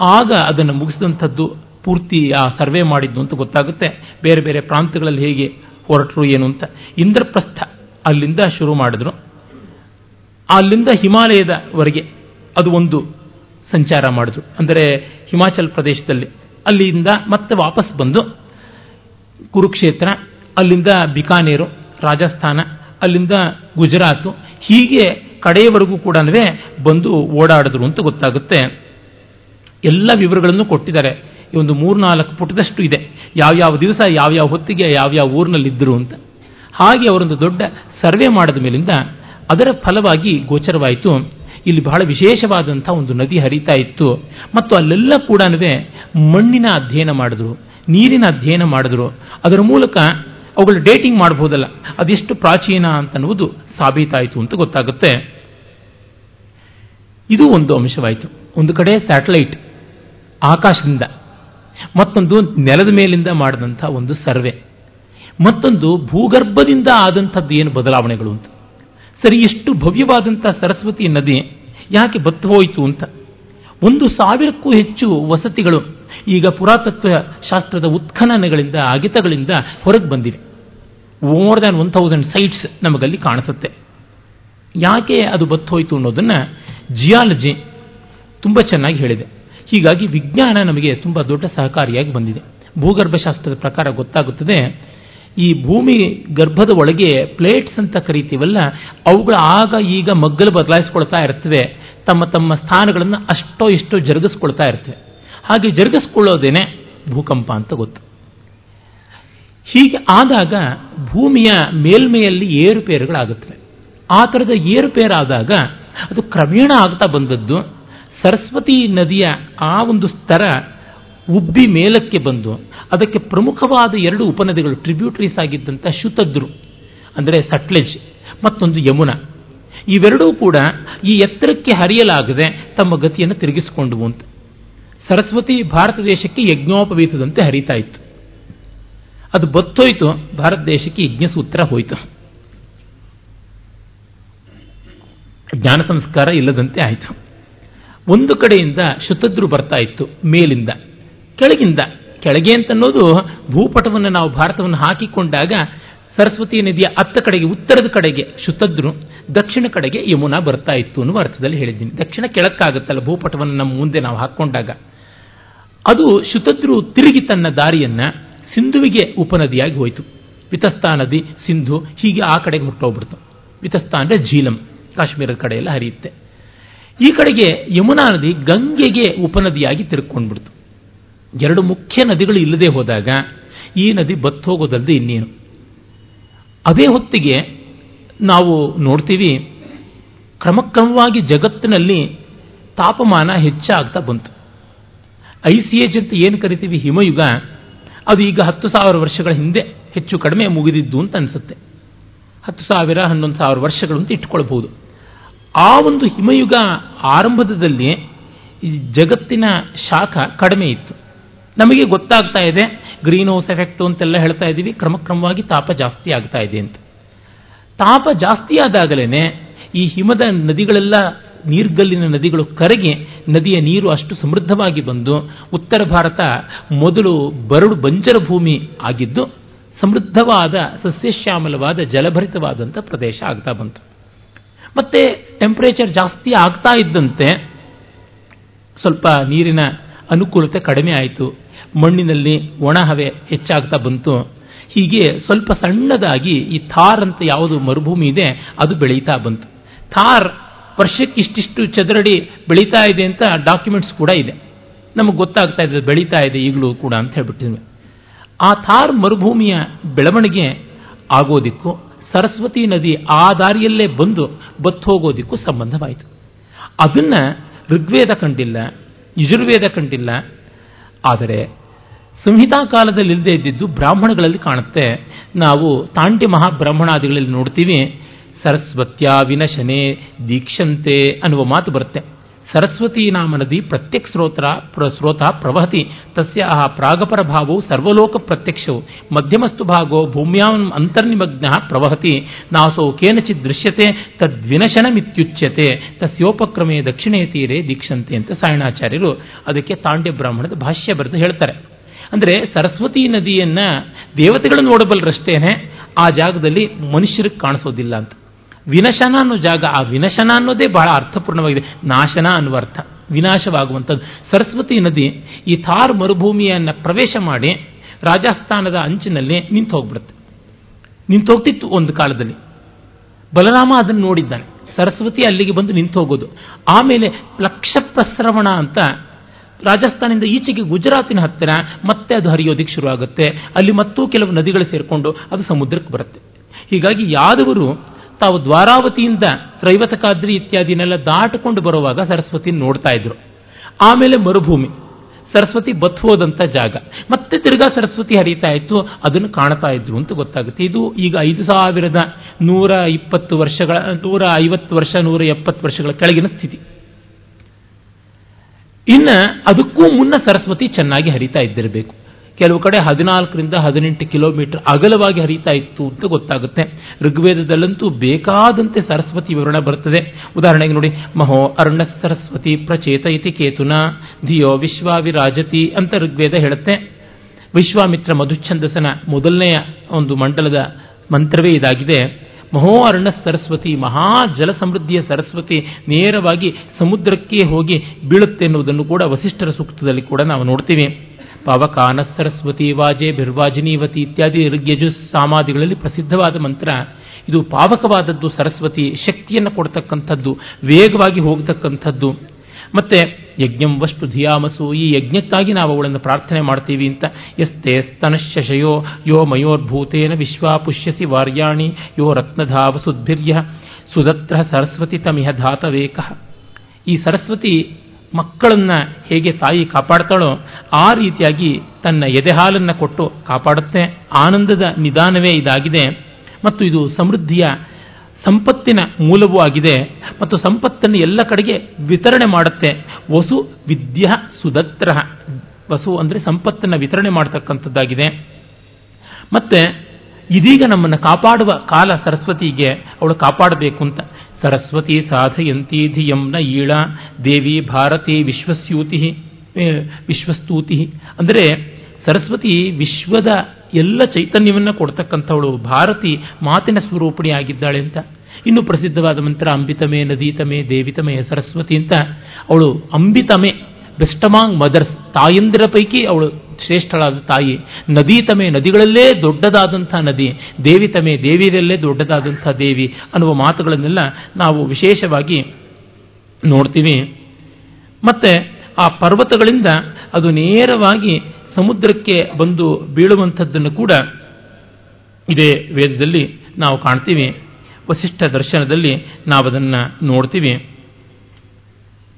ಆಗ ಅದನ್ನು ಮುಗಿಸಿದಂಥದ್ದು ಪೂರ್ತಿ, ಆ, ಸರ್ವೆ ಮಾಡಿದ್ದು ಅಂತ ಗೊತ್ತಾಗುತ್ತೆ. ಬೇರೆ ಬೇರೆ ಪ್ರಾಂತ್ಯಗಳಲ್ಲಿ ಹೇಗೆ ಹೊರಟರು ಏನು ಅಂತ. ಇಂದ್ರಪ್ರಸ್ಥ ಅಲ್ಲಿಂದ ಶುರು ಮಾಡಿದ್ರು. ಅಲ್ಲಿಂದ ಹಿಮಾಲಯದವರೆಗೆ ಅದು ಒಂದು ಸಂಚಾರ ಮಾಡಿದ್ರು. ಅಂದರೆ ಹಿಮಾಚಲ್ ಪ್ರದೇಶದಲ್ಲಿ. ಅಲ್ಲಿಂದ ಮತ್ತೆ ವಾಪಸ್ ಬಂದು ಕುರುಕ್ಷೇತ್ರ, ಅಲ್ಲಿಂದ ಬಿಕಾನೇರು, ರಾಜಸ್ಥಾನ, ಅಲ್ಲಿಂದ ಗುಜರಾತು, ಹೀಗೆ ಕಡೆಯವರೆಗೂ ಕೂಡ ಬಂದು ಓಡಾಡಿದ್ರು ಅಂತ ಗೊತ್ತಾಗುತ್ತೆ. ಎಲ್ಲ ವಿವರಗಳನ್ನು ಕೊಟ್ಟಿದ್ದಾರೆ. ಒಂದು ಮೂರ್ನಾಲ್ಕು ಪುಟದಷ್ಟು ಇದೆ. ಯಾವ್ಯಾವ ದಿವಸ ಯಾವ್ಯಾವ ಹೊತ್ತಿಗೆ ಯಾವ್ಯಾವ ಊರಿನಲ್ಲಿದ್ದರು ಅಂತ. ಹಾಗೆ ಅವರೊಂದು ದೊಡ್ಡ ಸರ್ವೆ ಮಾಡಿದ ಮೇಲಿಂದ ಅದರ ಫಲವಾಗಿ ಗೋಚರವಾಯಿತು. ಇಲ್ಲಿ ಬಹಳ ವಿಶೇಷವಾದಂಥ ಒಂದು ನದಿ ಹರಿತಾ ಇತ್ತು. ಮತ್ತು ಅಲ್ಲೆಲ್ಲ ಕೂಡ ಮಣ್ಣಿನ ಅಧ್ಯಯನ ಮಾಡಿದ್ರು, ನೀರಿನ ಅಧ್ಯಯನ ಮಾಡಿದ್ರು. ಅದರ ಮೂಲಕ ಅವುಗಳ ಡೇಟಿಂಗ್ ಮಾಡಬಹುದಲ್ಲ ಅದೆಷ್ಟು ಪ್ರಾಚೀನ ಅಂತನ್ನುವುದು ಸಾಬೀತಾಯಿತು ಅಂತ ಗೊತ್ತಾಗುತ್ತೆ. ಇದು ಒಂದು ಅಂಶವಾಯಿತು. ಒಂದು ಕಡೆ ಸ್ಯಾಟಲೈಟ್ ಆಕಾಶದಿಂದ. ಮತ್ತೊಂದು ನೆಲದ ಮೇಲಿಂದ ಮಾಡಿದಂಥ ಒಂದು ಸರ್ವೆ. ಮತ್ತೊಂದು ಭೂಗರ್ಭದಿಂದ ಆದಂಥದ್ದು ಏನು ಬದಲಾವಣೆಗಳು ಅಂತ. ಸರಿ, ಇಷ್ಟು ಭವ್ಯವಾದಂಥ ಸರಸ್ವತಿ ನದಿ ಯಾಕೆ ಬತ್ತು ಹೋಯಿತು ಅಂತ. ಒಂದು ಸಾವಿರಕ್ಕೂ ಹೆಚ್ಚು ವಸತಿಗಳು ಈಗ ಪುರಾತತ್ವ ಶಾಸ್ತ್ರದ ಉತ್ಖನನಗಳಿಂದ ಅಗಿತಗಳಿಂದ ಹೊರಗೆ ಬಂದಿವೆ. More than one thousand sites ನಮಗಲ್ಲಿ ಕಾಣಿಸುತ್ತೆ. ಯಾಕೆ ಅದು ಬತ್ತು ಹೋಯಿತು ಅನ್ನೋದನ್ನು ಜಿಯಾಲಜಿ ತುಂಬ ಚೆನ್ನಾಗಿ ಹೇಳಿದೆ. ಹೀಗಾಗಿ ವಿಜ್ಞಾನ ನಮಗೆ ತುಂಬ ದೊಡ್ಡ ಸಹಕಾರಿಯಾಗಿ ಬಂದಿದೆ. ಭೂಗರ್ಭಶಾಸ್ತ್ರದ ಪ್ರಕಾರ ಗೊತ್ತಾಗುತ್ತದೆ, ಈ ಭೂಮಿ ಗರ್ಭದ ಒಳಗೆ ಪ್ಲೇಟ್ಸ್ ಅಂತ ಕರಿತೀವಲ್ಲ, ಅವುಗಳು ಆಗ ಈಗ ಮಗ್ಗಲು ಬದಲಾಯಿಸ್ಕೊಳ್ತಾ ಇರ್ತವೆ, ತಮ್ಮ ತಮ್ಮ ಸ್ಥಾನಗಳನ್ನು ಅಷ್ಟೋ ಇಷ್ಟೋ ಜರುಗಿಸ್ಕೊಳ್ತಾ ಇರ್ತವೆ. ಹಾಗೆ ಜರುಗಿಸ್ಕೊಳ್ಳೋದೇನೆ ಭೂಕಂಪ ಅಂತ ಗೊತ್ತು. ಹೀಗೆ ಆದಾಗ ಭೂಮಿಯ ಮೇಲ್ಮೆಯಲ್ಲಿ ಏರುಪೇರುಗಳಾಗುತ್ತವೆ. ಆ ಥರದ ಏರುಪೇರಾದಾಗ ಅದು ಕ್ರಮೇಣ ಆಗ್ತಾ ಬಂದದ್ದು ಸರಸ್ವತಿ ನದಿಯ ಆ ಒಂದು ಸ್ತರ ಉಬ್ಬಿ ಮೇಲಕ್ಕೆ ಬಂದು ಅದಕ್ಕೆ ಪ್ರಮುಖವಾದ ಎರಡು ಉಪನದಿಗಳು ಟ್ರಿಬ್ಯೂಟರೀಸ್ ಆಗಿದ್ದಂಥ ಶುತದ್ರು, ಅಂದರೆ ಸಟ್ಲೆಜ್ ಮತ್ತೊಂದು ಯಮುನಾ. ಇವೆರಡೂ ಕೂಡ ಈ ಎತ್ತರಕ್ಕೆ ಹರಿಯಲಾಗದೆ ತಮ್ಮ ಗತಿಯನ್ನು ತಿರುಗಿಸಿಕೊಂಡವು ಅಂತ. ಸರಸ್ವತಿ ಭಾರತ ದೇಶಕ್ಕೆ ಯಜ್ಞೋಪವೀತದಂತೆ ಹರಿತಾ ಇತ್ತು. ಅದು ಬತ್ತೋಯ್ತು, ಭಾರತ ದೇಶಕ್ಕೆ ಯಜ್ಞಸೂತ್ರ ಹೋಯಿತು. ಜ್ಞಾನ ಸಂಸ್ಕಾರ ಇಲ್ಲದಂತೆ ಆಯಿತು. ಒಂದು ಕಡೆಯಿಂದ ಶತದ್ರು ಬರ್ತಾ ಇತ್ತು, ಮೇಲಿಂದ. ಕೆಳಗಿಂದ. ಕೆಳಗೆ ಅಂತನ್ನೋದು ಭೂಪಟವನ್ನು ನಾವು ಭಾರತವನ್ನು ಹಾಕಿಕೊಂಡಾಗ ಸರಸ್ವತಿ ನದಿಯ ಅತ್ತ ಕಡೆಗೆ, ಉತ್ತರದ ಕಡೆಗೆ ಶುತದ್ರು, ದಕ್ಷಿಣ ಕಡೆಗೆ ಯಮುನಾ ಬರ್ತಾ ಇತ್ತು ಅನ್ನುವ ಅರ್ಥದಲ್ಲಿ ಹೇಳಿದ್ದೀನಿ. ದಕ್ಷಿಣ ಕೆಳಕ್ಕಾಗುತ್ತಲ್ಲ ಭೂಪಟವನ್ನು ನಮ್ಮ ಮುಂದೆ ನಾವು ಹಾಕ್ಕೊಂಡಾಗ ಅದು ಶುತದ್ರು ತಿರುಗಿ ತನ್ನ ದಾರಿಯನ್ನ ಸಿಂಧುವಿಗೆ ಉಪನದಿಯಾಗಿ ಹೋಯಿತು. ವಿತಸ್ತಾ ನದಿ, ಸಿಂಧು ಹೀಗೆ ಆ ಕಡೆಗೆ ಹೊರಟೋಗ್ಬಿಡ್ತು ವಿತಸ್ತಾ ಅಂದರೆ ಝೀಲಂ, ಕಾಶ್ಮೀರದ ಕಡೆಯೆಲ್ಲ ಹರಿಯುತ್ತೆ. ಈ ಕಡೆಗೆ ಯಮುನಾ ನದಿ ಗಂಗೆಗೆ ಉಪನದಿಯಾಗಿ ತಿರುಗ್ಕೊಂಡ್ಬಿಡ್ತು ಎರಡು ಮುಖ್ಯ ನದಿಗಳು ಇಲ್ಲದೆ ಹೋದಾಗ ಈ ನದಿ ಬತ್ತೋಗೋದಲ್ಲದೆ ಇನ್ನೇನು? ಅದೇ ಹೊತ್ತಿಗೆ ನಾವು ನೋಡ್ತೀವಿ, ಕ್ರಮಕ್ರಮವಾಗಿ ಜಗತ್ತಿನಲ್ಲಿ ತಾಪಮಾನ ಹೆಚ್ಚಾಗ್ತಾ ಬಂತು. ಐ ಸಿ ಏಜ್ ಅಂತ ಏನು ಕರಿತೀವಿ, ಹಿಮಯುಗ, ಅದು ಈಗ ಹತ್ತು ಸಾವಿರ ವರ್ಷಗಳ ಹಿಂದೆ ಹೆಚ್ಚು ಕಡಿಮೆ ಮುಗಿದಿದ್ದು ಅಂತ ಅನಿಸುತ್ತೆ. ಹತ್ತು ಸಾವಿರ, ಹನ್ನೊಂದು ಸಾವಿರ ವರ್ಷಗಳು ಅಂತ ಇಟ್ಕೊಳ್ಬಹುದು. ಆ ಒಂದು ಹಿಮಯುಗ ಆರಂಭದಲ್ಲಿ ಜಗತ್ತಿನ ಶಾಖ ಕಡಿಮೆ ಇತ್ತು. ನಮಗೆ ಗೊತ್ತಾಗ್ತಾ ಇದೆ, ಗ್ರೀನ್ ಹೌಸ್ ಎಫೆಕ್ಟು ಅಂತೆಲ್ಲ ಹೇಳ್ತಾ ಇದ್ದೀವಿ, ಕ್ರಮಕ್ರಮವಾಗಿ ತಾಪ ಜಾಸ್ತಿ ಆಗ್ತಾ ಇದೆ ಅಂತ. ತಾಪ ಜಾಸ್ತಿ ಆದಾಗಲೇ ಈ ಹಿಮದ ನದಿಗಳೆಲ್ಲ, ನೀರ್ಗಲ್ಲಿನ ನದಿಗಳು ಕರಗಿ ನದಿಯ ನೀರು ಅಷ್ಟು ಸಮೃದ್ಧವಾಗಿ ಬಂದು ಉತ್ತರ ಭಾರತ ಮೊದಲು ಬರಡು ಬಂಜರ ಭೂಮಿ ಆಗಿದ್ದು, ಸಮೃದ್ಧವಾದ ಸಸ್ಯಶ್ಯಾಮಲವಾದ ಜಲಭರಿತವಾದಂಥ ಪ್ರದೇಶ ಆಗ್ತಾ ಬಂತು. ಮತ್ತೆ ಟೆಂಪರೇಚರ್ ಜಾಸ್ತಿ ಆಗ್ತಾ ಇದ್ದಂತೆ ಸ್ವಲ್ಪ ನೀರಿನ ಅನುಕೂಲತೆ ಕಡಿಮೆ ಆಯಿತು. ಮಣ್ಣಿನಲ್ಲಿ ಒಣ ಹವೆ ಹೆಚ್ಚಾಗ್ತಾ ಬಂತು. ಹೀಗೆ ಸ್ವಲ್ಪ ಸಣ್ಣದಾಗಿ ಈ ಥಾರ್ ಅಂತ ಯಾವುದು ಮರುಭೂಮಿ ಇದೆ, ಅದು ಬೆಳೀತಾ ಬಂತು. ಥಾರ್ ವರ್ಷಕ್ಕೆ ಇಷ್ಟಿಷ್ಟು ಚದರಡಿ ಬೆಳೀತಾ ಇದೆ ಅಂತ ಡಾಕ್ಯುಮೆಂಟ್ಸ್ ಕೂಡ ಇದೆ. ನಮಗೆ ಗೊತ್ತಾಗ್ತಾ ಇದೆ, ಬೆಳೀತಾ ಇದೆ ಈಗಲೂ ಕೂಡ ಅಂತ ಹೇಳ್ಬಿಟ್ಟಿದ್ವಿ. ಆ ಥಾರ್ ಮರುಭೂಮಿಯ ಬೆಳವಣಿಗೆ ಆಗೋದಿಕ್ಕೂ ಸರಸ್ವತಿ ನದಿ ಆ ದಾರಿಯಲ್ಲೇ ಬಂದು ಬತ್ತು ಹೋಗೋದಿಕ್ಕೂ ಸಂಬಂಧವಾಯಿತು. ಅದನ್ನ ಋಗ್ವೇದ ಕಂಡಿಲ್ಲ, ಯಜುರ್ವೇದ ಕಂಡಿಲ್ಲ. ಆದರೆ ಸಂಹಿತಾ ಕಾಲದಲ್ಲಿ ಇಲ್ಲದೆ ಇದ್ದಿದ್ದು ಬ್ರಾಹ್ಮಣಗಳಲ್ಲಿ ಕಾಣುತ್ತೆ. ನಾವು ತಾಂಡ್ಯ ಮಹಾಬ್ರಾಹ್ಮಣಾದಿಗಳಲ್ಲಿ ನೋಡ್ತೀವಿ, ಸರಸ್ವತ್ಯ ವಿನಶನೆ ದೀಕ್ಷಂತೆ ಅನ್ನುವ ಮಾತು ಬರುತ್ತೆ. ಸರಸ್ವತಿ ನಾಮ ನದಿ ಪ್ರತ್ಯಕ್ ಸ್ರೋತ್ರ ಸ್ರೋತ ಪ್ರವಹತಿ, ತಸ್ಯ ಪ್ರಾಗಪರ ಭಾವವು ಸರ್ವಲೋಕ ಪ್ರತ್ಯಕ್ಷವು ಮಧ್ಯಮಸ್ತು ಭಾಗೋ ಭೂಮ್ಯಾಂ ಅಂತರ್ನಿಮಗ್ನ ಪ್ರವಹತಿ, ನಾಸೋ ಕೇನಚಿತ್ ದೃಶ್ಯತೆ, ತದ್ವಿನಶನಮಿತ್ಯುಚ್ಯತೆ, ತಸ್ಯೋಪಕ್ರಮೇ ದಕ್ಷಿಣೇ ತೀರೆ ದೀಕ್ಷಂತೆ ಅಂತ ಸಾಯಣಾಚಾರ್ಯರು ಅದಕ್ಕೆ ತಾಂಡ್ಯ ಬ್ರಾಹ್ಮಣದ ಭಾಷ್ಯ ಬರೆದು ಹೇಳ್ತಾರೆ. ಅಂದರೆ ಸರಸ್ವತಿ ನದಿಯನ್ನ ದೇವತೆಗಳು ನೋಡಬಲ್ಲರಷ್ಟೇನೆ ಆ ಜಾಗದಲ್ಲಿ ಮನುಷ್ಯರಿಗೆ ಕಾಣಿಸೋದಿಲ್ಲ ಅಂತ. ವಿನಶನ ಅನ್ನೋ ಜಾಗ, ಆ ವಿನಶನ ಅನ್ನೋದೇ ಬಹಳ ಅರ್ಥಪೂರ್ಣವಾಗಿದೆ. ನಾಶನ ಅನ್ನುವ ಅರ್ಥ. ವಿನಾಶವಾಗುವಂಥದ್ದು. ಸರಸ್ವತಿ ನದಿ ಈ ಥಾರ್ ಮರುಭೂಮಿಯನ್ನು ಪ್ರವೇಶ ಮಾಡಿ ರಾಜಸ್ಥಾನದ ಅಂಚಿನಲ್ಲಿ ನಿಂತು ಹೋಗ್ಬಿಡುತ್ತೆ. ನಿಂತು ಹೋಗ್ತಿತ್ತು ಒಂದು ಕಾಲದಲ್ಲಿ. ಬಲರಾಮ ಅದನ್ನು ನೋಡಿದ್ದಾನೆ. ಸರಸ್ವತಿ ಅಲ್ಲಿಗೆ ಬಂದು ನಿಂತು ಹೋಗೋದು. ಆಮೇಲೆ ಲಕ್ಷ ಪ್ರಸ್ರವಣ ಅಂತ ರಾಜಸ್ಥಾನದಿಂದ ಈಚೆಗೆ ಗುಜರಾತಿನ ಹತ್ತಿರ ಮತ್ತೆ ಅದು ಹರಿಯೋದಿಕ್ಕೆ ಶುರುವಾಗುತ್ತೆ. ಅಲ್ಲಿ ಮತ್ತೂ ಕೆಲವು ನದಿಗಳು ಸೇರಿಕೊಂಡು ಅದು ಸಮುದ್ರಕ್ಕೆ ಬರುತ್ತೆ. ಹೀಗಾಗಿ ಯಾದವರು ತಾವು ದ್ವಾರಾವತಿಯಿಂದ ತ್ರೈವತಕಾದ್ರಿ ಇತ್ಯಾದಿನೆಲ್ಲ ದಾಟಿಕೊಂಡು ಬರುವಾಗ ಸರಸ್ವತಿ ನೋಡ್ತಾ ಇದ್ರು. ಆಮೇಲೆ ಮರುಭೂಮಿ. ಸರಸ್ವತಿ ಬತ್ ಹೋದಂಥ ಜಾಗ. ಮತ್ತೆ ತಿರ್ಗಾ ಸರಸ್ವತಿ ಹರಿತಾ ಇತ್ತು, ಅದನ್ನು ಕಾಣ್ತಾ ಇದ್ರು ಅಂತ ಗೊತ್ತಾಗುತ್ತೆ. ಇದು ಈಗ ಐದು ಸಾವಿರದ ನೂರ ಇಪ್ಪತ್ತು ವರ್ಷಗಳ, ನೂರ ಐವತ್ತು ವರ್ಷ, ನೂರ ಎಪ್ಪತ್ತು ವರ್ಷಗಳ ಕೆಳಗಿನ ಸ್ಥಿತಿ. ಇನ್ನು ಅದಕ್ಕೂ ಮುನ್ನ ಸರಸ್ವತಿ ಚೆನ್ನಾಗಿ ಹರಿತಾ ಇದ್ದಿರಬೇಕು. ಕೆಲವು ಕಡೆ ಹದಿನಾಲ್ಕರಿಂದ ಹದಿನೆಂಟು ಕಿಲೋಮೀಟರ್ ಅಗಲವಾಗಿ ಹರಿತಾ ಇತ್ತು ಅಂತ ಗೊತ್ತಾಗುತ್ತೆ. ಋಗ್ವೇದದಲ್ಲಂತೂ ಬೇಕಾದಂತೆ ಸರಸ್ವತಿ ವಿವರಣೆ ಬರುತ್ತದೆ. ಉದಾಹರಣೆಗೆ ನೋಡಿ, ಮಹೋ ಅರುಣ ಸರಸ್ವತಿ ಪ್ರಚೇತ ಇತಿ ಕೇತುನ, ಧಿಯೋ ವಿಶ್ವಾವಿರಾಜತಿ ಅಂತ ಋಗ್ವೇದ ಹೇಳುತ್ತೆ. ವಿಶ್ವಾಮಿತ್ರ ಮಧುಚ್ಛಂದಸನ ಮೊದಲನೆಯ ಒಂದು ಮಂಡಲದ ಮಂತ್ರವೇ ಇದಾಗಿದೆ. ಮಹೋ ಅರ್ಣ ಸರಸ್ವತಿ, ಮಹಾ ಜಲ ಸಮೃದ್ಧಿಯ ಸರಸ್ವತಿ ನೇರವಾಗಿ ಸಮುದ್ರಕ್ಕೆ ಹೋಗಿ ಬೀಳುತ್ತೆ ಎನ್ನುವುದನ್ನು ಕೂಡ ವಸಿಷ್ಠರ ಸೂಕ್ತದಲ್ಲಿ ಕೂಡ ನಾವು ನೋಡ್ತೀವಿ. ಪಾವಕಾನ ಸರಸ್ವತಿ ವಾಜೆ ಬಿರ್ವಾಜಿನೀವತಿ ಇತ್ಯಾದಿ ಋಗ್ಯಜು ಸಾಮಾದಿಗಳಲ್ಲಿ ಪ್ರಸಿದ್ಧವಾದ ಮಂತ್ರ. ಇದು ಪಾವಕವಾದದ್ದು ಸರಸ್ವತಿ ಶಕ್ತಿಯನ್ನು ಕೊಡ್ತಕ್ಕಂಥದ್ದು, ವೇಗವಾಗಿ ಹೋಗ್ತಕ್ಕಂಥದ್ದು. ಮತ್ತೆ ಯಜ್ಞಂ ವಷ್ಟು ಧಿಯಾಮಸು, ಈ ಯಜ್ಞಕ್ಕಾಗಿ ನಾವು ಅವಳನ್ನು ಪ್ರಾರ್ಥನೆ ಮಾಡ್ತೀವಿ ಅಂತ ಎಸ್ತೆ ಸ್ತನಶಯೋ ಯೋ ಮಯೋರ್ಭೂತೇನ ವಿಶ್ವಾ ಪುಷ್ಯಸಿ ವಾರ್ಯಾಣಿ, ಯೋ ರತ್ನಧಾವ ಸುದ್ಭಿರ್ಯ, ಸುದತ್ರ ಸರಸ್ವತಿ ತಮಿಹ ಧಾತವೇಕ. ಈ ಸರಸ್ವತಿ ಮಕ್ಕಳನ್ನ ಹೇಗೆ ತಾಯಿ ಕಾಪಾಡ್ತಾಳೋ ಆ ರೀತಿಯಾಗಿ ತನ್ನ ಎದೆಹಾಲನ್ನು ಕೊಟ್ಟು ಕಾಪಾಡುತ್ತೆ. ಆನಂದದ ನಿಧಾನವೇ ಇದಾಗಿದೆ. ಮತ್ತು ಇದು ಸಮೃದ್ಧಿಯ ಸಂಪತ್ತಿನ ಮೂಲವೂ ಆಗಿದೆ. ಮತ್ತು ಸಂಪತ್ತನ್ನು ಎಲ್ಲ ಕಡೆಗೆ ವಿತರಣೆ ಮಾಡುತ್ತೆ. ವಸು ವಿದ್ಯ ಸುದತ್ರ. ವಸು ಅಂದರೆ ಸಂಪತ್ತನ್ನು ವಿತರಣೆ ಮಾಡತಕ್ಕಂಥದ್ದಾಗಿದೆ. ಮತ್ತೆ ಇದೀಗ ನಮ್ಮನ್ನು ಕಾಪಾಡುವ ಕಾಲ ಸರಸ್ವತಿಗೆ ಅವಳು ಕಾಪಾಡಬೇಕು ಅಂತ. ಸರಸ್ವತಿ ಸಾಧಯಂತಿ ಧಿಯಂನ ಈಳ ದೇವಿ ಭಾರತಿ ವಿಶ್ವಸ್ಯೂತಿ ವಿಶ್ವಸ್ತೂತಿ. ಅಂದರೆ ಸರಸ್ವತಿ ವಿಶ್ವದ ಎಲ್ಲ ಚೈತನ್ಯವನ್ನು ಕೊಡ್ತಕ್ಕಂಥವಳು. ಭಾರತಿ ಮಾತಿನ ಸ್ವರೂಪಿಣಿ ಆಗಿದ್ದಾಳೆ ಅಂತ. ಇನ್ನು ಪ್ರಸಿದ್ಧವಾದ ಮಂತ್ರ, ಅಂಬಿತಮೆ ನದೀತಮೆ ದೇವಿತಮೆ ಸರಸ್ವತಿ ಅಂತ. ಅವಳು ಅಂಬಿತಮೆ ಬೆಸ್ಟಮಾಂಗ್ ಮದರ್ಸ್, ತಾಯಂದಿರ ಪೈಕಿ ಅವಳು ಶ್ರೇಷ್ಠಳಾದ ತಾಯಿ. ನದೀತಮೆ ನದಿಗಳಲ್ಲೇ ದೊಡ್ಡದಾದಂಥ ನದಿ, ದೇವಿ ತಮೆ ದೇವಿಯರಲ್ಲೇ ದೊಡ್ಡದಾದಂಥ ದೇವಿ ಅನ್ನುವ ಮಾತುಗಳನ್ನೆಲ್ಲ ನಾವು ವಿಶೇಷವಾಗಿ ನೋಡ್ತೀವಿ. ಮತ್ತೆ ಆ ಪರ್ವತಗಳಿಂದ ಅದು ನೇರವಾಗಿ ಸಮುದ್ರಕ್ಕೆ ಬಂದು ಬೀಳುವಂಥದ್ದನ್ನು ಕೂಡ ಇದೇ ವೇದದಲ್ಲಿ ನಾವು ಕಾಣ್ತೀವಿ. ವಸಿಷ್ಠ ದರ್ಶನದಲ್ಲಿ ನಾವದನ್ನು ನೋಡ್ತೀವಿ.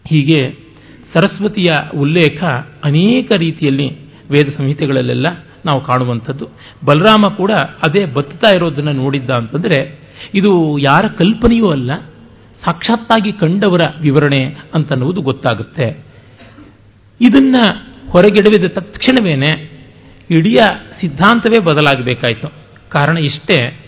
ಹೀಗೆ ಸರಸ್ವತಿಯ ಉಲ್ಲೇಖ ಅನೇಕ ರೀತಿಯಲ್ಲಿ ವೇದ ಸಂಹಿತೆಗಳಲ್ಲೆಲ್ಲ ನಾವು ಕಾಣುವಂಥದ್ದು. ಬಲರಾಮ ಕೂಡ ಅದೇ ಬತ್ತಾ ಇರೋದನ್ನು ನೋಡಿದ್ದ ಅಂತಂದರೆ, ಇದು ಯಾರ ಕಲ್ಪನೆಯೂ ಅಲ್ಲ, ಸಾಕ್ಷಾತ್ತಾಗಿ ಕಂಡವರ ವಿವರಣೆ ಅಂತನ್ನುವುದು ಗೊತ್ತಾಗುತ್ತೆ. ಇದನ್ನ ಹೊರಗೆಡವಿದ ತಕ್ಷಣವೇನೆ ಇಡೀ ಸಿದ್ಧಾಂತವೇ ಬದಲಾಗಬೇಕಾಯಿತು. ಕಾರಣ ಇಷ್ಟೇ,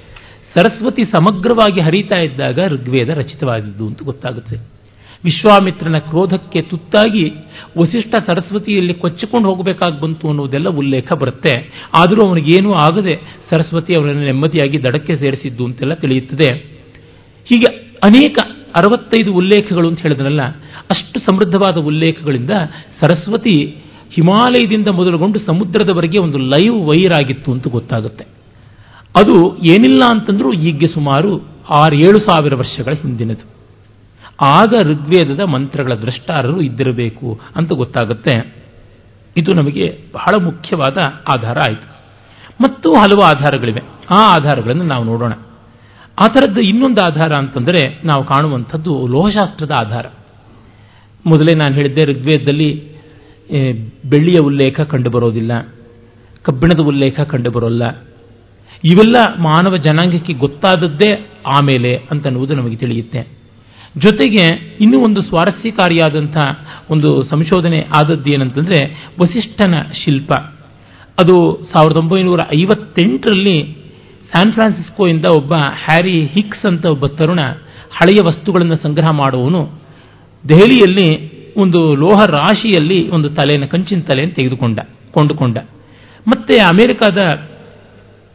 ಸರಸ್ವತಿ ಸಮಗ್ರವಾಗಿ ಹರಿತಾ ಇದ್ದಾಗ ಋಗ್ವೇದ ರಚಿತವಾದದ್ದು ಅಂತ ಗೊತ್ತಾಗುತ್ತೆ. ವಿಶ್ವಾಮಿತ್ರನ ಕ್ರೋಧಕ್ಕೆ ತುತ್ತಾಗಿ ವಸಿಷ್ಠ ಸರಸ್ವತಿಯಲ್ಲಿ ಕೊಚ್ಚಿಕೊಂಡು ಹೋಗಬೇಕಾಗಿ ಬಂತು ಅನ್ನೋದೆಲ್ಲ ಉಲ್ಲೇಖ ಬರುತ್ತೆ. ಆದರೂ ಅವನಿಗೇನೂ ಆಗದೆ ಸರಸ್ವತಿ ಅವರನ್ನು ನೆಮ್ಮದಿಯಾಗಿ ದಡಕ್ಕೆ ಸೇರಿಸಿದ್ದು ಅಂತೆಲ್ಲ ತಿಳಿಯುತ್ತದೆ. ಹೀಗೆ ಅನೇಕ ಅರವತ್ತೈದು ಉಲ್ಲೇಖಗಳು ಅಂತ ಹೇಳಿದ್ರಲ್ಲ ಅಷ್ಟು ಸಮೃದ್ಧವಾದ ಉಲ್ಲೇಖಗಳಿಂದ ಸರಸ್ವತಿ ಹಿಮಾಲಯದಿಂದ ಮೊದಲುಗೊಂಡು ಸಮುದ್ರದವರೆಗೆ ಒಂದು ಲೈವ್ ವೈರ್ ಆಗಿತ್ತು ಅಂತ ಗೊತ್ತಾಗುತ್ತೆ. ಅದು ಏನಿಲ್ಲ ಅಂತಂದ್ರೂ ಈಗ ಸುಮಾರು ಆರೇಳು ಸಾವಿರ ವರ್ಷಗಳ ಹಿಂದಿನದು. ಆಗ ಋಗ್ವೇದದ ಮಂತ್ರಗಳ ದೃಷ್ಟಾರರು ಇದ್ದಿರಬೇಕು ಅಂತ ಗೊತ್ತಾಗುತ್ತೆ. ಇದು ನಮಗೆ ಬಹಳ ಮುಖ್ಯವಾದ ಆಧಾರ ಆಯಿತು. ಮತ್ತು ಹಲವು ಆಧಾರಗಳಿವೆ. ಆ ಆಧಾರಗಳನ್ನು ನಾವು ನೋಡೋಣ. ಆ ಥರದ್ದು ಇನ್ನೊಂದು ಆಧಾರ ಅಂತಂದರೆ ನಾವು ಕಾಣುವಂಥದ್ದು ಲೋಹಶಾಸ್ತ್ರದ ಆಧಾರ. ಮೊದಲೇ ನಾನು ಹೇಳಿದ್ದೆ ಋಗ್ವೇದದಲ್ಲಿ ಬೆಳ್ಳಿಯ ಉಲ್ಲೇಖ ಕಂಡುಬರೋದಿಲ್ಲ, ಕಬ್ಬಿಣದ ಉಲ್ಲೇಖ ಕಂಡುಬರೋಲ್ಲ. ಇವೆಲ್ಲ ಮಾನವ ಜನಾಂಗಕ್ಕೆ ಗೊತ್ತಾದದ್ದೇ ಆಮೇಲೆ ಅಂತನ್ನುವುದು ನಮಗೆ ತಿಳಿಯುತ್ತೆ. ಜೊತೆಗೆ ಇನ್ನೂ ಒಂದು ಸ್ವಾರಸ್ಯಕಾರಿಯಾದಂಥ ಒಂದು ಸಂಶೋಧನೆ ಆದದ್ದು ಏನಂತಂದರೆ ವಸಿಷ್ಠನ ಶಿಲ್ಪ. ಅದು ಸಾವಿರದ ಒಂಬೈನೂರ ಐವತ್ತೆಂಟರಲ್ಲಿ ಸ್ಯಾನ್ ಫ್ರಾನ್ಸಿಸ್ಕೋಯಿಂದ ಒಬ್ಬ ಹ್ಯಾರಿ ಹಿಕ್ಸ್ ಅಂತ ಒಬ್ಬ ತರುಣ ಹಳೆಯ ವಸ್ತುಗಳನ್ನು ಸಂಗ್ರಹ ಮಾಡುವವನು. ದೆಹಲಿಯಲ್ಲಿ ಒಂದು ಲೋಹ ರಾಶಿಯಲ್ಲಿ ಒಂದು ತಲೆಯನ್ನು ಕಂಚಿನ ತಲೆಯನ್ನು ತೆಗೆದುಕೊಂಡ, ಕೊಂಡುಕೊಂಡ. ಮತ್ತೆ ಅಮೆರಿಕಾದ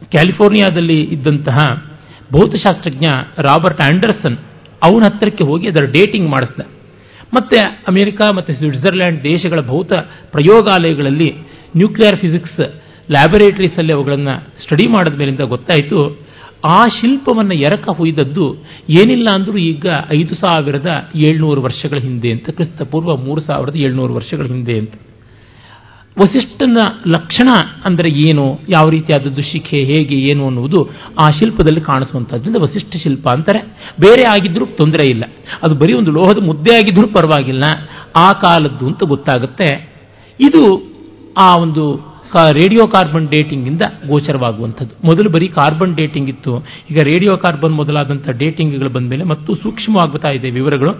ಕ್ಯಾಲಿಫೋರ್ನಿಯಾದಲ್ಲಿ ಇದ್ದಂತಹ ಭೌತಶಾಸ್ತ್ರಜ್ಞ ರಾಬರ್ಟ್ ಆಂಡರ್ಸನ್ ಅವನ ಹತ್ತಿರಕ್ಕೆ ಹೋಗಿ ಅದರ ಡೇಟಿಂಗ್ ಮಾಡಿಸ್ದ. ಮತ್ತೆ ಅಮೆರಿಕ ಮತ್ತು ಸ್ವಿಟ್ಜರ್ಲ್ಯಾಂಡ್ ದೇಶಗಳ ಭೌತ ಪ್ರಯೋಗಾಲಯಗಳಲ್ಲಿ ನ್ಯೂಕ್ಲಿಯರ್ ಫಿಸಿಕ್ಸ್ ಲ್ಯಾಬೊರೇಟರೀಸಲ್ಲಿ ಅವುಗಳನ್ನು ಸ್ಟಡಿ ಮಾಡಿದ ಮೇಲಿಂದ ಗೊತ್ತಾಯಿತು, ಆ ಶಿಲ್ಪವನ್ನು ಎರಕ ಹುಯ್ದದ್ದು ಏನಿಲ್ಲ ಅಂದರೂ ಈಗ ಐದು ಸಾವಿರದ ಏಳ್ನೂರು ವರ್ಷಗಳ ಹಿಂದೆ ಅಂತ ಕ್ರಿಸ್ತ ಪೂರ್ವ ಮೂರು ಸಾವಿರದ ಏಳ್ನೂರು ವರ್ಷಗಳ ಹಿಂದೆ ಅಂತ. ವಸಿಷ್ಠನ ಲಕ್ಷಣ ಅಂದರೆ ಏನು, ಯಾವ ರೀತಿಯಾದದ್ದು ಶಿಖೆ ಹೇಗೆ ಏನು ಅನ್ನುವುದು ಆ ಶಿಲ್ಪದಲ್ಲಿ ಕಾಣಿಸುವಂಥದ್ರಿಂದ ವಸಿಷ್ಠ ಶಿಲ್ಪ ಅಂತಾರೆ. ಬೇರೆ ಆಗಿದ್ದರೂ ತೊಂದರೆ ಇಲ್ಲ. ಅದು ಬರೀ ಒಂದು ಲೋಹದ ಮುದ್ದೆ ಆಗಿದ್ದರೂ ಪರವಾಗಿಲ್ಲ. ಆ ಕಾಲದ್ದು ಅಂತ ಗೊತ್ತಾಗುತ್ತೆ. ಇದು ಆ ಒಂದು ರೇಡಿಯೋ ಕಾರ್ಬನ್ ಡೇಟಿಂಗ್ ಇಂದ ಗೋಚರವಾಗುವಂಥದ್ದು. ಮೊದಲು ಬರೀ ಕಾರ್ಬನ್ ಡೇಟಿಂಗ್ ಇತ್ತು. ಈಗ ರೇಡಿಯೋ ಕಾರ್ಬನ್ ಮೊದಲಾದಂಥ ಡೇಟಿಂಗ್ಗಳು ಬಂದ ಮೇಲೆ ಮತ್ತು ಸೂಕ್ಷ್ಮವಾಗುತ್ತಾ ಇದೆ ವಿವರಗಳು.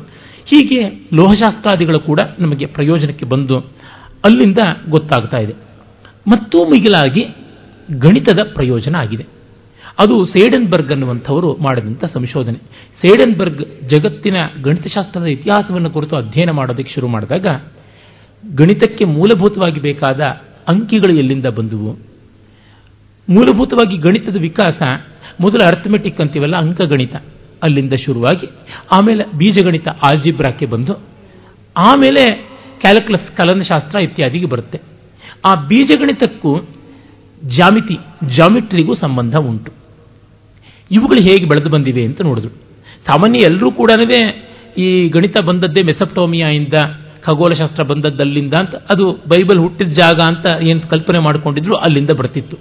ಹೀಗೆ ಲೋಹಶಾಸ್ತ್ರಾದಿಗಳು ಕೂಡ ನಮಗೆ ಪ್ರಯೋಜನಕ್ಕೆ ಬಂದು ಅಲ್ಲಿಂದ ಗೊತ್ತಾಗ್ತಾ ಇದೆ. ಮತ್ತೂ ಮಿಗಿಲಾಗಿ ಗಣಿತದ ಪ್ರಯೋಜನ ಆಗಿದೆ. ಅದು ಸೇಡನ್ಬರ್ಗ್ ಅನ್ನುವಂಥವರು ಮಾಡಿದಂಥ ಸಂಶೋಧನೆ. ಸೇಡನ್ಬರ್ಗ್ ಜಗತ್ತಿನ ಗಣಿತಶಾಸ್ತ್ರದ ಇತಿಹಾಸವನ್ನು ಕುರಿತು ಅಧ್ಯಯನ ಮಾಡೋದಕ್ಕೆ ಶುರು ಮಾಡಿದಾಗ, ಗಣಿತಕ್ಕೆ ಮೂಲಭೂತವಾಗಿ ಬೇಕಾದ ಅಂಕಿಗಳು ಎಲ್ಲಿಂದ ಬಂದುವು? ಮೂಲಭೂತವಾಗಿ ಗಣಿತದ ವಿಕಾಸ ಮೊದಲು ಅರ್ಥಮೆಟಿಕ್ ಅಂತೀವಲ್ಲ, ಅಂಕಗಣಿತ. ಅಲ್ಲಿಂದ ಶುರುವಾಗಿ ಆಮೇಲೆ ಬೀಜಗಣಿತ ಆಲ್ಜಿಬ್ರಾಕ್ಕೆ ಬಂದು, ಆಮೇಲೆ ಕ್ಯಾಲ್ಕುಲಸ್, ಕಲನಶಾಸ್ತ್ರ ಇತ್ಯಾದಿಗೆ ಬರುತ್ತೆ. ಆ ಬೀಜಗಣಿತಕ್ಕೂ ಜಾಮಿತಿ ಜಾಮಿಟ್ರಿಗೂ ಸಂಬಂಧ ಉಂಟು. ಇವುಗಳು ಹೇಗೆ ಬೆಳೆದು ಬಂದಿವೆ ಅಂತ ನೋಡಿದ್ರು. ಸಾಮಾನ್ಯ ಎಲ್ಲರೂ ಕೂಡ ಈ ಗಣಿತ ಬಂದದ್ದೇ ಮೆಸಪ್ಟೋಮಿಯಾಯಿಂದ, ಖಗೋಳಶಾಸ್ತ್ರ ಬಂದದ್ದಲ್ಲಿಂದ ಅಂತ, ಅದು ಬೈಬಲ್ ಹುಟ್ಟಿದ ಜಾಗ ಅಂತ ಏನು ಕಲ್ಪನೆ ಮಾಡಿಕೊಂಡಿದ್ರು, ಅಲ್ಲಿಂದ ಬರ್ತಿತ್ತು.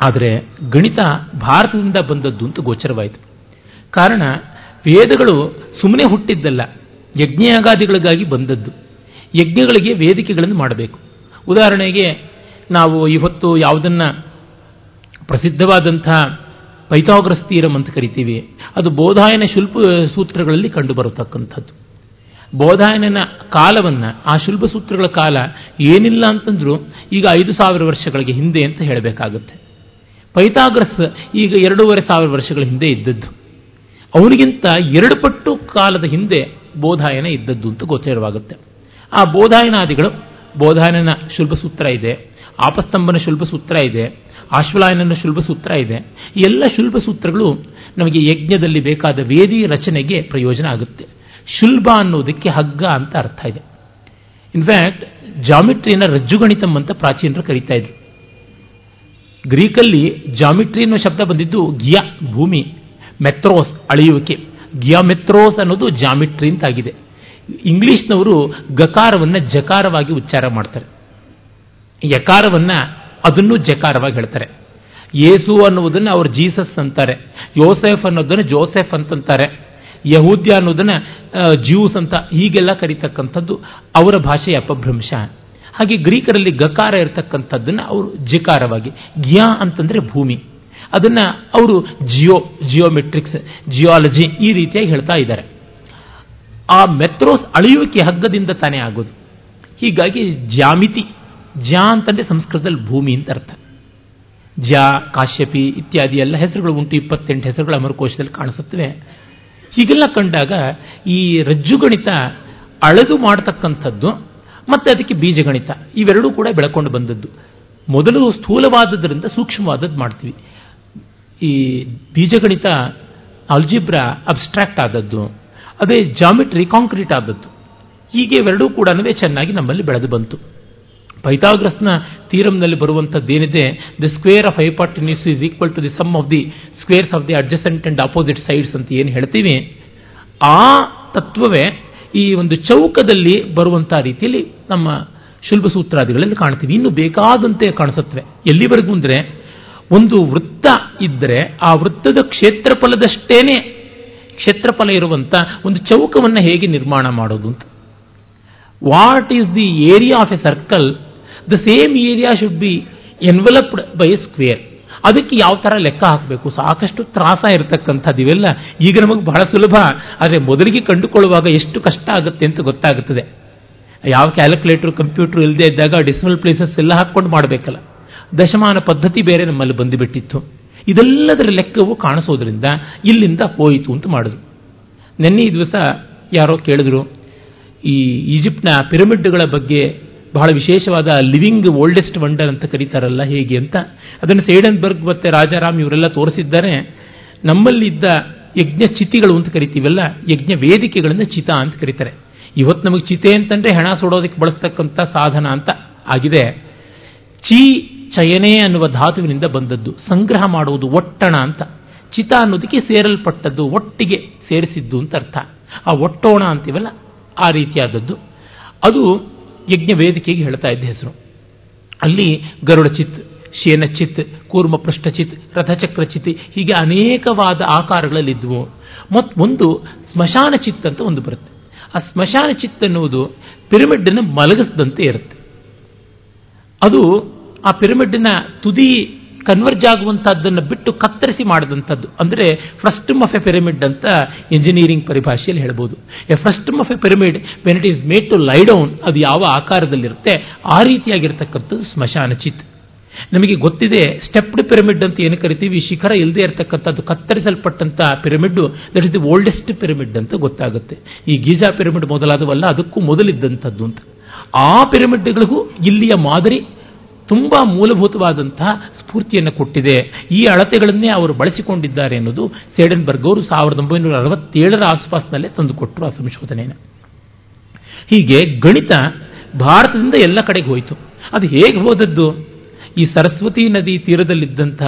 ಆದರೆ ಗಣಿತ ಭಾರತದಿಂದ ಬಂದದ್ದು ಅಂತ ಗೋಚರವಾಯಿತು. ಕಾರಣ ವೇದಗಳು ಸುಮ್ಮನೆ ಹುಟ್ಟಿದ್ದಲ್ಲ ಯಜ್ಞಯಾಗಾದಿಗಳಿಗಾಗಿ ಬಂದದ್ದು. ಯಜ್ಞಗಳಿಗೆ ವೇದಿಕೆಗಳನ್ನು ಮಾಡಬೇಕು. ಉದಾಹರಣೆಗೆ, ನಾವು ಇವತ್ತು ಯಾವುದನ್ನು ಪ್ರಸಿದ್ಧವಾದಂಥ ಪೈಥಾಗ್ರಸ್ ತೀರಂ ಅಂತ ಕರಿತೀವಿ. ಅದು ಬೋಧಾಯನ ಶುಲ್ಪ ಸೂತ್ರಗಳಲ್ಲಿ ಕಂಡುಬರತಕ್ಕಂಥದ್ದು. ಬೋಧಾಯನನ ಕಾಲವನ್ನು, ಆ ಶುಲ್ಭ ಸೂತ್ರಗಳ ಕಾಲ ಏನಿಲ್ಲ ಅಂತಂದ್ರೂ ಈಗ ಐದು ಸಾವಿರ ವರ್ಷಗಳಿಗೆ ಹಿಂದೆ ಅಂತ ಹೇಳಬೇಕಾಗುತ್ತೆ. ಪೈಥಾಗ್ರಸ್ ಈಗ ಎರಡೂವರೆ ಸಾವಿರ ವರ್ಷಗಳ ಹಿಂದೆ ಇದ್ದದ್ದು. ಅವನಿಗಿಂತ ಎರಡು ಪಟ್ಟು ಕಾಲದ ಹಿಂದೆ ಬೋಧಾಯನ ಇದ್ದದ್ದು ಅಂತ ಗೋಚರವಾಗುತ್ತೆ. ಆ ಬೋಧಾಯನಾದಿಗಳು, ಬೋಧಾಯನನ ಶುಲ್ಭ ಸೂತ್ರ ಇದೆ, ಆಪಸ್ತಂಭನ ಶುಲ್ಭ ಸೂತ್ರ ಇದೆ, ಆಶ್ವಲಾಯನನ ಶುಲ್ಭ ಸೂತ್ರ ಇದೆ ಎಲ್ಲ ಶುಲ್ಭ ಸೂತ್ರಗಳು ನಮಗೆ ಯಜ್ಞದಲ್ಲಿ ಬೇಕಾದ ವೇದಿ ರಚನೆಗೆ ಪ್ರಯೋಜನ ಆಗುತ್ತೆ. ಶುಲ್ಭ ಅನ್ನೋದಕ್ಕೆ ಹಗ್ಗ ಅಂತ ಅರ್ಥ ಇದೆ. ಇನ್ಫ್ಯಾಕ್ಟ್ ಜಾಮಿಟ್ರಿಯನ್ನ ರಜ್ಜುಗಣಿತಂ ಅಂತ ಪ್ರಾಚೀನರು ಕರೀತಾ ಇದ್ರು. ಗ್ರೀಕಲ್ಲಿ ಜಾಮಿಟ್ರಿ ಅನ್ನೋ ಶಬ್ದ ಬಂದಿದ್ದು ಗಿಯ, ಭೂಮಿ, ಮೆತ್ರೋಸ್, ಅಳೆಯುವಿಕೆ. ಗಿಯಾಮೆತ್ರೋಸ್ ಅನ್ನೋದು ಜಾಮಿಟ್ರಿ ಅಂತಾಗಿದೆ. ಇಂಗ್ಲಿಷ್ನವರು ಗಕಾರವನ್ನು ಜಕಾರವಾಗಿ ಉಚ್ಚಾರ ಮಾಡ್ತಾರೆ. ಯಕಾರವನ್ನು ಅದನ್ನು ಜಕಾರವಾಗಿ ಹೇಳ್ತಾರೆ. ಯೇಸು ಅನ್ನುವುದನ್ನು ಅವರು ಜೀಸಸ್ ಅಂತಾರೆ. ಯೋಸೆಫ್ ಅನ್ನೋದನ್ನು ಜೋಸೆಫ್ ಅಂತಂತಾರೆ. ಯಹೂದ್ಯ ಅನ್ನೋದನ್ನು ಜ್ಯೂಸ್ ಅಂತ ಹೀಗೆಲ್ಲ ಕರೀತಕ್ಕಂಥದ್ದು ಅವರ ಭಾಷೆಯ ಅಪಭ್ರಂಶ. ಹಾಗೆ ಗ್ರೀಕರಲ್ಲಿ ಗಕಾರ ಇರತಕ್ಕಂಥದ್ದನ್ನು ಅವರು ಜಿಕಾರವಾಗಿ, ಗಿಯಾ ಅಂತಂದರೆ ಭೂಮಿ. ಅದನ್ನ ಅವರು ಜಿಯೋ, ಜಿಯೋಮೆಟ್ರಿಕ್ಸ್, ಜಿಯಾಲಜಿ ಈ ರೀತಿಯಾಗಿ ಹೇಳ್ತಾ ಇದ್ದಾರೆ. ಆ ಮೆತ್ರೋಸ್ ಅಳೆಯುವಿಕೆ ಹಗ್ಗದಿಂದ ತಾನೇ ಆಗೋದು. ಹೀಗಾಗಿ ಜ್ಯಾಮಿತಿ, ಜ್ಯಾ ಅಂತಂದರೆ ಸಂಸ್ಕೃತದಲ್ಲಿ ಭೂಮಿ ಅಂತ ಅರ್ಥ. ಜಾ ಕಾಶ್ಯಪಿ ಇತ್ಯಾದಿ ಎಲ್ಲ ಹೆಸರುಗಳು ಉಂಟು, ಇಪ್ಪತ್ತೆಂಟು ಹೆಸರುಗಳು ಅಮರಕೋಶದಲ್ಲಿ ಕಾಣಿಸುತ್ತವೆ. ಹೀಗೆಲ್ಲ ಕಂಡಾಗ ಈ ರಜ್ಜುಗಣಿತ ಅಳೆದು ಮಾಡತಕ್ಕಂಥದ್ದು ಮತ್ತೆ ಅದಕ್ಕೆ ಬೀಜಗಣಿತ ಇವೆರಡೂ ಕೂಡ ಬೆಳಕೊಂಡು ಬಂದದ್ದು. ಮೊದಲು ಸ್ಥೂಲವಾದದ್ರಿಂದ ಸೂಕ್ಷ್ಮವಾದದ್ದು ಮಾಡ್ತೀವಿ. ಈ ಬೀಜಗಣಿತ ಅಲ್ಜಿಬ್ರಾ ಅಬ್ಸ್ಟ್ರಾಕ್ಟ್ ಆದದ್ದು, ಅದೇ ಜಾಮಿಟ್ರಿ ಕಾಂಕ್ರೀಟ್ ಆದದ್ದು. ಹೀಗೆ ಇವೆರಡೂ ಕೂಡ ಚೆನ್ನಾಗಿ ನಮ್ಮಲ್ಲಿ ಬೆಳೆದು ಬಂತು. ಪೈಥಾಗ್ರಸ್ನ ತೀರಂನಲ್ಲಿ ಬರುವಂಥದ್ದೇನಿದೆ the square of hypotenuse is equal to the sum of the squares of the adjacent and opposite sides ಅಂತ ಏನು ಹೇಳ್ತೀವಿ, ಆ ತತ್ವವೇ ಈ ಒಂದು ಚೌಕದಲ್ಲಿ ಬರುವಂತಹ ರೀತಿಯಲ್ಲಿ ನಮ್ಮ ಶುಲ್ಭ ಸೂತ್ರಾದಿಗಳಲ್ಲಿ ಕಾಣ್ತೀವಿ. ಇನ್ನು ಬೇಕಾದಂತೆ ಕಾಣಿಸುತ್ತವೆ. ಎಲ್ಲಿವರೆಗೂ ಅಂದರೆ ಒಂದು ವೃತ್ತ ಇದ್ದರೆ ಆ ವೃತ್ತದ ಕ್ಷೇತ್ರಫಲದಷ್ಟೇನೆ ಕ್ಷೇತ್ರಫಲ ಇರುವಂಥ ಒಂದು ಚೌಕವನ್ನು ಹೇಗೆ ನಿರ್ಮಾಣ ಮಾಡೋದು ಅಂತ. What is the area of a circle the same area should be enveloped by square ಅದಕ್ಕೆ ಯಾವ ಥರ ಲೆಕ್ಕ ಹಾಕಬೇಕು? ಸಾಕಷ್ಟು ತ್ರಾಸ ಇರತಕ್ಕಂಥದ್ದು ಇವೆಲ್ಲ ಈಗ ನಮಗೆ ಬಹಳ ಸುಲಭ. ಆದರೆ ಮೊದಲಿಗೆ ಕಂಡುಕೊಳ್ಳುವಾಗ ಎಷ್ಟು ಕಷ್ಟ ಆಗುತ್ತೆ ಅಂತ ಗೊತ್ತಾಗುತ್ತದೆ. ಯಾವ ಕ್ಯಾಲ್ಕುಲೇಟರ್ ಕಂಪ್ಯೂಟರ್ ಇಲ್ಲದೆ ಇದ್ದಾಗ ಡಿಸಿಮಲ್ ಪ್ಲೇಸಸ್ ಎಲ್ಲ ಹಾಕ್ಕೊಂಡು ಮಾಡಬೇಕಲ್ಲ. ದಶಮಾನ ಪದ್ಧತಿ ಬೇರೆ ನಮ್ಮಲ್ಲಿ ಬಂದುಬಿಟ್ಟಿತ್ತು ಇದೆಲ್ಲದರ ಲೆಕ್ಕವು ಕಾಣಿಸೋದ್ರಿಂದ ಇಲ್ಲಿಂದ ಹೋಯಿತು ಅಂತ ಮಾಡಿದ್ರು ನಿನ್ನೆ ದಿವಸ ಯಾರೋ ಕೇಳಿದ್ರು, ಈ ಈಜಿಪ್ಟ್ನ ಪಿರಮಿಡ್ಗಳ ಬಗ್ಗೆ ಬಹಳ ವಿಶೇಷವಾದ ಲಿವಿಂಗ್ ಓಲ್ಡೆಸ್ಟ್ ವಂಡರ್ ಅಂತ ಕರೀತಾರಲ್ಲ ಹೇಗೆ ಅಂತ, ಅದನ್ನು ಸೇಡನ್ಬರ್ಗ್ ಮತ್ತೆ ರಾಜಾರಾಮ್ ಇವರೆಲ್ಲ ತೋರಿಸಿದ್ದಾರೆ. ನಮ್ಮಲ್ಲಿದ್ದ ಯಜ್ಞ ಚಿತಿಗಳು ಅಂತ ಕರಿತೀವಲ್ಲ, ಯಜ್ಞ ವೇದಿಕೆಗಳನ್ನು ಚಿತ ಅಂತ ಕರೀತಾರೆ. ಇವತ್ತು ನಮಗೆ ಚಿತೆ ಅಂತಂದ್ರೆ ಹೆಣ ಸುಡೋದಕ್ಕೆ ಬಳಸ್ತಕ್ಕಂಥ ಸಾಧನ ಅಂತ ಆಗಿದೆ. ಚಿ ಚಯನೆ ಅನ್ನುವ ಧಾತುವಿನಿಂದ ಬಂದದ್ದು. ಸಂಗ್ರಹ ಮಾಡುವುದು ಒಟ್ಟಣ ಅಂತ. ಚಿತ ಅನ್ನೋದಕ್ಕೆ ಸೇರಲ್ಪಟ್ಟದ್ದು, ಒಟ್ಟಿಗೆ ಸೇರಿಸಿದ್ದು ಅಂತ ಅರ್ಥ. ಆ ಒಟ್ಟೋಣ ಅಂತೀವಲ್ಲ, ಆ ರೀತಿಯಾದದ್ದು. ಅದು ಯಜ್ಞ ವೇದಿಕೆಗೆ ಹೇಳ್ತಾ ಇದ್ದ ಹೆಸರು. ಅಲ್ಲಿ ಗರುಡ ಚಿತ್ ಶೇನ ಚಿತ್ ಕೂರ್ಮ ಪೃಷ್ಠಚಿತ್ ರಥಚಕ್ರ ಚಿತ್ ಹೀಗೆ ಅನೇಕವಾದ ಆಕಾರಗಳಲ್ಲಿದ್ವು. ಮತ್ತು ಒಂದು ಸ್ಮಶಾನ ಚಿತ್ ಅಂತ ಒಂದು ಬರುತ್ತೆ. ಆ ಸ್ಮಶಾನ ಚಿತ್ ಅನ್ನುವುದು ಅನ್ನು ಮಲಗಿಸದಂತೆ ಇರುತ್ತೆ. ಅದು ಆ ಪಿರಮಿಡ್ನ ತುದಿ ಕನ್ವರ್ಜ್ ಆಗುವಂತಹದ್ದನ್ನು ಬಿಟ್ಟು ಕತ್ತರಿಸಿ ಮಾಡಿದಂಥದ್ದು ಅಂದರೆ ಫ್ರಸ್ಟಮ್ ಆಫ್ ಎ ಪಿರಮಿಡ್ ಅಂತ ಇಂಜಿನಿಯರಿಂಗ್ ಪರಿಭಾಷೆಯಲ್ಲಿ ಹೇಳ್ಬೋದು. A frustum of a pyramid when it is made to lie down ಅದು ಯಾವ ಆಕಾರದಲ್ಲಿರುತ್ತೆ? ಆ ರೀತಿಯಾಗಿರ್ತಕ್ಕಂಥದ್ದು ಸ್ಮಶಾನ ಚಿತ್. ನಮಗೆ ಗೊತ್ತಿದೆ ಸ್ಟೆಪ್ಡ್ ಪಿರಮಿಡ್ ಅಂತ ಏನು ಕರಿತೀವಿ? ಶಿಖರ ಇಲ್ಲದೆ ಇರತಕ್ಕಂಥದ್ದು ಕತ್ತರಿಸಲ್ಪಟ್ಟಂತ pyramid that is the oldest pyramid ಅಂತ ಗೊತ್ತಾಗುತ್ತೆ. ಈ ಗೀಜಾ ಪಿರಮಿಡ್ ಮೊದಲಾದವಲ್ಲ, ಅದಕ್ಕೂ ಮೊದಲಿದ್ದಂಥದ್ದು ಅಂತ. ಆ ಪಿರಮಿಡ್ಗಳಿಗೂ ಇಲ್ಲಿಯ ಮಾದರಿ ತುಂಬಾ ಮೂಲಭೂತವಾದಂತಹ ಸ್ಫೂರ್ತಿಯನ್ನು ಕೊಟ್ಟಿದೆ. ಈ ಅಳತೆಗಳನ್ನೇ ಅವರು ಬಳಸಿಕೊಂಡಿದ್ದಾರೆ ಅನ್ನೋದು ಸೇಡನ್ಬರ್ಗ್ ಅವರು ಸಾವಿರದ ಒಂಬೈನೂರ ಅರವತ್ತೇಳರ ಆಸ್ಪಾಸ್ನಲ್ಲೇ ತಂದುಕೊಟ್ಟರು ಆ ಸಂಶೋಧನೆಯನ್ನು. ಹೀಗೆ ಗಣಿತ ಭಾರತದಿಂದ ಎಲ್ಲ ಕಡೆಗೆ ಹೋಯಿತು. ಅದು ಹೇಗೆ ಹೋದದ್ದು? ಈ ಸರಸ್ವತಿ ನದಿ ತೀರದಲ್ಲಿದ್ದಂಥ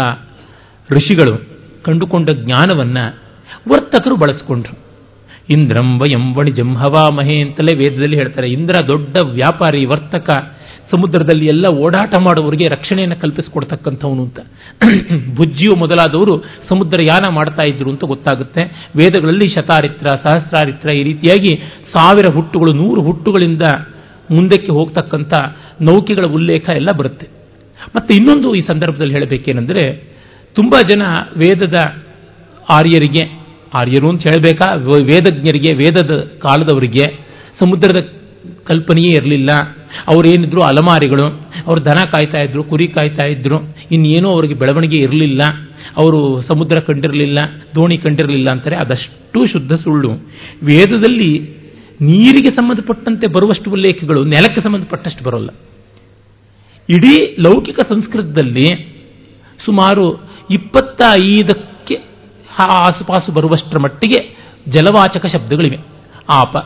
ಋಷಿಗಳು ಕಂಡುಕೊಂಡ ಜ್ಞಾನವನ್ನು ವರ್ತಕರು ಬಳಸಿಕೊಂಡ್ರು. ಇಂದ್ರಂ ವಯಂ ವಣಿಜಂ ಹವಾಮಹೆ ಅಂತಲೇ ವೇದದಲ್ಲಿ ಹೇಳ್ತಾರೆ. ಇಂದ್ರ ದೊಡ್ಡ ವ್ಯಾಪಾರಿ, ವರ್ತಕ ಸಮುದ್ರದಲ್ಲಿ ಎಲ್ಲ ಓಡಾಟ ಮಾಡುವವರಿಗೆ ರಕ್ಷಣೆಯನ್ನು ಕಲ್ಪಿಸಿಕೊಡ್ತಕ್ಕಂಥವನು ಅಂತ. ಭುಜ್ಜಿಯು ಮೊದಲಾದವರು ಸಮುದ್ರ ಯಾನ ಮಾಡ್ತಾ ಇದ್ರು ಅಂತ ಗೊತ್ತಾಗುತ್ತೆ. ವೇದಗಳಲ್ಲಿ ಶತಾರಿತ್ರ, ಸಹಸ್ರಾರಿತ್ರ ಈ ರೀತಿಯಾಗಿ ಸಾವಿರ ಹುಟ್ಟುಗಳು, ನೂರು ಹುಟ್ಟುಗಳಿಂದ ಮುಂದಕ್ಕೆ ಹೋಗ್ತಕ್ಕಂಥ ನೌಕೆಗಳ ಉಲ್ಲೇಖ ಎಲ್ಲ ಬರುತ್ತೆ. ಮತ್ತೆ ಇನ್ನೊಂದು ಈ ಸಂದರ್ಭದಲ್ಲಿ ಹೇಳಬೇಕೇನೆಂದರೆ, ತುಂಬ ಜನ ವೇದದ ಆರ್ಯರಿಗೆ, ಆರ್ಯರು ಅಂತ ಹೇಳಬೇಕಾ? ವೇದಜ್ಞರಿಗೆ, ವೇದದ ಕಾಲದವರಿಗೆ ಸಮುದ್ರದ ಕಲ್ಪನೆಯೇ ಇರಲಿಲ್ಲ. ಅವರೇನಿದ್ರು ಅಲಮಾರಿಗಳು, ಅವರು ದನ ಕಾಯ್ತಾ ಇದ್ರು, ಕುರಿ ಕಾಯ್ತಾ ಇದ್ರು, ಇನ್ನೇನೂ ಅವರಿಗೆ ಬೆಳವಣಿಗೆ ಇರಲಿಲ್ಲ, ಅವರು ಸಮುದ್ರ ಕಂಡಿರಲಿಲ್ಲ, ದೋಣಿ ಕಂಡಿರಲಿಲ್ಲ ಅಂತಾರೆ, ಅದಷ್ಟು ಶುದ್ಧ ಸುಳ್ಳು. ವೇದದಲ್ಲಿ ನೀರಿಗೆ ಸಂಬಂಧಪಟ್ಟಂತೆ ಬರುವಷ್ಟು ಉಲ್ಲೇಖಗಳು, ನೆಲಕ್ಕೆ ಸಂಬಂಧಪಟ್ಟಷ್ಟು ಬರೋಲ್ಲ. ಇಡೀ ಲೌಕಿಕ ಸಂಸ್ಕೃತದಲ್ಲಿ ಸುಮಾರು ಇಪ್ಪತ್ತ ಐದಕ್ಕೆ ಆಸುಪಾಸು ಬರುವಷ್ಟರ ಮಟ್ಟಿಗೆ ಜಲವಾಚಕ ಶಬ್ದಗಳಿವೆ. ಆಪ,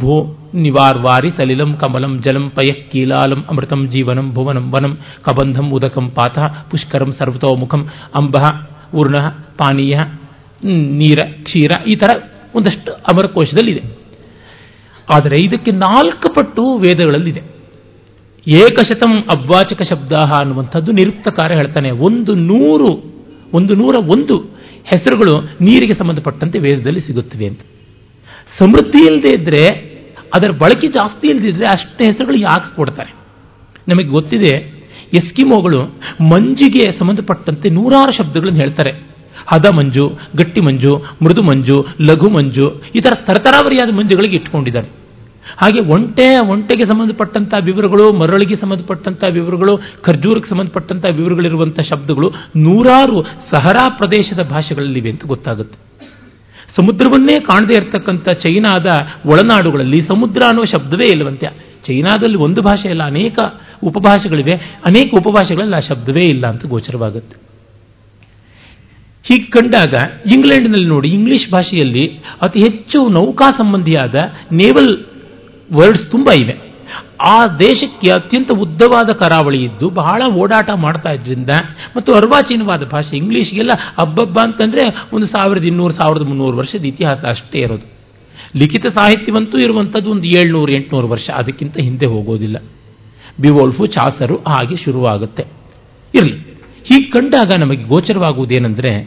ಭೂ ನಿವಾರ್ವಾರಿ ಸಲಿಲಂ ಕಮಲಂ ಜಲಂ ಪಯಃ ಕೀಲಾಲಂ ಅಮೃತಂ ಜೀವನಂ ಭುವನಂ ವನಂ ಕಬಂಧಂ ಉದಕಂ ಪಾತಃ ಪುಷ್ಕರಂ ಸರ್ವತೋಮುಖಂ ಅಂಬಃ ಊರ್ಣ ಪಾನೀಯ ನೀರ ಕ್ಷೀರ ಈ ಥರ ಒಂದಷ್ಟು ಅಮರಕೋಶದಲ್ಲಿದೆ. ಆದರೆ ಇದಕ್ಕೆ ನಾಲ್ಕು ಪಟ್ಟು ವೇದಗಳಲ್ಲಿದೆ. ಏಕಶತಂ ಅಬ್ವಾಚಕ ಶಬ್ದ ಅನ್ನುವಂಥದ್ದು ನಿರುಕ್ತಕಾರ ಹೇಳ್ತಾನೆ. ಒಂದು ನೂರು, ಒಂದು ನೂರ ಒಂದು ಹೆಸರುಗಳು ನೀರಿಗೆ ಸಂಬಂಧಪಟ್ಟಂತೆ ವೇದದಲ್ಲಿ ಸಿಗುತ್ತವೆ ಅಂತ. ಸಮೃದ್ಧಿ ಇಲ್ಲದೆ ಇದ್ರೆ ಅದರ ಬಳಕೆ ಜಾಸ್ತಿ ಇಲ್ಲದಿದ್ರೆ ಅಷ್ಟೇ ಹೆಸರುಗಳು ಯಾಕೆ ಕೊಡ್ತಾರೆ. ನಮಗೆ ಗೊತ್ತಿದೆ, ಎಸ್ಕಿಮೋಗಳು ಮಂಜಿಗೆ ಸಂಬಂಧಪಟ್ಟಂತೆ ನೂರಾರು ಶಬ್ದಗಳನ್ನು ಹೇಳ್ತಾರೆ. ಹದ ಮಂಜು, ಗಟ್ಟಿ ಮಂಜು, ಮೃದು ಮಂಜು, ಲಘು ಮಂಜು, ಈ ಥರ ತರತರಾವರಿಯಾದ ಮಂಜುಗಳಿಗೆ ಇಟ್ಕೊಂಡಿದ್ದಾರೆ. ಹಾಗೆ ಒಂಟೆ, ಒಂಟೆಗೆ ಸಂಬಂಧಪಟ್ಟಂಥ ವಿವರಗಳು, ಮರಳಿಗೆ ಸಂಬಂಧಪಟ್ಟಂಥ ವಿವರಗಳು, ಖರ್ಜೂರಕ್ಕೆ ಸಂಬಂಧಪಟ್ಟಂಥ ವಿವರಗಳಿರುವಂಥ ಶಬ್ದಗಳು ನೂರಾರು ಸಹರಾ ಪ್ರದೇಶದ ಭಾಷೆಗಳಲ್ಲಿವೆ ಅಂತ ಗೊತ್ತಾಗುತ್ತೆ. ಸಮುದ್ರವನ್ನೇ ಕಾಣದೇ ಇರತಕ್ಕಂಥ ಚೈನಾದ ಒಳನಾಡುಗಳಲ್ಲಿ ಸಮುದ್ರ ಅನ್ನೋ ಶಬ್ದವೇ ಇಲ್ಲವಂತೆ. ಚೈನಾದಲ್ಲಿ ಒಂದು ಭಾಷೆ ಇಲ್ಲ ಅನೇಕ ಉಪಭಾಷೆಗಳಿವೆ, ಅನೇಕ ಉಪಭಾಷೆಗಳಲ್ಲಿ ಆ ಶಬ್ದವೇ ಇಲ್ಲ ಅಂತ ಗೋಚರವಾಗುತ್ತೆ. ಹೀಗೆ ಕಂಡಾಗ ಇಂಗ್ಲೆಂಡ್ನಲ್ಲಿ ನೋಡಿ, ಇಂಗ್ಲಿಷ್ ಭಾಷೆಯಲ್ಲಿ ಅತಿ ಹೆಚ್ಚು ನೌಕಾ ಸಂಬಂಧಿಯಾದ ನೇವಲ್ ವರ್ಡ್ಸ್ ತುಂಬ ಇವೆ. ಆ ದೇಶಕ್ಕೆ ಅತ್ಯಂತ ಉದ್ದವಾದ ಕರಾವಳಿ ಇದ್ದು ಬಹಳ ಓಡಾಟ ಮಾಡ್ತಾ ಇದ್ರಿಂದ ಮತ್ತು ಅರ್ವಾಚೀನವಾದ ಭಾಷೆ ಇಂಗ್ಲೀಷ್ಗೆಲ್ಲ ಹಬ್ಬಬ್ಬ ಅಂತಂದ್ರೆ ಒಂದು ಸಾವಿರದ ಇನ್ನೂರು, ಸಾವಿರದ ಮುನ್ನೂರು ವರ್ಷದ ಇತಿಹಾಸ ಅಷ್ಟೇ ಇರೋದು. ಲಿಖಿತ ಸಾಹಿತ್ಯವಂತೂ ಇರುವಂಥದ್ದು ಒಂದು ಏಳ್ನೂರು, ಎಂಟುನೂರು ವರ್ಷ. ಅದಕ್ಕಿಂತ ಹಿಂದೆ ಹೋಗೋದಿಲ್ಲ. ಬಿವೋಲ್ಫು, ಚಾಸರು ಹಾಗೆ ಶುರುವಾಗುತ್ತೆ. ಇರಲಿ. ಹೀಗೆ ಕಂಡಾಗ ನಮಗೆ ಗೋಚರವಾಗುವುದೇನೆಂದರೆ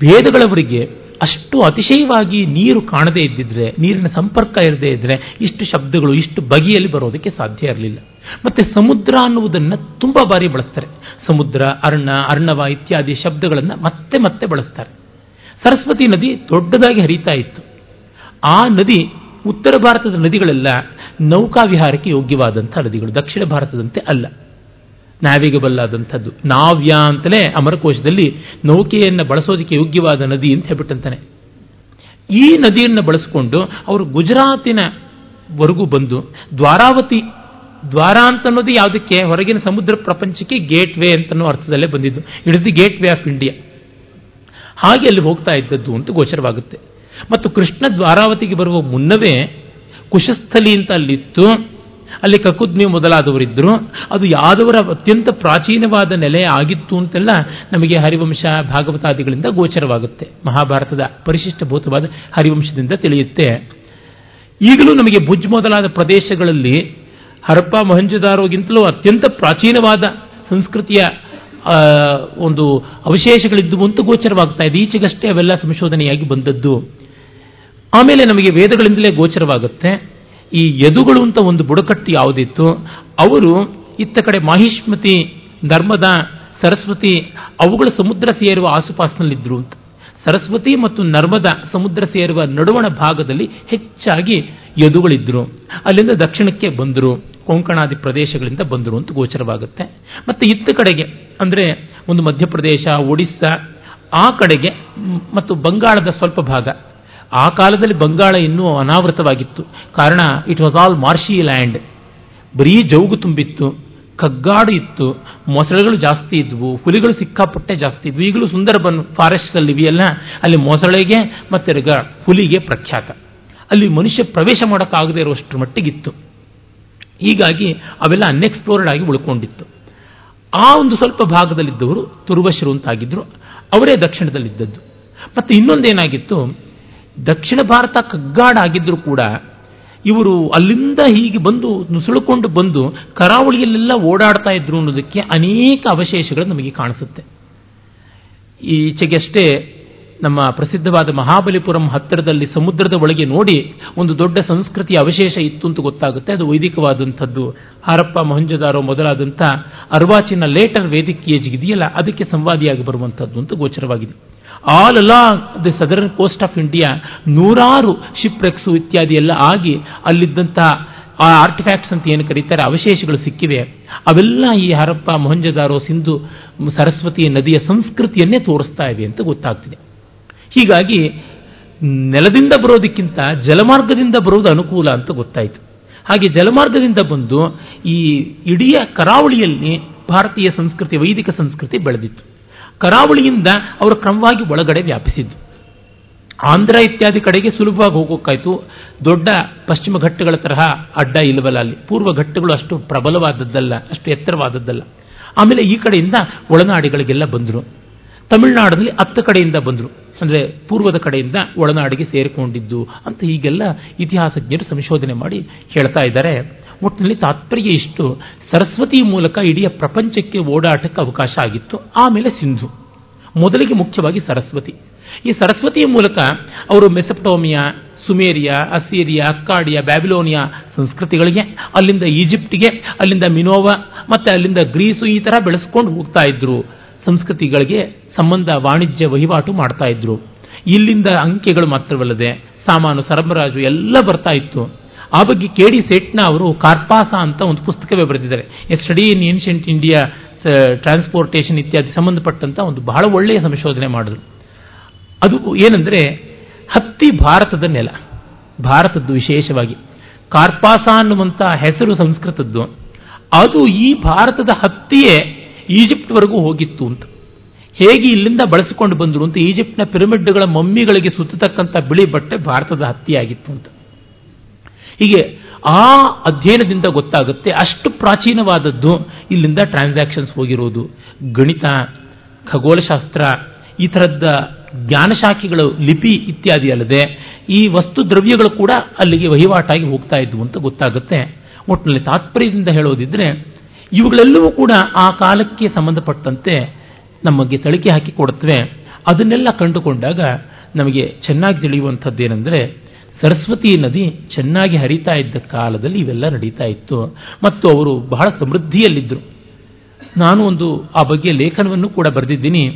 ವೇದಗಳವರಿಗೆ ಅಷ್ಟು ಅತಿಶಯವಾಗಿ ನೀರು ಕಾಣದೇ ಇದ್ದಿದ್ರೆ, ನೀರಿನ ಸಂಪರ್ಕ ಇರದೇ ಇದ್ರೆ, ಇಷ್ಟು ಶಬ್ದಗಳು, ಇಷ್ಟು ಬಗೆಯಲ್ಲಿ ಬರೋದಕ್ಕೆ ಸಾಧ್ಯ ಇರಲಿಲ್ಲ. ಮತ್ತೆ ಸಮುದ್ರ ಅನ್ನುವುದನ್ನು ತುಂಬ ಬಾರಿ ಬಳಸ್ತಾರೆ. ಸಮುದ್ರ, ಅರ್ಣ, ಅರ್ಣವ ಇತ್ಯಾದಿ ಶಬ್ದಗಳನ್ನು ಮತ್ತೆ ಮತ್ತೆ ಬಳಸ್ತಾರೆ. ಸರಸ್ವತಿ ನದಿ ದೊಡ್ಡದಾಗಿ ಹರಿತಾ ಇತ್ತು. ಆ ನದಿ ಉತ್ತರ ಭಾರತದ ನದಿಗಳೆಲ್ಲ ನೌಕಾ ವಿಹಾರಕ್ಕೆ ಯೋಗ್ಯವಾದಂಥ ನದಿಗಳು, ದಕ್ಷಿಣ ಭಾರತದಂತೆ ಅಲ್ಲ. ನ್ಯಾವಿಗಬಲ್ ಆದಂಥದ್ದು ನಾವ್ಯ ಅಂತಲೇ ಅಮರಕೋಶದಲ್ಲಿ ನೌಕೆಯನ್ನು ಬಳಸೋದಕ್ಕೆ ಯೋಗ್ಯವಾದ ನದಿ ಅಂತ ಹೇಳ್ಬಿಟ್ಟಂತಾನೆ. ಈ ನದಿಯನ್ನು ಬಳಸಿಕೊಂಡು ಅವರು ಗುಜರಾತಿನ ವರೆಗೂ ಬಂದು ದ್ವಾರಾವತಿ, ದ್ವಾರ ಅಂತ ಅನ್ನೋದು ಯಾವುದಕ್ಕೆ? ಹೊರಗಿನ ಸಮುದ್ರ ಪ್ರಪಂಚಕ್ಕೆ ಗೇಟ್ ವೇ ಅಂತನೋ ಅರ್ಥದಲ್ಲೇ ಬಂದಿದ್ದು. It is the gateway of India ಹಾಗೆ ಅಲ್ಲಿ ಹೋಗ್ತಾ ಇದ್ದದ್ದು ಅಂತ ಗೋಚರವಾಗುತ್ತೆ. ಮತ್ತು ಕೃಷ್ಣ ದ್ವಾರಾವತಿಗೆ ಬರುವ ಮುನ್ನವೇ ಕುಶಸ್ಥಲಿ ಅಂತ ಅಲ್ಲಿತ್ತು. ಅಲ್ಲಿ ಕಕುದ್ಮಿ ಮೊದಲಾದವರಿದ್ದರು ಅದು ಯಾದವರ ಅತ್ಯಂತ ಪ್ರಾಚೀನವಾದ ನೆಲೆ ಆಗಿತ್ತು ಅಂತೆಲ್ಲ ನಮಗೆ ಹರಿವಂಶ ಭಾಗವತಾದಿಗಳಿಂದ ಗೋಚರವಾಗುತ್ತೆ. ಮಹಾಭಾರತದ ಪರಿಶಿಷ್ಟಭೂತವಾದ ಹರಿವಂಶದಿಂದ ತಿಳಿಯುತ್ತೆ. ಈಗಲೂ ನಮಗೆ ಭುಜ್ ಮೊದಲಾದ ಪ್ರದೇಶಗಳಲ್ಲಿ ಹರಪ್ಪ ಮೊಹಂಜದಾರೋಗಿಂತಲೂ ಅತ್ಯಂತ ಪ್ರಾಚೀನವಾದ ಸಂಸ್ಕೃತಿಯ ಒಂದು ಅವಶೇಷಗಳಿದ್ದು ಅಂತ ಗೋಚರವಾಗ್ತಾ ಇದೆ. ಈಚೆಗಷ್ಟೇ ಅವೆಲ್ಲ ಸಂಶೋಧನೆಯಾಗಿ ಬಂದದ್ದು. ಆಮೇಲೆ ನಮಗೆ ವೇದಗಳಿಂದಲೇ ಗೋಚರವಾಗುತ್ತೆ. ಈ ಯದುಗಳು ಅಂತ ಒಂದು ಬುಡಕಟ್ಟು ಯಾವುದಿತ್ತು? ಅವರು ಇತ್ತ ಕಡೆ ಮಾಹಿಷ್ಮತಿ, ನರ್ಮದ, ಸರಸ್ವತಿ ಅವುಗಳು ಸಮುದ್ರ ಸೇರುವ ಆಸುಪಾಸಿನಲ್ಲಿದ್ದರು ಅಂತ. ಸರಸ್ವತಿ ಮತ್ತು ನರ್ಮದ ಸಮುದ್ರ ಸೇರುವ ನಡುವಣ ಭಾಗದಲ್ಲಿ ಹೆಚ್ಚಾಗಿ ಯದುಗಳಿದ್ದರು ಅಲ್ಲಿಂದ ದಕ್ಷಿಣಕ್ಕೆ ಬಂದರು, ಕೊಂಕಣಾದಿ ಪ್ರದೇಶಗಳಿಂದ ಬಂದರು ಅಂತ ಗೋಚರವಾಗುತ್ತೆ. ಮತ್ತು ಇತ್ತ ಕಡೆಗೆ, ಅಂದರೆ ಒಂದು ಮಧ್ಯಪ್ರದೇಶ, ಒಡಿಸ್ಸಾ, ಆ ಕಡೆಗೆ ಮತ್ತು ಬಂಗಾಳದ ಸ್ವಲ್ಪ ಭಾಗ. ಆ ಕಾಲದಲ್ಲಿ ಬಂಗಾಳ ಇನ್ನೂ ಅನಾವೃತವಾಗಿತ್ತು. ಕಾರಣ it was all marshy land ಬರೀ ಜೌಗು ತುಂಬಿತ್ತು, ಕಗ್ಗಾಡು ಇತ್ತು, ಮೊಸಳೆಗಳು ಜಾಸ್ತಿ ಇದ್ವು, ಹುಲಿಗಳು ಸಿಕ್ಕಾಪಟ್ಟೆ ಜಾಸ್ತಿ ಇದ್ವು. ಈಗಲೂ ಸುಂದರಬನ್ ಫಾರೆಸ್ಟ್ ಅಲ್ಲಿ ಇವೆಯಲ್ಲ, ಅಲ್ಲಿ ಮೊಸಳೆಗೆ ಮತ್ತೆ ಹುಲಿಗೆ ಪ್ರಖ್ಯಾತ. ಅಲ್ಲಿ ಮನುಷ್ಯ ಪ್ರವೇಶ ಮಾಡೋಕ್ಕಾಗದೇ ಇರುವಷ್ಟು ಮಟ್ಟಿಗಿತ್ತು. ಹೀಗಾಗಿ ಅವೆಲ್ಲ ಅನ್ಎಕ್ಸ್ಪ್ಲೋರ್ಡ್ ಆಗಿ ಉಳ್ಕೊಂಡಿತ್ತು. ಆ ಒಂದು ಸ್ವಲ್ಪ ಭಾಗದಲ್ಲಿದ್ದವರು ತುರುವಶರು ಅಂತಾಗಿದ್ರು ಅವರೇ ದಕ್ಷಿಣದಲ್ಲಿದ್ದದ್ದು. ಮತ್ತು ಇನ್ನೊಂದೇನಾಗಿತ್ತು ದಕ್ಷಿಣ ಭಾರತ ಕಗ್ಗಾಡಾಗಿದ್ದರೂ ಕೂಡ ಇವರು ಅಲ್ಲಿಂದ ಹೀಗೆ ಬಂದು ನುಸುಳುಕೊಂಡು ಬಂದು ಕರಾವಳಿಯಲ್ಲೆಲ್ಲ ಓಡಾಡ್ತಾ ಇದ್ರು ಅನ್ನೋದಕ್ಕೆ ಅನೇಕ ಅವಶೇಷಗಳು ನಮಗೆ ಕಾಣಿಸುತ್ತೆ. ಈಚೆಗೆಷ್ಟೇ ನಮ್ಮ ಪ್ರಸಿದ್ಧವಾದ ಮಹಾಬಲಿಪುರಂ ಹತ್ತಿರದಲ್ಲಿ ಸಮುದ್ರದ ಒಳಗೆ ನೋಡಿ ಒಂದು ದೊಡ್ಡ ಸಂಸ್ಕೃತಿಯ ಅವಶೇಷ ಇತ್ತು ಅಂತ ಗೊತ್ತಾಗುತ್ತೆ. ಅದು ವೈದಿಕವಾದಂಥದ್ದು. ಹಾರಪ್ಪ ಮೊಹಂಜದಾರೋ ಮೊದಲಾದಂಥ ಅರ್ವಾಚಿನ ಲೇಟರ್ ವೇದಿಕೆಯ ಜಿಗಿದೆಯಲ್ಲ ಅದಕ್ಕೆ ಸಂವಾದಿಯಾಗಿ ಬರುವಂಥದ್ದು ಅಂತ ಗೋಚರವಾಗಿದೆ. All along the southern coast of India ನೂರಾರು ಶಿಪ್ರೆಕ್ಸು ಇತ್ಯಾದಿ ಎಲ್ಲ ಆಗಿ ಅಲ್ಲಿದ್ದಂತಹ ಆ ಆರ್ಟಿಫ್ಯಾಕ್ಟ್ಸ್ ಅಂತ ಏನು ಕರೀತಾರೆ, ಅವಶೇಷಗಳು ಸಿಕ್ಕಿವೆ. ಅವೆಲ್ಲ ಈ ಹರಪ್ಪ ಮೊಹಂಜದಾರೋ ಸಿಂಧು ಸರಸ್ವತಿ ನದಿಯ ಸಂಸ್ಕೃತಿಯನ್ನೇ ತೋರಿಸ್ತಾ ಇವೆ ಅಂತ ಗೊತ್ತಾಗ್ತಿದೆ. ಹೀಗಾಗಿ ನೆಲದಿಂದ ಬರೋದಕ್ಕಿಂತ ಜಲಮಾರ್ಗದಿಂದ ಬರೋದು ಅನುಕೂಲ ಅಂತ ಗೊತ್ತಾಯಿತು. ಹಾಗೆ ಜಲಮಾರ್ಗದಿಂದ ಬಂದು ಈ ಇಡೀ ಕರಾವಳಿಯಲ್ಲಿ ಭಾರತೀಯ ಸಂಸ್ಕೃತಿ, ವೈದಿಕ ಸಂಸ್ಕೃತಿ ಬೆಳೆದಿತ್ತು. ಕರಾವಳಿಯಿಂದ ಅವರು ಕ್ರಮವಾಗಿ ಒಳಗಡೆ ವ್ಯಾಪಿಸಿದ್ದು. ಆಂಧ್ರ ಇತ್ಯಾದಿ ಕಡೆಗೆ ಸುಲಭವಾಗಿ ಹೋಗೋಕ್ಕಾಯ್ತು. ದೊಡ್ಡ ಪಶ್ಚಿಮ ಘಟ್ಟಗಳ ತರಹ ಅಡ್ಡ ಇಲ್ಲವಲ್ಲ ಅಲ್ಲಿ. ಪೂರ್ವ ಘಟ್ಟಗಳು ಅಷ್ಟು ಪ್ರಬಲವಾದದ್ದಲ್ಲ, ಅಷ್ಟು ಎತ್ತರವಾದದ್ದಲ್ಲ. ಆಮೇಲೆ ಈ ಕಡೆಯಿಂದ ಒಳನಾಡಿಗಳಿಗೆಲ್ಲ ಬಂದರು. ತಮಿಳುನಾಡಿನಲ್ಲಿ ಹತ್ತ ಕಡೆಯಿಂದ ಬಂದರು. ಅಂದರೆ ಪೂರ್ವದ ಕಡೆಯಿಂದ ಒಳನಾಡಿಗೆ ಸೇರಿಕೊಂಡಿದ್ದು ಅಂತ ಹೀಗೆಲ್ಲ ಇತಿಹಾಸಜ್ಞರು ಸಂಶೋಧನೆ ಮಾಡಿ ಹೇಳ್ತಾ ಇದ್ದಾರೆ. ಒಟ್ಟಿನಲ್ಲಿ ತಾತ್ಪರ್ಯ ಇಷ್ಟು. ಸರಸ್ವತಿ ಮೂಲಕ ಇಡೀ ಪ್ರಪಂಚಕ್ಕೆ ಓಡಾಟಕ್ಕೆ ಅವಕಾಶ ಆಗಿತ್ತು. ಆಮೇಲೆ ಸಿಂಧು. ಮೊದಲಿಗೆ ಮುಖ್ಯವಾಗಿ ಸರಸ್ವತಿ. ಈ ಸರಸ್ವತಿಯ ಮೂಲಕ ಅವರು ಮೆಸಪ್ಟೋಮಿಯಾ, ಸುಮೇರಿಯಾ ಅಸೀರಿಯಾ ಅಕ್ಕಾಡಿಯಾ, ಬ್ಯಾಬಿಲೋನಿಯಾ ಸಂಸ್ಕೃತಿಗಳಿಗೆ, ಅಲ್ಲಿಂದ ಈಜಿಪ್ಟ್ಗೆ, ಅಲ್ಲಿಂದ ಮಿನೋವಾ, ಮತ್ತೆ ಅಲ್ಲಿಂದ ಗ್ರೀಸು ಈ ತರ ಬೆಳೆಸ್ಕೊಂಡು ಹೋಗ್ತಾ ಇದ್ರು. ಸಂಸ್ಕೃತಿಗಳಿಗೆ ಸಂಬಂಧ, ವಾಣಿಜ್ಯ, ವಹಿವಾಟು ಮಾಡ್ತಾ ಇದ್ರು. ಇಲ್ಲಿಂದ ಅಂಕೆಗಳು ಮಾತ್ರವಲ್ಲದೆ ಸಾಮಾನು, ಸರಬರಾಜು ಎಲ್ಲ ಬರ್ತಾ ಇತ್ತು. ಆ ಬಗ್ಗೆ ಕೆ ಡಿ ಸೇಟ್ನ ಅವರು ಕಾರ್ಪಾಸ ಅಂತ ಒಂದು ಪುಸ್ತಕವೇ ಬರೆದಿದ್ದಾರೆ. A study in ancient India transportation ಇತ್ಯಾದಿ ಸಂಬಂಧಪಟ್ಟಂತ ಒಂದು ಬಹಳ ಒಳ್ಳೆಯ ಸಂಶೋಧನೆ ಮಾಡಿದ್ರು. ಅದು ಏನಂದ್ರೆ, ಹತ್ತಿ ಭಾರತದ ನೆಲ, ಭಾರತದ್ದು ವಿಶೇಷವಾಗಿ. ಕಾರ್ಪಾಸ ಅನ್ನುವಂಥ ಹೆಸರು ಸಂಸ್ಕೃತದ್ದು. ಅದು ಈ ಭಾರತದ ಹತ್ತಿಯೇ ಈಜಿಪ್ಟ್ವರೆಗೂ ಹೋಗಿತ್ತು ಅಂತ. ಹೇಗೆ ಇಲ್ಲಿಂದ ಬಳಸಿಕೊಂಡು ಬಂದರು ಅಂತ ಈಜಿಪ್ಟ್ನ ಪಿರಮಿಡ್ಗಳ ಮಮ್ಮಿಗಳಿಗೆ ಸುತ್ತತಕ್ಕಂಥ ಬಿಳಿ ಬಟ್ಟೆ ಭಾರತದ ಹತ್ತಿಯಾಗಿತ್ತು ಅಂತ. ಹೀಗೆ ಆ ಅಧ್ಯಯನದಿಂದ ಗೊತ್ತಾಗುತ್ತೆ ಅಷ್ಟು ಪ್ರಾಚೀನವಾದದ್ದು ಇಲ್ಲಿಂದ ಟ್ರಾನ್ಸಾಕ್ಷನ್ಸ್ ಹೋಗಿರೋದು. ಗಣಿತ, ಖಗೋಳಶಾಸ್ತ್ರ, ಈ ಥರದ ಜ್ಞಾನಶಾಖೆಗಳು, ಲಿಪಿ ಇತ್ಯಾದಿ ಅಲ್ಲದೆ ಈ ವಸ್ತು ದ್ರವ್ಯಗಳು ಕೂಡ ಅಲ್ಲಿಗೆ ವಹಿವಾಟಾಗಿ ಹೋಗ್ತಾ ಇದ್ವು ಅಂತ ಗೊತ್ತಾಗುತ್ತೆ. ಒಟ್ಟಿನಲ್ಲಿ ತಾತ್ಪರ್ಯದಿಂದ ಹೇಳೋದಿದ್ರೆ ಇವುಗಳೆಲ್ಲವೂ ಕೂಡ ಆ ಕಾಲಕ್ಕೆ ಸಂಬಂಧಪಟ್ಟಂತೆ ನಮಗೆ ತಳಿಕೆ ಹಾಕಿ ಕೊಡುತ್ತವೆ. ಅದನ್ನೆಲ್ಲ ಕಂಡುಕೊಂಡಾಗ ನಮಗೆ ಚೆನ್ನಾಗಿ ತಿಳಿಯುವಂಥದ್ದೇನೆಂದರೆ ಸರಸ್ವತಿ ನದಿ ಚೆನ್ನಾಗಿ ಹರಿತಾ ಇದ್ದ ಕಾಲದಲ್ಲಿ ಇವೆಲ್ಲ ನಡೀತಾ ಇತ್ತು. ಮತ್ತು ಅವರು ಬಹಳ ಸಮೃದ್ಧಿಯಲ್ಲಿದ್ದರು ನಾನು ಒಂದು ಆ ಬಗ್ಗೆ ಲೇಖನವನ್ನು ಕೂಡ ಬರೆದಿದ್ದೀನಿ.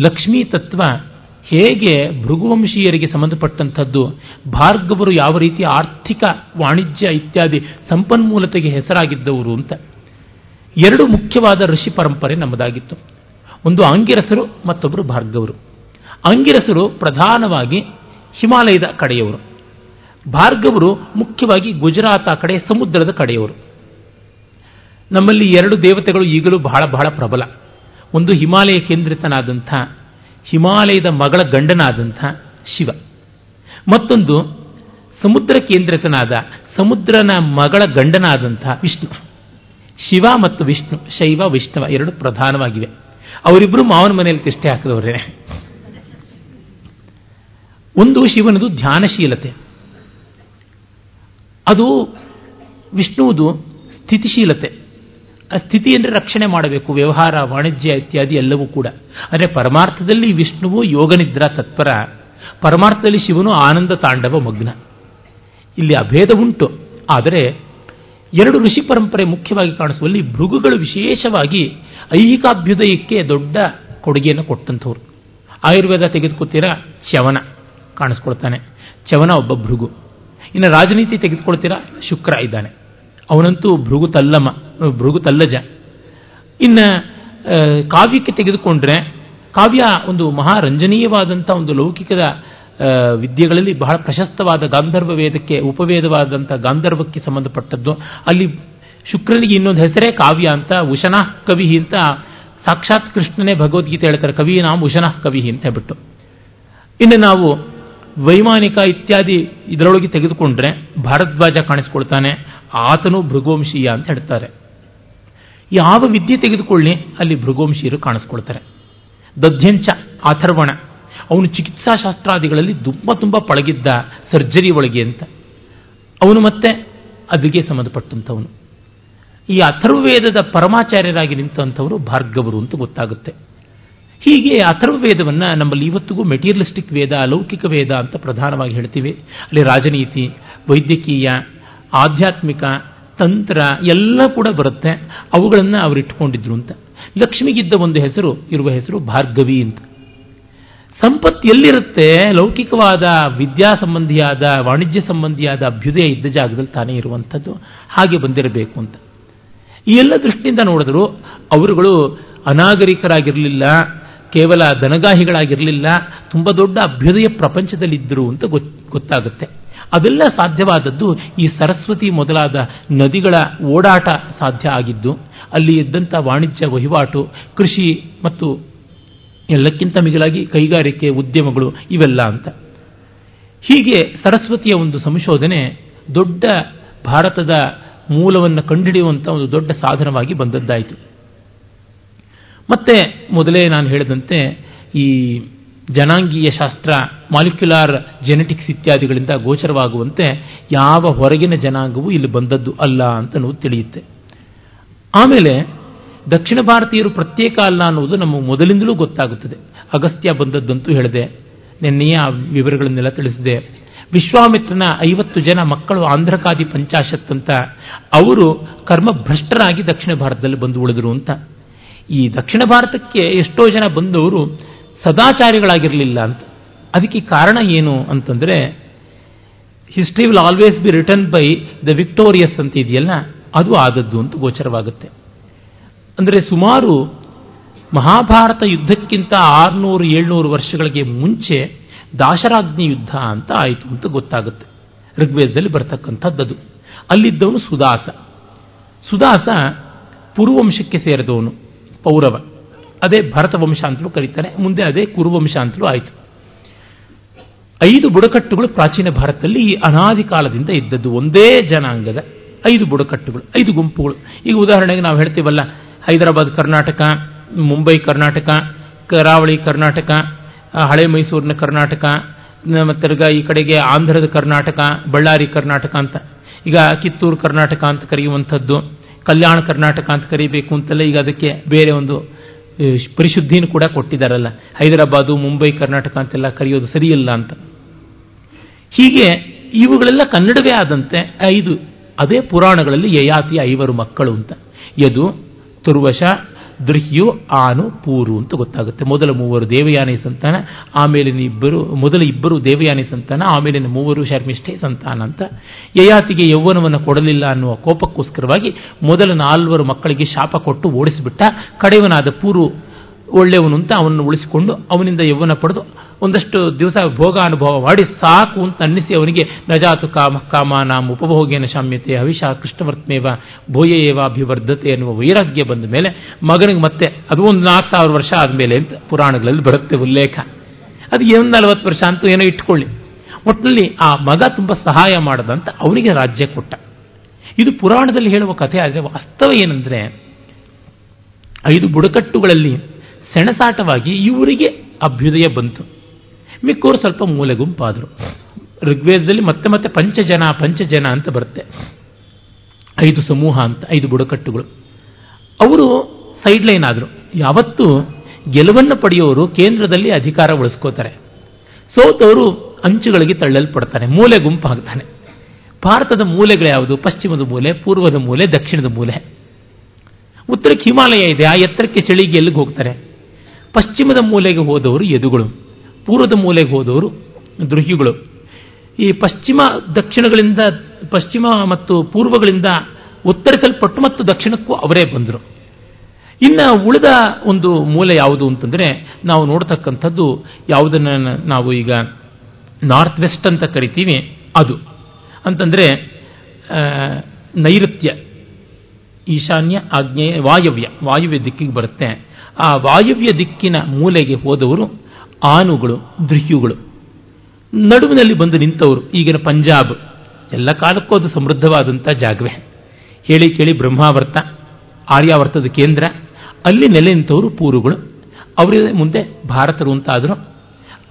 ಲಕ್ಷ್ಮೀ ತತ್ವ ಹೇಗೆ ಭೃಗುವಂಶೀಯರಿಗೆ ಸಂಬಂಧಪಟ್ಟಂಥದ್ದು, ಭಾರ್ಗವರು ಯಾವ ರೀತಿ ಆರ್ಥಿಕ ವಾಣಿಜ್ಯ ಇತ್ಯಾದಿ ಸಂಪನ್ಮೂಲತೆಗೆ ಹೆಸರಾಗಿದ್ದವರು ಅಂತ. ಎರಡು ಮುಖ್ಯವಾದ ಋಷಿ ಪರಂಪರೆ ನಮ್ಮದಾಗಿತ್ತು. ಒಂದು ಆಂಗಿರಸರು ಮತ್ತೊಬ್ಬರು ಭಾರ್ಗವರು. ಆಂಗಿರಸರು ಪ್ರಧಾನವಾಗಿ ಹಿಮಾಲಯದ ಕಡೆಯವರು. ಭಾರ್ಗವರು ಮುಖ್ಯವಾಗಿ ಗುಜರಾತ್ ಆ ಕಡೆ, ಸಮುದ್ರದ ಕಡೆಯವರು. ನಮ್ಮಲ್ಲಿ ಎರಡು ದೇವತೆಗಳು ಈಗಲೂ ಬಹಳ ಬಹಳ ಪ್ರಬಲ. ಒಂದು ಹಿಮಾಲಯ ಕೇಂದ್ರಿತನಾದಂಥ, ಹಿಮಾಲಯದ ಮಗಳ ಗಂಡನಾದಂಥ ಶಿವ. ಮತ್ತೊಂದು ಸಮುದ್ರ ಕೇಂದ್ರಿತನಾದ, ಸಮುದ್ರನ ಮಗಳ ಗಂಡನಾದಂಥ ವಿಷ್ಣು. ಶಿವ ಮತ್ತು ವಿಷ್ಣು, ಶೈವ, ವಿಷ್ಣುವ ಎರಡು ಪ್ರಧಾನವಾಗಿವೆ. ಅವರಿಬ್ಬರು ಮಾವನ ಮನೆಯಲ್ಲಿ ತಿಷ್ಟೆ ಹಾಕಿದವರೇ. ಒಂದು ಶಿವನದು ಧ್ಯಾನಶೀಲತೆ. ಅದು ವಿಷ್ಣುವುದು ಸ್ಥಿತಿಶೀಲತೆ. ಆ ಸ್ಥಿತಿ ಅಂದರೆ ರಕ್ಷಣೆ ಮಾಡಬೇಕು, ವ್ಯವಹಾರ, ವಾಣಿಜ್ಯ ಇತ್ಯಾದಿ ಎಲ್ಲವೂ ಕೂಡ. ಅಂದರೆ ಪರಮಾರ್ಥದಲ್ಲಿ ವಿಷ್ಣುವು ಯೋಗನಿದ್ರಾ ತತ್ಪರ, ಪರಮಾರ್ಥದಲ್ಲಿ ಶಿವನು ಆನಂದ ತಾಂಡವ ಮಗ್ನ. ಇಲ್ಲಿ ಅಭೇದ ಉಂಟು. ಆದರೆ ಎರಡು ಋಷಿ ಪರಂಪರೆ ಮುಖ್ಯವಾಗಿ ಕಾಣಿಸುವಲ್ಲಿ ಭೃಗುಗಳು ವಿಶೇಷವಾಗಿ ಐಹಿಕಾಭ್ಯುದಯಕ್ಕೆ ದೊಡ್ಡ ಕೊಡುಗೆಯನ್ನು ಕೊಟ್ಟಂಥವ್ರು. ಆಯುರ್ವೇದ ತೆಗೆದುಕೊತೀರಾ? ಚವನ ಕಾಣಿಸ್ಕೊಳ್ತಾನೆ. ಚವನ ಒಬ್ಬ ಭೃಗು. ಇನ್ನು ರಾಜನೀತಿ ತೆಗೆದುಕೊಳ್ತೀರಾ? ಶುಕ್ರ ಇದ್ದಾನೆ. ಅವನಂತೂ ಭೃಗು ಭೃಗುತಲ್ಲಜ ಭೃಗು ತಲ್ಲಜ. ಇನ್ನು ಕಾವ್ಯಕ್ಕೆ ತೆಗೆದುಕೊಂಡ್ರೆ, ಕಾವ್ಯ ಒಂದು ಮಹಾರಂಜನೀಯವಾದಂಥ ಒಂದು ಲೌಕಿಕದ ವಿದ್ಯೆಗಳಲ್ಲಿ ಬಹಳ ಪ್ರಶಸ್ತವಾದ ಗಾಂಧರ್ವ ವೇದಕ್ಕೆ, ಉಪವೇದವಾದಂಥ ಗಾಂಧರ್ವಕ್ಕೆ ಸಂಬಂಧಪಟ್ಟದ್ದು. ಅಲ್ಲಿ ಶುಕ್ರನಿಗೆ ಇನ್ನೊಂದು ಹೆಸರೇ ಕಾವ್ಯ ಅಂತ ಉಶನಾಹ್ ಕವಿ ಅಂತ, ಸಾಕ್ಷಾತ್ ಕೃಷ್ಣನೇ ಭಗವದ್ಗೀತೆ ಹೇಳ್ತಾರೆ, ಕವಿ ನಾವು ಉಶನಾಹ್ ಕವಿ ಅಂತ ಹೇಳ್ಬಿಟ್ಟು. ಇನ್ನು ನಾವು ವೈಮಾನಿಕ ಇತ್ಯಾದಿ ಇದರೊಳಗೆ ತೆಗೆದುಕೊಂಡ್ರೆ ಭಾರದ್ವಾಜ ಕಾಣಿಸ್ಕೊಳ್ತಾನೆ, ಆತನು ಭೃಗುವಂಶೀಯ ಅಂತ ಹೇಳ್ತಾರೆ. ಯಾವ ವಿದ್ಯೆ ತೆಗೆದುಕೊಳ್ಳಿ, ಅಲ್ಲಿ ಭೃಗೋಂಶೀಯರು ಕಾಣಿಸ್ಕೊಳ್ತಾರೆ. ದಧ್ಯಂಚ, ಅಥರ್ವಣ, ಅವನು ಚಿಕಿತ್ಸಾ ಶಾಸ್ತ್ರಾದಿಗಳಲ್ಲಿ ತುಂಬ ತುಂಬ ಪಳಗಿದ್ದ ಸರ್ಜರಿ ಒಳಗೆ ಅಂತ. ಅವನು ಮತ್ತೆ ಅದಕ್ಕೆ ಸಂಬಂಧಪಟ್ಟಂಥವನು. ಈ ಅಥರ್ವೇದದ ಪರಮಾಚಾರ್ಯರಾಗಿ ನಿಂತಂಥವರು ಭಾರ್ಗವರು ಅಂತ ಗೊತ್ತಾಗುತ್ತೆ. ಹೀಗೆ ಅಥರ್ವ ವೇದವನ್ನು ನಮ್ಮಲ್ಲಿ ಇವತ್ತಿಗೂ ಮೆಟೀರಿಯಲಿಸ್ಟಿಕ್ ವೇದ ಅಲೌಕಿಕ ವೇದ ಅಂತ ಪ್ರಧಾನವಾಗಿ ಹೇಳ್ತೀವಿ. ಅಲ್ಲಿ ರಾಜನೀತಿ, ವೈದ್ಯಕೀಯ, ಆಧ್ಯಾತ್ಮಿಕ, ತಂತ್ರ ಎಲ್ಲ ಕೂಡ ಬರುತ್ತೆ. ಅವುಗಳನ್ನು ಅವರು ಇಟ್ಕೊಂಡಿದ್ರು ಅಂತ. ಲಕ್ಷ್ಮಿಗಿದ್ದ ಒಂದು ಹೆಸರು, ಇರುವ ಹೆಸರು ಭಾರ್ಗವಿ ಅಂತ. ಸಂಪತ್ತು ಎಲ್ಲಿರುತ್ತೆ? ಲೌಕಿಕವಾದ, ವಿದ್ಯಾ ಸಂಬಂಧಿಯಾದ, ವಾಣಿಜ್ಯ ಸಂಬಂಧಿಯಾದ ಅಭ್ಯುದಯ ಇದ್ದ ಜಾಗದಲ್ಲಿ ತಾನೇ ಇರುವಂಥದ್ದು. ಹಾಗೆ ಬಂದಿರಬೇಕು ಅಂತ. ಈ ಎಲ್ಲ ದೃಷ್ಟಿಯಿಂದ ನೋಡಿದ್ರು, ಅವರುಗಳು ಅನಾಗರಿಕರಾಗಿರಲಿಲ್ಲ. ಕೇವಲ ದನಗಾಹಿಗಳಾಗಿರಲಿಲ್ಲ ತುಂಬ ದೊಡ್ಡ ಅಭ್ಯುದಯ ಪ್ರಪಂಚದಲ್ಲಿದ್ದರು ಅಂತ ಗೊತ್ತಾಗುತ್ತೆ. ಅದೆಲ್ಲ ಸಾಧ್ಯವಾದದ್ದು ಈ ಸರಸ್ವತಿ ಮೊದಲಾದ ನದಿಗಳ ಓಡಾಟ ಸಾಧ್ಯ ಆಗಿದ್ದು, ಅಲ್ಲಿ ಇದ್ದಂಥ ವಾಣಿಜ್ಯ ವಹಿವಾಟು, ಕೃಷಿ ಮತ್ತು ಎಲ್ಲಕ್ಕಿಂತ ಮಿಗಿಲಾಗಿ ಕೈಗಾರಿಕೆ ಉದ್ಯಮಗಳು ಇವೆಲ್ಲ ಅಂತ. ಹೀಗೆ ಸರಸ್ವತಿಯ ಒಂದು ಸಂಶೋಧನೆ ದೊಡ್ಡ ಭಾರತದ ಮೂಲವನ್ನು ಕಂಡುಹಿಡಿಯುವಂಥ ಒಂದು ದೊಡ್ಡ ಸಾಧನವಾಗಿ ಬಂದದ್ದಾಯಿತು. ಮತ್ತೆ ಮೊದಲೇ ನಾನು ಹೇಳಿದಂತೆ ಈ ಜನಾಂಗೀಯ ಶಾಸ್ತ್ರ ಮಾಲಿಕ್ಯುಲಾರ್ ಜೆನೆಟಿಕ್ಸ್ ಇತ್ಯಾದಿಗಳಿಂದ ಗೋಚರವಾಗುವಂತೆ ಯಾವ ಹೊರಗಿನ ಜನಾಂಗವೂ ಇಲ್ಲಿ ಬಂದದ್ದು ಅಲ್ಲ ಅಂತ ನಾವು ತಿಳಿಯುತ್ತೆ. ಆಮೇಲೆ ದಕ್ಷಿಣ ಭಾರತೀಯರು ಪ್ರತ್ಯೇಕ ಅಲ್ಲ ಅನ್ನೋದು ನಮ್ಮ ಮೊದಲಿಂದಲೂ ಗೊತ್ತಾಗುತ್ತದೆ. ಅಗಸ್ತ್ಯ ಬಂದದ್ದಂತೂ ಹೇಳಿದೆ. ನಿನ್ನೆಯ ವಿವರಗಳನ್ನೆಲ್ಲ ತಿಳಿಸಿದೆ. ವಿಶ್ವಾಮಿತ್ರನ ಐವತ್ತು ಜನ ಮಕ್ಕಳು ಆಂಧ್ರಕಾದಿ ಪಂಚಾಶತ್ ಅಂತ ಅವರು ಕರ್ಮಭ್ರಷ್ಟರಾಗಿ ದಕ್ಷಿಣ ಭಾರತದಲ್ಲಿ ಬಂದು ಉಳಿದರು ಅಂತ. ಈ ದಕ್ಷಿಣ ಭಾರತಕ್ಕೆ ಎಷ್ಟೋ ಜನ ಬಂದವರು ಸದಾಚಾರಿಗಳಾಗಿರಲಿಲ್ಲ ಅಂತ. ಅದಕ್ಕೆ ಕಾರಣ ಏನು ಅಂತಂದರೆ history will always be return by the victorious ಅಂತ ಇದೆಯಲ್ಲ, ಅದು ಆದದ್ದು ಅಂತ ಗೋಚರವಾಗುತ್ತೆ. ಅಂದರೆ ಸುಮಾರು ಮಹಾಭಾರತ ಯುದ್ಧಕ್ಕಿಂತ ಆರುನೂರು, ಏಳ್ನೂರು ವರ್ಷಗಳಿಗೆ ಮುಂಚೆ ದಾಶರಾಜ್ಞಿ ಯುದ್ಧ ಅಂತ ಆಯಿತು ಅಂತ ಗೊತ್ತಾಗುತ್ತೆ. ಋಗ್ವೇದದಲ್ಲಿ ಬರ್ತಕ್ಕಂಥದ್ದದು ಅಲ್ಲಿದ್ದವನು ಸುದಾಸ. ಸುದಾಸ ಪೂರ್ವಂಶಕ್ಕೆ ಸೇರಿದವನು. ಪೌರವ. ಅದೇ ಭರತ ವಂಶ ಅಂತಲೂ ಕರೀತಾರೆ. ಮುಂದೆ ಅದೇ ಕುರುವಂಶ ಅಂತಲೂ ಆಯಿತು. ಐದು ಬುಡಕಟ್ಟುಗಳು ಪ್ರಾಚೀನ ಭಾರತದಲ್ಲಿ ಈ ಅನಾದಿ ಕಾಲದಿಂದ ಇದ್ದದ್ದು. ಒಂದೇ ಜನಾಂಗದ ಐದು ಬುಡಕಟ್ಟುಗಳು, ಐದು ಗುಂಪುಗಳು. ಈಗ ಉದಾಹರಣೆಗೆ ನಾವು ಹೇಳ್ತೀವಲ್ಲ, ಹೈದರಾಬಾದ್ ಕರ್ನಾಟಕ, ಮುಂಬೈ ಕರ್ನಾಟಕ, ಕರಾವಳಿ ಕರ್ನಾಟಕ, ಹಳೆ ಮೈಸೂರಿನ ಕರ್ನಾಟಕ ತಿರ್ಗ ಈ ಕಡೆಗೆ ಆಂಧ್ರದ ಕರ್ನಾಟಕ, ಬಳ್ಳಾರಿ ಕರ್ನಾಟಕ ಅಂತ. ಈಗ ಕಿತ್ತೂರು ಕರ್ನಾಟಕ ಅಂತ ಕರೆಯುವಂಥದ್ದು. ಕಲ್ಯಾಣ ಕರ್ನಾಟಕ ಅಂತ ಕರಿಬೇಕು ಅಂತಲೇ ಈಗ ಅದಕ್ಕೆ ಬೇರೆ ಒಂದು ಪರಿಶುದ್ಧಿನೂ ಕೂಡ ಕೊಟ್ಟಿದ್ದಾರಲ್ಲ. ಹೈದರಾಬಾದು, ಮುಂಬೈ, ಕರ್ನಾಟಕ ಅಂತೆಲ್ಲ ಕರೆಯೋದು ಸರಿಯಿಲ್ಲ ಅಂತ. ಹೀಗೆ ಇವುಗಳೆಲ್ಲ ಕನ್ನಡವೇ ಆದಂತೆ ಐದು, ಅದೇ ಪುರಾಣಗಳಲ್ಲಿ ಯಯಾತಿ ಐವರು ಮಕ್ಕಳು ಅಂತ. ಯದು, ತುರ್ವಶ ದೃಹ್ಯು ಆನು ಪೂರು ಅಂತ ಗೊತ್ತಾಗುತ್ತೆ. ಮೊದಲ ಮೂವರು ದೇವಯಾನಿ ಸಂತಾನ ಆಮೇಲಿನ ಇಬ್ಬರು ಮೊದಲ ಇಬ್ಬರು ದೇವಯಾನಿ ಸಂತಾನ ಆಮೇಲಿನ ಮೂವರು ಶರ್ಮಿಷ್ಠೆ ಸಂತಾನ ಅಂತ ಯಯಾತಿಗೆ ಯೌವನವನ್ನು ಕೊಡಲಿಲ್ಲ ಅನ್ನುವ ಕೋಪಕ್ಕೋಸ್ಕರವಾಗಿ ಮೊದಲ ನಾಲ್ವರು ಮಕ್ಕಳಿಗೆ ಶಾಪ ಕೊಟ್ಟು ಓಡಿಸಿಬಿಟ್ಟ ಕಡೆಯವನಾದ ಪೂರು ಒಳ್ಳೆಯವನು ಅಂತ ಅವನನ್ನು ಉಳಿಸಿಕೊಂಡು ಅವನಿಂದ ಯೌವನ ಪಡೆದು ಒಂದಷ್ಟು ದಿವಸ ಭೋಗ ಅನುಭವ ಮಾಡಿ ಸಾಕು ಅಂತ ಅನ್ನಿಸಿ ಅವನಿಗೆ, ನಜಾತು ಕಾಮ ಕಾಮ ನಾಮ ಉಪಭೋಗೇನ ಶಾಮ್ಯತೆ ಹವಿಷ ಕೃಷ್ಣವರ್ತ್ಮೇವ ಭೂಯೇವ ಅಭಿವರ್ಧತೆ ಎನ್ನುವ ವೈರಾಗ್ಯ ಬಂದ ಮೇಲೆ ಮಗನಿಗೆ ಮತ್ತೆ ಅದು ಒಂದು ನಾಲ್ಕು ಸಾವಿರ ವರ್ಷ ಆದಮೇಲೆ ಅಂತ ಪುರಾಣಗಳಲ್ಲಿ ಬರುತ್ತೆ ಉಲ್ಲೇಖ. ಅದು ಏನು ನಲವತ್ತು ವರ್ಷ ಅಂತೂ ಏನೋ ಇಟ್ಕೊಳ್ಳಿ. ಒಟ್ಟಿನಲ್ಲಿ ಆ ಮಗ ತುಂಬ ಸಹಾಯ ಮಾಡದಂತ ಅವನಿಗೆ ರಾಜ್ಯ ಕೊಟ್ಟ. ಇದು ಪುರಾಣದಲ್ಲಿ ಹೇಳುವ ಕಥೆ ಆದರೆ ವಾಸ್ತವ ಏನಂದ್ರೆ, ಐದು ಬುಡಕಟ್ಟುಗಳಲ್ಲಿ ಸೆಣಸಾಟವಾಗಿ ಇವರಿಗೆ ಅಭ್ಯುದಯ ಬಂತು. ಮಿಕ್ಕವರು ಸ್ವಲ್ಪ ಮೂಲೆ ಗುಂಪಾದರು. ಋಗ್ವೇದದಲ್ಲಿ ಮತ್ತೆ ಮತ್ತೆ ಪಂಚಜನ ಪಂಚಜನ ಅಂತ ಬರುತ್ತೆ. ಐದು ಸಮೂಹ ಅಂತ, ಐದು ಬುಡಕಟ್ಟುಗಳು. ಅವರು ಸೈಡ್ ಲೈನ್ ಆದರು. ಯಾವತ್ತೂ ಗೆಲುವನ್ನು ಪಡೆಯೋರು ಕೇಂದ್ರದಲ್ಲಿ ಅಧಿಕಾರ ಉಳಿಸ್ಕೋತಾರೆ. ಸೋತವರು ಅಂಚುಗಳಿಗೆ ತಳ್ಳಲ್ಪಡ್ತಾನೆ, ಮೂಲೆ ಗುಂಪಾಗ್ತಾನೆ. ಭಾರತದ ಮೂಲೆಗಳ್ಯಾವುದು ಪಶ್ಚಿಮದ ಮೂಲೆ, ಪೂರ್ವದ ಮೂಲೆ, ದಕ್ಷಿಣದ ಮೂಲೆ. ಉತ್ತರಕ್ಕೆ ಹಿಮಾಲಯ ಇದೆ, ಆ ಎತ್ತರಕ್ಕೆ ಚಳಿಗೆ ಎಲ್ಲಿಗೆ ಹೋಗ್ತಾರೆ. ಪಶ್ಚಿಮದ ಮೂಲೆಗೆ ಹೋದವರು ಯದುಗಳು, ಪೂರ್ವದ ಮೂಲೆಗೆ ಹೋದವರು ದ್ರುಹಿಗಳು. ಈ ಪಶ್ಚಿಮ ದಕ್ಷಿಣಗಳಿಂದ, ಪಶ್ಚಿಮ ಮತ್ತು ಪೂರ್ವಗಳಿಂದ ಉತ್ತರಿಸಲ್ಪಟ್ಟು ಮತ್ತು ದಕ್ಷಿಣಕ್ಕೂ ಅವರೇ ಬಂದರು. ಇನ್ನು ಉಳಿದ ಒಂದು ಮೂಲೆ ಯಾವುದು ಅಂತಂದರೆ, ನಾವು ನೋಡ್ತಕ್ಕಂಥದ್ದು ಯಾವುದನ್ನು ನಾವು ಈಗ ನಾರ್ತ್ ವೆಸ್ಟ್ ಅಂತ ಕರಿತೀವಿ, ಅದು. ಅಂತಂದರೆ ನೈಋತ್ಯ, ಈಶಾನ್ಯ, ಆಗ್ನೇಯ, ವಾಯವ್ಯ, ವಾಯುವ್ಯ ದಿಕ್ಕಿಗೆ ಬರುತ್ತೆ. ಆ ವಾಯುವ್ಯ ದಿಕ್ಕಿನ ಮೂಲೆಗೆ ಹೋದವರು ಆನುಗಳು, ದೃಹ್ಯುಗಳು. ನಡುವಿನಲ್ಲಿ ಬಂದು ನಿಂತವರು ಈಗಿನ ಪಂಜಾಬ್. ಎಲ್ಲ ಕಾಲಕ್ಕೂ ಅದು ಸಮೃದ್ಧವಾದಂಥ ಜಾಗವೇ. ಹೇಳಿ ಕೇಳಿ ಬ್ರಹ್ಮಾವರ್ತ, ಆರ್ಯಾವರ್ತದ ಕೇಂದ್ರ, ಅಲ್ಲಿ ನೆಲೆ ನಿಂತವರು ಪೂರುಗಳು. ಅವರ ಮುಂದೆ ಭಾರತರು ಅಂತಾದರು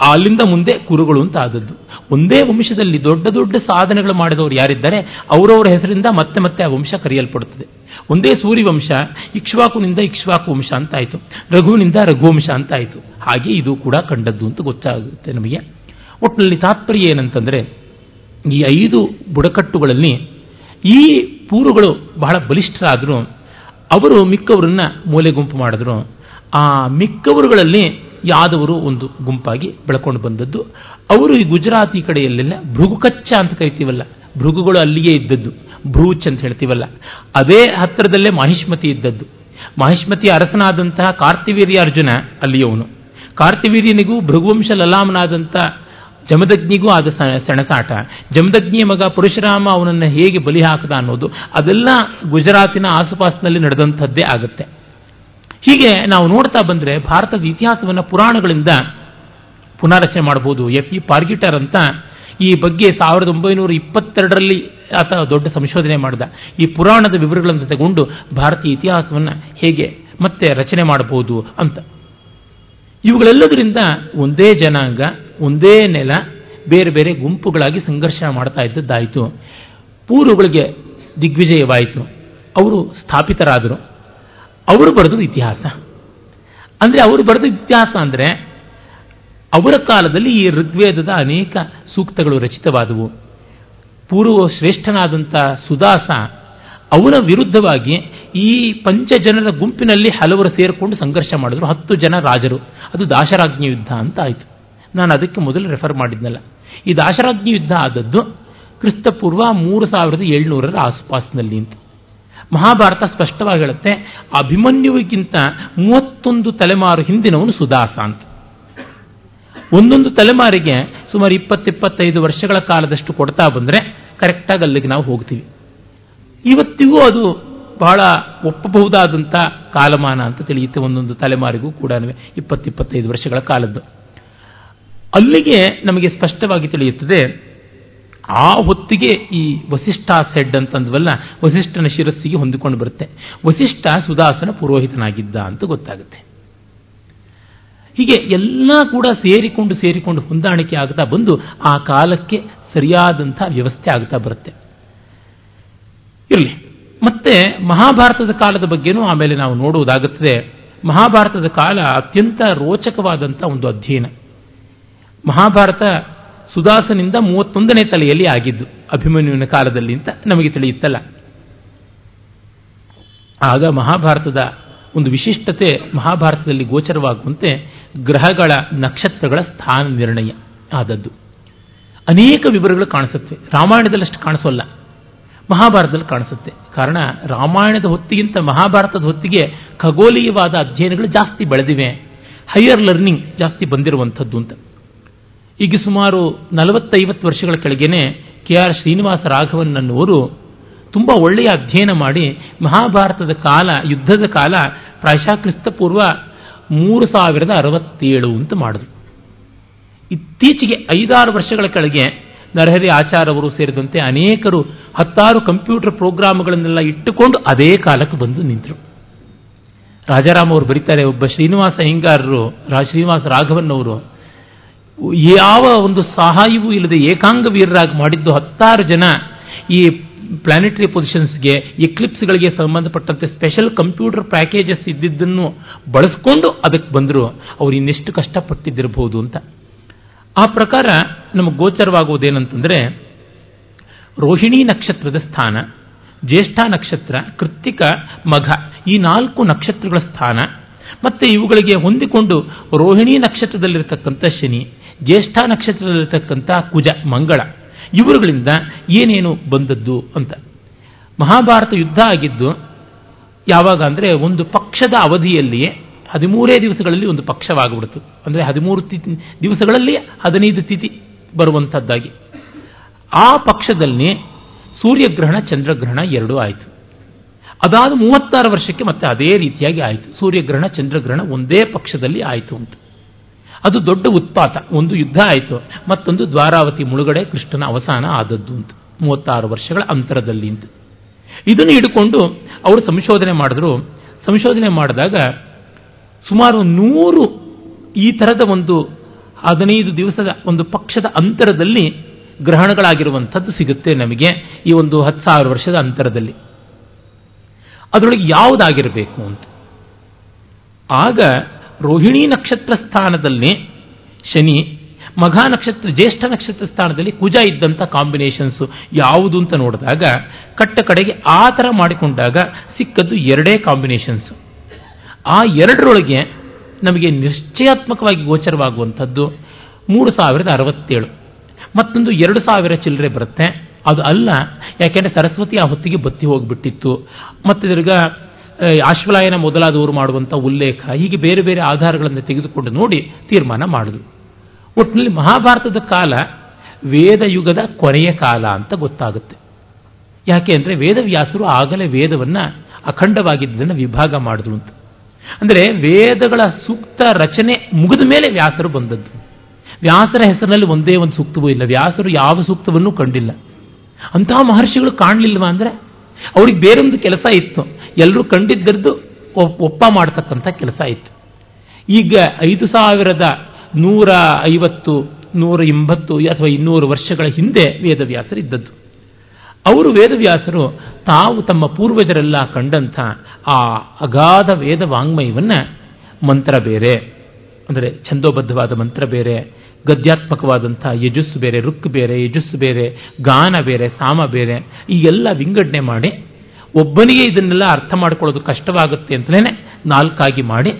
ಅಲ್ಲಿಂದ ಮುಂದೆ ಕುರುಗಳು ಅಂತ ಆದದ್ದು ಒಂದೇ ವಂಶದಲ್ಲಿ ದೊಡ್ಡ ದೊಡ್ಡ ಸಾಧನೆಗಳು ಮಾಡಿದವರು ಯಾರಿದ್ದಾರೆ? ಅವರವರ ಹೆಸರಿಂದ ಮತ್ತೆ ಮತ್ತೆ ಆ ವಂಶ ಕರೆಯಲ್ಪಡುತ್ತದೆ. ಒಂದೇ ಸೂರ್ಯವಂಶ ಇಕ್ಷ್ವಾಕುನಿಂದ ಇಕ್ಷ್ವಾಕು ವಂಶ ಅಂತ ಆಯಿತು ರಘುವಿನಿಂದ ರಘುವಂಶ ಅಂತ ಆಯಿತು ಹಾಗೆ ಇದು ಕೂಡ ಕಂಡದ್ದು ಅಂತ ಗೊತ್ತಾಗುತ್ತೆ ನಮಗೆ. ಒಟ್ಟಿನಲ್ಲಿ ತಾತ್ಪರ್ಯ ಏನಂತಂದರೆ, ಈ ಐದು ಬುಡಕಟ್ಟುಗಳಲ್ಲಿ ಈ ಪೂರುಗಳು ಬಹಳ ಬಲಿಷ್ಠರಾದರು. ಅವರು ಮಿಕ್ಕವರನ್ನ ಮೂಲೆ ಗುಂಪು ಮಾಡಿದ್ರು. ಆ ಮಿಕ್ಕವರುಗಳಲ್ಲಿ ಯಾದವರು ಒಂದು ಗುಂಪಾಗಿ ಬೆಳ್ಕೊಂಡು ಬಂದದ್ದು. ಅವರು ಈ ಗುಜರಾತಿ ಕಡೆಯಲ್ಲೆಲ್ಲ ಭೃಗುಕಚ್ಚ ಅಂತ ಕರಿತೀವಲ್ಲ, ಭೃಗುಗಳು ಅಲ್ಲಿಯೇ ಇದ್ದದ್ದು, ಭ್ರೂಚ್ ಅಂತ ಹೇಳ್ತೀವಲ್ಲ, ಅದೇ ಹತ್ತಿರದಲ್ಲೇ ಮಾಹಿಷ್ಮತಿ ಇದ್ದದ್ದು. ಮಹಿಷ್ಮತಿ ಅರಸನಾದಂತಹ ಕಾರ್ತಿವೀರ್ಯ ಅರ್ಜುನ ಅಲ್ಲಿಯವನು. ಕಾರ್ತಿವೀರ್ಯನಿಗೂ ಭೃಗುವಂಶ ಲಲಾಮನಾದಂಥ ಜಮದಗ್ನಿಗೂ ಆದ ಸೆಣಸಾಟ. ಜಮದಗ್ನಿಯ ಮಗ ಪರಶುರಾಮ ಅವನನ್ನು ಹೇಗೆ ಬಲಿ ಹಾಕದ ಅನ್ನೋದು, ಅದೆಲ್ಲ ಗುಜರಾತಿನ ಆಸುಪಾಸಿನಲ್ಲಿ ನಡೆದಂಥದ್ದೇ ಆಗುತ್ತೆ. ಹೀಗೆ ನಾವು ನೋಡ್ತಾ ಬಂದರೆ ಭಾರತದ ಇತಿಹಾಸವನ್ನು ಪುರಾಣಗಳಿಂದ ಪುನಾರಚನೆ ಮಾಡಬಹುದು. ಎಫ್ ಇ ಪಾರ್ಗಿಟರ್ ಅಂತ ಈ ಬಗ್ಗೆ ಸಾವಿರದ ಒಂಬೈನೂರ ಇಪ್ಪತ್ತೆರಡರಲ್ಲಿ ಆತ ದೊಡ್ಡ ಸಂಶೋಧನೆ ಮಾಡಿದ. ಈ ಪುರಾಣದ ವಿವರಗಳನ್ನು ತಗೊಂಡು ಭಾರತೀಯ ಇತಿಹಾಸವನ್ನು ಹೇಗೆ ಮತ್ತೆ ರಚನೆ ಮಾಡಬಹುದು ಅಂತ. ಇವುಗಳೆಲ್ಲದರಿಂದ ಒಂದೇ ಜನಾಂಗ, ಒಂದೇ ನೆಲ, ಬೇರೆ ಬೇರೆ ಗುಂಪುಗಳಾಗಿ ಸಂಘರ್ಷ ಮಾಡ್ತಾ ಇದ್ದದ್ದಾಯಿತು. ಪೂರ್ವಗಳಿಗೆ ದಿಗ್ವಿಜಯವಾಯಿತು. ಅವರು ಸ್ಥಾಪಿತರಾದರು. ಅವರು ಬರೆದ ಇತಿಹಾಸ. ಅಂದರೆ ಅವರು ಬರೆದ ಇತಿಹಾಸ ಅಂದರೆ ಅವರ ಕಾಲದಲ್ಲಿ ಈ ಋಗ್ವೇದದ ಅನೇಕ ಸೂಕ್ತಗಳು ರಚಿತವಾದವು. ಪೂರ್ವ ಶ್ರೇಷ್ಠನಾದಂಥ ಸುದಾಸ ಅವನ ವಿರುದ್ಧವಾಗಿ ಈ ಪಂಚಜನರ ಗುಂಪಿನಲ್ಲಿ ಹಲವರು ಸೇರಿಕೊಂಡು ಸಂಘರ್ಷ ಮಾಡಿದ್ರು. ಹತ್ತು ಜನ ರಾಜರು. ಅದು ದಾಶರಾಜ್ಞಿ ಯುದ್ಧ ಅಂತ ಆಯಿತು. ನಾನು ಅದಕ್ಕೆ ಮೊದಲು ರೆಫರ್ ಮಾಡಿದ್ನಲ್ಲ. ಈ ದಾಶರಾಜ್ಞಿ ಯುದ್ಧ ಆದದ್ದು ಕ್ರಿಸ್ತಪೂರ್ವ ಮೂರು ಸಾವಿರದ ಏಳ್ನೂರರ ಆಸುಪಾಸಿನಲ್ಲಿ ಅಂತ. ಮಹಾಭಾರತ ಸ್ಪಷ್ಟವಾಗಿ ಹೇಳುತ್ತೆ ಅಭಿಮನ್ಯುವಿಗಿಂತ ಮೂವತ್ತೊಂದು ತಲೆಮಾರು ಹಿಂದಿನವನು ಸುದಾಸ ಅಂತ. ಒಂದೊಂದು ತಲೆಮಾರಿಗೆ ಸುಮಾರು ಇಪ್ಪತ್ತಿಪ್ಪತ್ತೈದು ವರ್ಷಗಳ ಕಾಲದಷ್ಟು ಕೊಡ್ತಾ ಬಂದರೆ ಕರೆಕ್ಟಾಗಿ ಅಲ್ಲಿಗೆ ನಾವು ಹೋಗ್ತೀವಿ. ಇವತ್ತಿಗೂ ಅದು ಬಹಳ ಒಪ್ಪಬಹುದಾದಂಥ ಕಾಲಮಾನ ಅಂತ ತಿಳಿಯುತ್ತೆ ಒಂದೊಂದು ತಲೆಮಾರಿಗೂ ಕೂಡ ಇಪ್ಪತ್ತಿಪ್ಪತ್ತೈದು ವರ್ಷಗಳ ಕಾಲದ್ದು. ಅಲ್ಲಿಗೆ ನಮಗೆ ಸ್ಪಷ್ಟವಾಗಿ ತಿಳಿಯುತ್ತದೆ ಆ ಹೊತ್ತಿಗೆ ಈ ವಸಿಷ್ಠ ಸೆಡ್ ಅಂತಂದ್ವಲ್ಲ, ವಸಿಷ್ಠನ ಶಿರಸ್ಸಿಗೆ ಹೊಂದಿಕೊಂಡು ಬರುತ್ತೆ. ವಸಿಷ್ಠ ಸುದಾಸನ ಪುರೋಹಿತನಾಗಿದ್ದ ಅಂತ ಗೊತ್ತಾಗುತ್ತೆ. ಹೀಗೆ ಎಲ್ಲ ಕೂಡ ಸೇರಿಕೊಂಡು ಸೇರಿಕೊಂಡು ಹೊಂದಾಣಿಕೆ ಆಗ್ತಾ ಬಂದು ಆ ಕಾಲಕ್ಕೆ ಸರಿಯಾದಂಥ ವ್ಯವಸ್ಥೆ ಆಗ್ತಾ ಬರುತ್ತೆ. ಇರಲಿ, ಮತ್ತೆ ಮಹಾಭಾರತದ ಕಾಲದ ಬಗ್ಗೆನೂ ಆಮೇಲೆ ನಾವು ನೋಡುವುದಾಗುತ್ತದೆ. ಮಹಾಭಾರತದ ಕಾಲ ಅತ್ಯಂತ ರೋಚಕವಾದಂಥ ಒಂದು ಅಧ್ಯಯನ. ಮಹಾಭಾರತ ಸುದಾಸನಿಂದ ಮೂವತ್ತೊಂದನೇ ತಲೆಯಲ್ಲಿ ಆಗಿದ್ದು, ಅಭಿಮನ್ಯುವಿನ ಕಾಲದಲ್ಲಿ ಅಂತ ನಮಗೆ ತಿಳಿಯುತ್ತಲ್ಲ. ಆಗ ಮಹಾಭಾರತದ ಒಂದು ವಿಶಿಷ್ಟತೆ ಮಹಾಭಾರತದಲ್ಲಿ ಗೋಚರವಾಗುವಂತೆ ಗ್ರಹಗಳ ನಕ್ಷತ್ರಗಳ ಸ್ಥಾನ ನಿರ್ಣಯ ಆದದ್ದು. ಅನೇಕ ವಿವರಗಳು ಕಾಣಿಸುತ್ತವೆ ರಾಮಾಯಣದಲ್ಲಷ್ಟು ಕಾಣಿಸೋಲ್ಲ. ಮಹಾಭಾರತದಲ್ಲಿ ಕಾಣಿಸುತ್ತೆ. ಕಾರಣ, ರಾಮಾಯಣದ ಹೊತ್ತಿಗಿಂತ ಮಹಾಭಾರತದ ಹೊತ್ತಿಗೆ ಖಗೋಲೀಯವಾದ ಅಧ್ಯಯನಗಳು ಜಾಸ್ತಿ ಬೆಳೆದಿವೆ. ಹೈಯರ್ ಲರ್ನಿಂಗ್ ಜಾಸ್ತಿ ಬಂದಿರುವಂಥದ್ದು ಅಂತ. ಈಗ ಸುಮಾರು ನಲವತ್ತೈವತ್ತು ವರ್ಷಗಳ ಕೆಳಗೇನೆ ಕೆ ಆರ್ ಶ್ರೀನಿವಾಸ ರಾಘವನ್ ಅನ್ನುವರು ತುಂಬ ಒಳ್ಳೆಯ ಅಧ್ಯಯನ ಮಾಡಿ ಮಹಾಭಾರತದ ಕಾಲ, ಯುದ್ಧದ ಕಾಲ ಪ್ರಾಯಶಃ ಕ್ರಿಸ್ತಪೂರ್ವ ಮೂರು ಸಾವಿರದ ಅರವತ್ತೇಳು ಅಂತ ಮಾಡಿದ್ರು. ಇತ್ತೀಚೆಗೆ ಐದಾರು ವರ್ಷಗಳ ಕೆಳಗೆ ನರಹರಿ ಆಚಾರವರು ಸೇರಿದಂತೆ ಅನೇಕರು ಹತ್ತಾರು ಕಂಪ್ಯೂಟರ್ ಪ್ರೋಗ್ರಾಮ್ಗಳನ್ನೆಲ್ಲ ಇಟ್ಟುಕೊಂಡು ಅದೇ ಕಾಲಕ್ಕೆ ಬಂದು ನಿಂತರು. ರಾಜಾರಾಮ್ ಅವರು ಬರೀತಾರೆ, ಒಬ್ಬ ಶ್ರೀನಿವಾಸ ಹಿಂಗಾರರು ಶ್ರೀನಿವಾಸ ರಾಘವನ್ ಅವರು ಯಾವ ಒಂದು ಸಹಾಯವೂ ಇಲ್ಲದೆ ಏಕಾಂಗ ವೀರರಾಗಿ ಮಾಡಿದ್ದು ಹತ್ತಾರು ಜನ ಈ ಪ್ಲಾನೆಟರಿ ಪೊಸಿಷನ್ಸ್ಗೆ ಎಕ್ಲಿಪ್ಸ್ಗಳಿಗೆ ಸಂಬಂಧಪಟ್ಟಂತೆ ಸ್ಪೆಷಲ್ ಕಂಪ್ಯೂಟರ್ ಪ್ಯಾಕೇಜಸ್ ಇದ್ದಿದ್ದನ್ನು ಬಳಸ್ಕೊಂಡು ಅದಕ್ಕೆ ಬಂದರು. ಅವ್ರು ಇನ್ನೆಷ್ಟು ಕಷ್ಟಪಟ್ಟಿದ್ದಿರಬಹುದು ಅಂತ. ಆ ಪ್ರಕಾರ ನಮಗೆ ಗೋಚರವಾಗುವುದೇನಂತಂದರೆ, ರೋಹಿಣಿ ನಕ್ಷತ್ರದ ಸ್ಥಾನ, ಜ್ಯೇಷ್ಠ ನಕ್ಷತ್ರ, ಕೃತ್ತಿಕ ಮಘ, ಈ ನಾಲ್ಕು ನಕ್ಷತ್ರಗಳ ಸ್ಥಾನ, ಮತ್ತೆ ಇವುಗಳಿಗೆ ಹೊಂದಿಕೊಂಡು ರೋಹಿಣಿ ನಕ್ಷತ್ರದಲ್ಲಿರತಕ್ಕಂಥ ಶನಿ ಜ್ಯೇಷ್ಠ ನಕ್ಷತ್ರದಲ್ಲಿರ್ತಕ್ಕಂಥ ಕುಜ, ಮಂಗಳ, ಇವರುಗಳಿಂದ ಏನೇನು ಬಂದದ್ದು ಅಂತ. ಮಹಾಭಾರತ ಯುದ್ಧ ಆಗಿದ್ದು, ಯಾವಾಗ ಅಂದರೆ ಒಂದು ಪಕ್ಷದ ಅವಧಿಯಲ್ಲಿಯೇ ಹದಿಮೂರೇ ದಿವಸಗಳಲ್ಲಿ ಒಂದು ಪಕ್ಷವಾಗಿಬಿಡ್ತು. ಅಂದರೆ ಹದಿಮೂರು ತಿ, ದಿವಸಗಳಲ್ಲಿ ಹದಿನೈದು ತಿಥಿ ಬರುವಂಥದ್ದಾಗಿ. ಆ ಪಕ್ಷದಲ್ಲಿ ಸೂರ್ಯಗ್ರಹಣ, ಚಂದ್ರಗ್ರಹಣ ಎರಡೂ ಆಯಿತು. ಅದಾದ ಮೂವತ್ತಾರು ವರ್ಷಕ್ಕೆ ಮತ್ತೆ ಅದೇ ರೀತಿಯಾಗಿ ಆಯಿತು. ಸೂರ್ಯಗ್ರಹಣ, ಚಂದ್ರಗ್ರಹಣ ಒಂದೇ ಪಕ್ಷದಲ್ಲಿ ಆಯಿತು ಅಂತ. ಅದು ದೊಡ್ಡ ಉತ್ಪಾತ. ಒಂದು ಯುದ್ಧ ಆಯಿತು. ಮತ್ತೊಂದು ದ್ವಾರಾವತಿ ಮುಳುಗಡೆ ಕೃಷ್ಣನ ಅವಸಾನ ಆದದ್ದು ಅಂತ ಮೂವತ್ತಾರು ವರ್ಷಗಳ ಅಂತರದಲ್ಲಿ ಅಂತ ಇದನ್ನು ಹಿಡ್ಕೊಂಡು ಅವರು ಸಂಶೋಧನೆ ಮಾಡಿದ್ರು. ಸಂಶೋಧನೆ ಮಾಡಿದಾಗ ಸುಮಾರು ನೂರು ಈ ಥರದ ಒಂದು ಹದಿನೈದು ದಿವಸದ ಒಂದು ಪಕ್ಷದ ಅಂತರದಲ್ಲಿ ಗ್ರಹಣಗಳಾಗಿರುವಂಥದ್ದು ಸಿಗುತ್ತೆ ನಮಗೆ ಈ ಒಂದು ಹತ್ತು ಸಾವಿರ ವರ್ಷದ ಅಂತರದಲ್ಲಿ. ಅದರೊಳಗೆ ಯಾವುದಾಗಿರಬೇಕು ಅಂತ. ಆಗ ರೋಹಿಣಿ ನಕ್ಷತ್ರ ಸ್ಥಾನದಲ್ಲಿ ಶನಿ, ಮಘ ನಕ್ಷತ್ರ, ಜ್ಯೇಷ್ಠ ನಕ್ಷತ್ರ ಸ್ಥಾನದಲ್ಲಿ ಕುಜ ಇದ್ದಂಥ ಕಾಂಬಿನೇಷನ್ಸು ಯಾವುದು ಅಂತ ನೋಡಿದಾಗ ಕಟ್ಟ ಕಡೆಗೆ ಆ ಥರ ಮಾಡಿಕೊಂಡಾಗ ಸಿಕ್ಕದ್ದು ಎರಡೇ ಕಾಂಬಿನೇಷನ್ಸು ಆ ಎರಡರೊಳಗೆ ನಮಗೆ ನಿಶ್ಚಯಾತ್ಮಕವಾಗಿ ಗೋಚರವಾಗುವಂಥದ್ದು ಮೂರು ಸಾವಿರದ ಅರವತ್ತೇಳು. ಮತ್ತೊಂದು ಎರಡು ಸಾವಿರ ಚಿಲ್ಲರೆ ಬರುತ್ತೆ. ಅದು ಅಲ್ಲ, ಯಾಕೆಂದರೆ ಸರಸ್ವತಿ ಆ ಹೊತ್ತಿಗೆ ಬತ್ತಿ ಹೋಗಿಬಿಟ್ಟಿತ್ತು. ಮತ್ತೆ ತಿರ್ಗ ಆಶ್ವಲಾಯನ ಮೊದಲಾದವರು ಮಾಡುವಂಥ ಉಲ್ಲೇಖ ಹೀಗೆ ಬೇರೆ ಬೇರೆ ಆಧಾರಗಳನ್ನು ತೆಗೆದುಕೊಂಡು ನೋಡಿ ತೀರ್ಮಾನ ಮಾಡಿದ್ರು. ಒಟ್ಟಿನಲ್ಲಿ ಮಹಾಭಾರತದ ಕಾಲ ವೇದ ಯುಗದ ಕೊನೆಯ ಕಾಲ ಅಂತ ಗೊತ್ತಾಗುತ್ತೆ. ಯಾಕೆ ಅಂದರೆ ವೇದವ್ಯಾಸರು ಆಗಲೇ ವೇದವನ್ನು ಅಖಂಡವಾಗಿದ್ದನ್ನು ವಿಭಾಗ ಮಾಡಿದ್ರು ಅಂತ. ಅಂದರೆ ವೇದಗಳ ಸೂಕ್ತ ರಚನೆ ಮುಗಿದ ಮೇಲೆ ವ್ಯಾಸರು ಬಂದದ್ದು. ವ್ಯಾಸರ ಹೆಸರಿನಲ್ಲಿ ಒಂದೇ ಒಂದು ಸೂಕ್ತವೂ ಇಲ್ಲ. ವ್ಯಾಸರು ಯಾವ ಸೂಕ್ತವನ್ನೂ ಕಂಡಿಲ್ಲ. ಅಂತಹ ಮಹರ್ಷಿಗಳು ಕಾಣಲಿಲ್ವಾ ಅಂದರೆ? ಅವ್ರಿಗೆ ಬೇರೊಂದು ಕೆಲಸ ಇತ್ತು. ಎಲ್ಲರೂ ಕಂಡಿದ್ದರದ್ದು ಒಪ್ಪ ಮಾಡ್ತಕ್ಕಂಥ ಕೆಲಸ ಇತ್ತು ಈಗ ಐದು ಸಾವಿರದ ನೂರ ಐವತ್ತು, ನೂರ ಎಂಬತ್ತು ಅಥವಾ ಇನ್ನೂರು ವರ್ಷಗಳ ಹಿಂದೆ ವೇದವ್ಯಾಸರು ಇದ್ದದ್ದು. ಅವರು ವೇದವ್ಯಾಸರು ತಾವು ತಮ್ಮ ಪೂರ್ವಜರೆಲ್ಲ ಕಂಡಂಥ ಆ ಅಗಾಧ ವೇದ ವಾಂಗ್ಮಯವನ್ನು ಮಂತ್ರ ಬೇರೆ, ಅಂದರೆ ಛಂದೋಬದ್ಧವಾದ ಮಂತ್ರ ಬೇರೆ, ಗದ್ಯಾತ್ಮಕವಾದಂಥ ಯಜಸ್ಸು ಬೇರೆ ರುಕ್ ಬೇರೆ, ಯಜಸ್ಸು ಬೇರೆ, ಗಾನ ಬೇರೆ, ಸಾಮ ಬೇರೆ ಈಗೆಲ್ಲ ವಿಂಗಡಣೆ ಮಾಡಿ ಒಬ್ಬನಿಗೆ ಇದನ್ನೆಲ್ಲ ಅರ್ಥ ಮಾಡ್ಕೊಳ್ಳೋದು ಕಷ್ಟವಾಗುತ್ತೆ ಅಂತಲೇ ನಾಲ್ಕಾಗಿ ಮಾಡಿ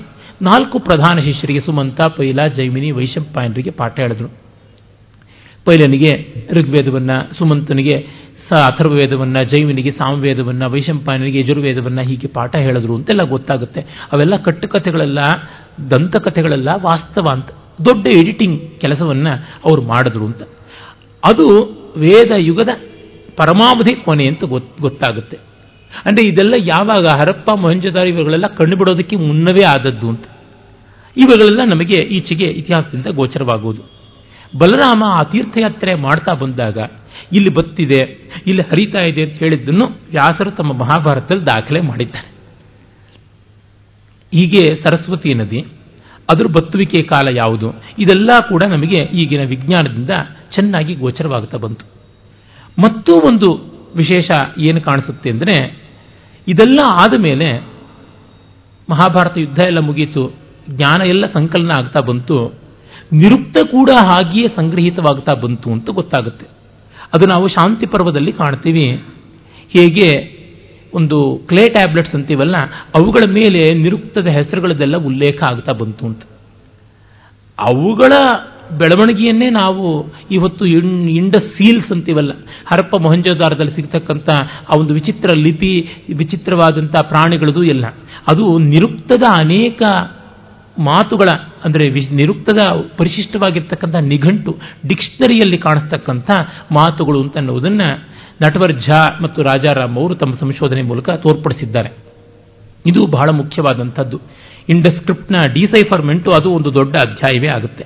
ನಾಲ್ಕು ಪ್ರಧಾನ ಶಿಷ್ಯರಿಗೆ ಸುಮಂತ, ಪೈಲ, ಜೈಮಿನಿ ವೈಶಂಪಾಯನರಿಗೆ ಪಾಠ ಹೇಳಿದ್ರು. ಪೈಲನಿಗೆ ಋಗ್ವೇದವನ್ನು, ಸುಮಂತನಿಗೆ ಸ ಅಥರ್ವೇದವನ್ನು ಜೈವಿನಿಗೆ ಸಾಮವೇದವನ್ನ, ವೈಶಂಪಾಯನಿಗೆ ಯಜುರ್ವೇದವನ್ನು ಹೀಗೆ ಪಾಠ ಹೇಳಿದ್ರು ಅಂತೆಲ್ಲ ಗೊತ್ತಾಗುತ್ತೆ. ಅವೆಲ್ಲ ಕಟ್ಟುಕಥೆಗಳೆಲ್ಲ, ದಂತಕಥೆಗಳೆಲ್ಲ ವಾಸ್ತವ ಅಂತ, ದೊಡ್ಡ ಎಡಿಟಿಂಗ್ ಕೆಲಸವನ್ನು ಅವರು ಮಾಡಿದ್ರು ಅಂತ. ಅದು ವೇದ ಯುಗದ ಪರಮಾವಧಿ ಕೊನೆ ಅಂತ ಗೊತ್ತಾಗುತ್ತೆ. ಅಂದರೆ ಇದೆಲ್ಲ ಯಾವಾಗ ಹರಪ್ಪ ಮೊಹಂಜದಾರ ಇವುಗಳೆಲ್ಲ ಕಂಡುಬಿಡೋದಕ್ಕೆ ಮುನ್ನವೇ ಆದದ್ದು ಅಂತ. ಇವುಗಳೆಲ್ಲ ನಮಗೆ ಈಚೆಗೆ ಇತಿಹಾಸದಿಂದ ಗೋಚರವಾಗುವುದು. ಬಲರಾಮ ಆ ತೀರ್ಥಯಾತ್ರೆ ಮಾಡ್ತಾ ಬಂದಾಗ ಇಲ್ಲಿ ಬತ್ತಿದೆ, ಇಲ್ಲಿ ಹರಿತಾ ಇದೆ ಅಂತ ಹೇಳಿದ್ದನ್ನು ವ್ಯಾಸರು ತಮ್ಮ ಮಹಾಭಾರತದಲ್ಲಿ ದಾಖಲೆ ಮಾಡಿದ್ದಾರೆ. ಹೀಗೆ ಸರಸ್ವತಿ ನದಿ, ಅದರ ಬತ್ತುವಿಕೆ ಕಾಲ ಯಾವುದು, ಇದೆಲ್ಲ ಕೂಡ ನಮಗೆ ಈಗಿನ ವಿಜ್ಞಾನದಿಂದ ಚೆನ್ನಾಗಿ ಗೋಚರವಾಗುತ್ತಾ ಬಂತು. ಮತ್ತೂ ಒಂದು ವಿಶೇಷ ಏನು ಕಾಣಿಸುತ್ತೆ ಅಂದರೆ ಇದೆಲ್ಲ ಆದ ಮೇಲೆ ಮಹಾಭಾರತ ಯುದ್ಧ ಎಲ್ಲ ಮುಗೀತು. ಜ್ಞಾನ ಎಲ್ಲ ಸಂಕಲನ ಆಗ್ತಾ ಬಂತು. ನಿರುಕ್ತ ಕೂಡ ಹಾಗೆಯೇ ಸಂಗ್ರಹಿತವಾಗ್ತಾ ಬಂತು ಅಂತ ಗೊತ್ತಾಗುತ್ತೆ. ಅದು ನಾವು ಶಾಂತಿ ಪರ್ವದಲ್ಲಿ ಕಾಣ್ತೀವಿ. ಹೇಗೆ ಒಂದು ಕ್ಲೇ ಟ್ಯಾಬ್ಲೆಟ್ಸ್ ಅಂತೀವಲ್ಲ, ಅವುಗಳ ಮೇಲೆ ನಿರುಕ್ತದ ಹೆಸರುಗಳದೆಲ್ಲ ಉಲ್ಲೇಖ ಆಗ್ತಾ ಬಂತು ಅಂತ. ಅವುಗಳ ಬೆಳವಣಿಗೆಯನ್ನೇ ನಾವು ಇವತ್ತು ಇಂಡ ಸೀಲ್ಸ್ ಅಂತೀವಲ್ಲ, ಹರಪ್ಪ ಮೊಹಂಜೋದಾರದಲ್ಲಿ ಸಿಗ್ತಕ್ಕಂಥ ಆ ಒಂದು ವಿಚಿತ್ರ ಲಿಪಿ, ವಿಚಿತ್ರವಾದಂಥ ಪ್ರಾಣಿಗಳದು ಎಲ್ಲ. ಅದು ನಿರುಕ್ತದ ಅನೇಕ ಮಾತುಗಳ, ಅಂದರೆ ನಿರುಕ್ತದ ಪರಿಶಿಷ್ಟವಾಗಿರ್ತಕ್ಕಂಥ ನಿಘಂಟು ಡಿಕ್ಷನರಿಯಲ್ಲಿ ಕಾಣಿಸ್ತಕ್ಕಂಥ ಮಾತುಗಳು ಅಂತ ಅನ್ನುವುದನ್ನು ನಟವರ್ ಝಾ ಮತ್ತು ರಾಜಾರಾಮ್ ಅವರು ತಮ್ಮ ಸಂಶೋಧನೆ ಮೂಲಕ ತೋರ್ಪಡಿಸಿದ್ದಾರೆ. ಇದು ಬಹಳ ಮುಖ್ಯವಾದಂಥದ್ದು. ಇಂಡಸ್ಕ್ರಿಪ್ಟ್ನ ಡಿಸೈಫರ್ಮೆಂಟು ಅದು ಒಂದು ದೊಡ್ಡ ಅಧ್ಯಾಯವೇ ಆಗುತ್ತೆ.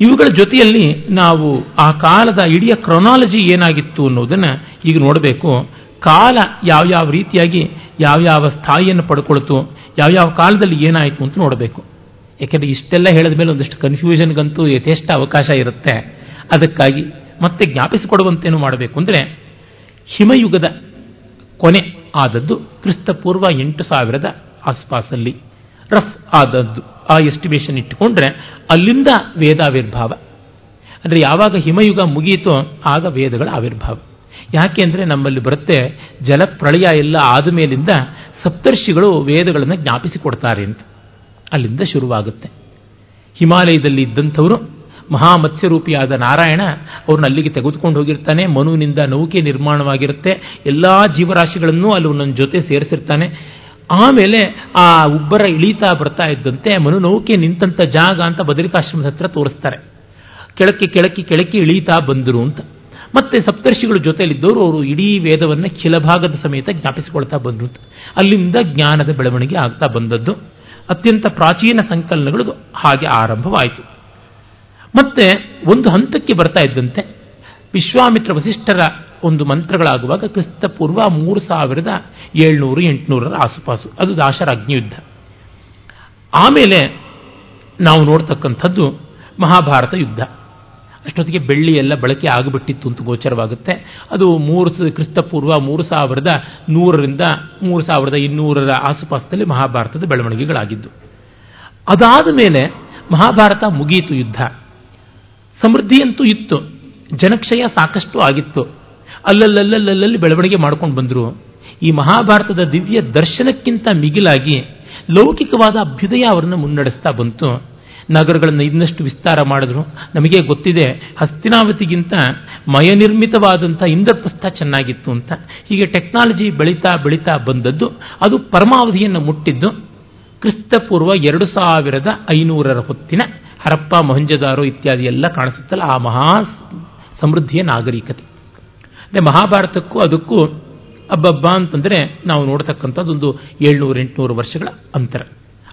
ಇವುಗಳ ಜೊತೆಯಲ್ಲಿ ನಾವು ಆ ಕಾಲದ ಇಡೀ ಕ್ರೊನಾಲಜಿ ಏನಾಗಿತ್ತು ಅನ್ನೋದನ್ನು ಈಗ ನೋಡಬೇಕು. ಕಾಲ ಯಾವ್ಯಾವ ರೀತಿಯಾಗಿ ಯಾವ್ಯಾವ ಸ್ಥಾಯಿಯನ್ನು ಪಡ್ಕೊಳ್ತು ಯಾವ್ಯಾವ ಕಾಲದಲ್ಲಿ ಏನಾಯಿತು ಅಂತ ನೋಡಬೇಕು. ಯಾಕೆಂದರೆ ಇಷ್ಟೆಲ್ಲ ಹೇಳಿದ ಮೇಲೆ ಒಂದಿಷ್ಟು ಕನ್ಫ್ಯೂಷನ್ಗಂತೂ ಯಥೇಷ್ಟ ಅವಕಾಶ ಇರುತ್ತೆ. ಅದಕ್ಕಾಗಿ ಮತ್ತೆ ಜ್ಞಾಪಿಸಿಕೊಡುವಂತೇನು ಮಾಡಬೇಕು ಅಂದರೆ ಹಿಮಯುಗದ ಕೊನೆ ಆದದ್ದು ಕ್ರಿಸ್ತಪೂರ್ವ ಎಂಟು ಸಾವಿರದ ಆಸ್ಪಾಸಲ್ಲಿ. ರಫ್ ಆದದ್ದು, ಆ ಎಸ್ಟಿಮೇಷನ್ ಇಟ್ಟುಕೊಂಡ್ರೆ ಅಲ್ಲಿಂದ ವೇದಾವಿರ್ಭಾವ. ಅಂದರೆ ಯಾವಾಗ ಹಿಮಯುಗ ಮುಗಿಯಿತೋ ಆಗ ವೇದಗಳ ಆವಿರ್ಭಾವ. ಯಾಕೆ ಅಂದರೆ ನಮ್ಮಲ್ಲಿ ಬರುತ್ತೆ ಜಲಪ್ರಳಯ ಎಲ್ಲ ಆದ ಮೇಲಿಂದ ಸಪ್ತರ್ಷಿಗಳು ವೇದಗಳನ್ನು ಜ್ಞಾಪಿಸಿಕೊಡ್ತಾರೆ ಅಂತ. ಅಲ್ಲಿಂದ ಶುರುವಾಗುತ್ತೆ. ಹಿಮಾಲಯದಲ್ಲಿ ಇದ್ದಂಥವರು, ಮಹಾಮತ್ಸ್ಯರೂಪಿಯಾದ ನಾರಾಯಣ ಅವ್ರನ್ನ ಅಲ್ಲಿಗೆ ತೆಗೆದುಕೊಂಡು ಹೋಗಿರ್ತಾನೆ, ಮನುವಿನಿಂದ ನೌಕೆ ನಿರ್ಮಾಣವಾಗಿರುತ್ತೆ, ಎಲ್ಲ ಜೀವರಾಶಿಗಳನ್ನೂ ಅಲ್ಲಿ ಒಂದೊಂದು ಜೊತೆ ಸೇರಿಸಿರ್ತಾನೆ. ಆಮೇಲೆ ಆ ಉಬ್ಬರ ಇಳೀತಾ ಬರ್ತಾ ಇದ್ದಂತೆ ಮನುನೌಕೆ ನಿಂತಂಥ ಜಾಗ ಅಂತ ಬದರಿಕಾಶ್ರಮದ ಹತ್ರ ತೋರಿಸ್ತಾರೆ. ಕೆಳಕ್ಕೆ ಕೆಳಕ್ಕೆ ಕೆಳಕ್ಕೆ ಇಳೀತಾ ಬಂದರು ಅಂತ. ಮತ್ತೆ ಸಪ್ತರ್ಷಿಗಳ ಜೊತೆಯಲ್ಲಿದ್ದವರು ಅವರು ಇಡೀ ವೇದವನ್ನು ಖಿಲಭಾಗದ ಸಮೇತ ಜ್ಞಾಪಿಸಿಕೊಳ್ತಾ ಬಂದರು ಅಲ್ಲಿಂದ ಜ್ಞಾನದ ಬೆಳವಣಿಗೆ ಆಗ್ತಾ ಬಂದದ್ದು. ಅತ್ಯಂತ ಪ್ರಾಚೀನ ಸಂಕಲನಗಳು ಹಾಗೆ ಆರಂಭವಾಯಿತು. ಮತ್ತೆ ಒಂದು ಹಂತಕ್ಕೆ ಬರ್ತಾ ಇದ್ದಂತೆ. ವಿಶ್ವಾಮಿತ್ರ ವಸಿಷ್ಠರ ಒಂದು ಮಂತ್ರಗಳಾಗುವಾಗ ಕ್ರಿಸ್ತ ಪೂರ್ವ ಮೂರು ಸಾವಿರದ ಏಳ್ನೂರು, ಎಂಟುನೂರರ ಆಸುಪಾಸು. ಅದು ದಾಶರ ಅಗ್ನಿಯುದ್ಧ. ಆಮೇಲೆ ನಾವು ನೋಡ್ತಕ್ಕಂಥದ್ದು ಮಹಾಭಾರತ ಯುದ್ಧ. ಅಷ್ಟೊತ್ತಿಗೆ ಬೆಳ್ಳಿ ಎಲ್ಲ ಬಳಕೆ ಆಗಿಬಿಟ್ಟಿತ್ತು ಅಂತ ಗೋಚರವಾಗುತ್ತೆ. ಅದು ಮೂರು ಕ್ರಿಸ್ತಪೂರ್ವ ಮೂರು ಸಾವಿರದ ನೂರರಿಂದ ಮೂರು ಸಾವಿರದ ಇನ್ನೂರರ ಆಸುಪಾಸದಲ್ಲಿ ಮಹಾಭಾರತದ ಬೆಳವಣಿಗೆಗಳಾಗಿದ್ದು. ಅದಾದ ಮೇಲೆ ಮಹಾಭಾರತ ಮುಗಿಯಿತು ಯುದ್ಧ. ಸಮೃದ್ಧಿಯಂತೂ ಇತ್ತು. ಜನಕ್ಷಯ ಸಾಕಷ್ಟು ಆಗಿತ್ತು. ಅಲ್ಲಲ್ಲಲ್ಲಲ್ಲಲ್ಲಿ ಬೆಳವಣಿಗೆ ಮಾಡ್ಕೊಂಡು ಬಂದರು. ಈ ಮಹಾಭಾರತದ ದಿವ್ಯ ದರ್ಶನಕ್ಕಿಂತ ಮಿಗಿಲಾಗಿ ಲೌಕಿಕವಾದ ಅಭ್ಯುದಯ ಅವರನ್ನು ಮುನ್ನಡೆಸ್ತಾ ಬಂತು. ನಗರಗಳನ್ನು ಇನ್ನಷ್ಟು ವಿಸ್ತಾರ ಮಾಡಿದ್ರು. ನಮಗೆ ಗೊತ್ತಿದೆ, ಹಸ್ತಿನಾವತಿಗಿಂತ ಮಯನಿರ್ಮಿತವಾದಂಥ ಇಂದ್ರಪ್ರಸ್ಥ ಚೆನ್ನಾಗಿತ್ತು ಅಂತ. ಹೀಗೆ ಟೆಕ್ನಾಲಜಿ ಬೆಳೀತಾ ಬೆಳೀತಾ ಬಂದದ್ದು, ಅದು ಪರಮಾವಧಿಯನ್ನು ಮುಟ್ಟಿದ್ದು. ಕ್ರಿಸ್ತಪೂರ್ವ ಎರಡು ಸಾವಿರದ ಐನೂರರ ಹೊತ್ತಿನ ಹರಪ್ಪ ಮೊಹಂಜದಾರೋ ಇತ್ಯಾದಿ ಎಲ್ಲ ಕಾಣಿಸುತ್ತಲ್ಲ, ಆ ಮಹಾ ಸಮೃದ್ಧಿಯ ನಾಗರಿಕತೆ. ಅಂದರೆ ಮಹಾಭಾರತಕ್ಕೂ ಅದಕ್ಕೂ ಅಬ್ಬಬ್ಬ ಅಂತಂದರೆ ನಾವು ನೋಡ್ತಕ್ಕಂಥದ್ದೊಂದು ಏಳ್ನೂರು, ಎಂಟುನೂರು ವರ್ಷಗಳ ಅಂತರ.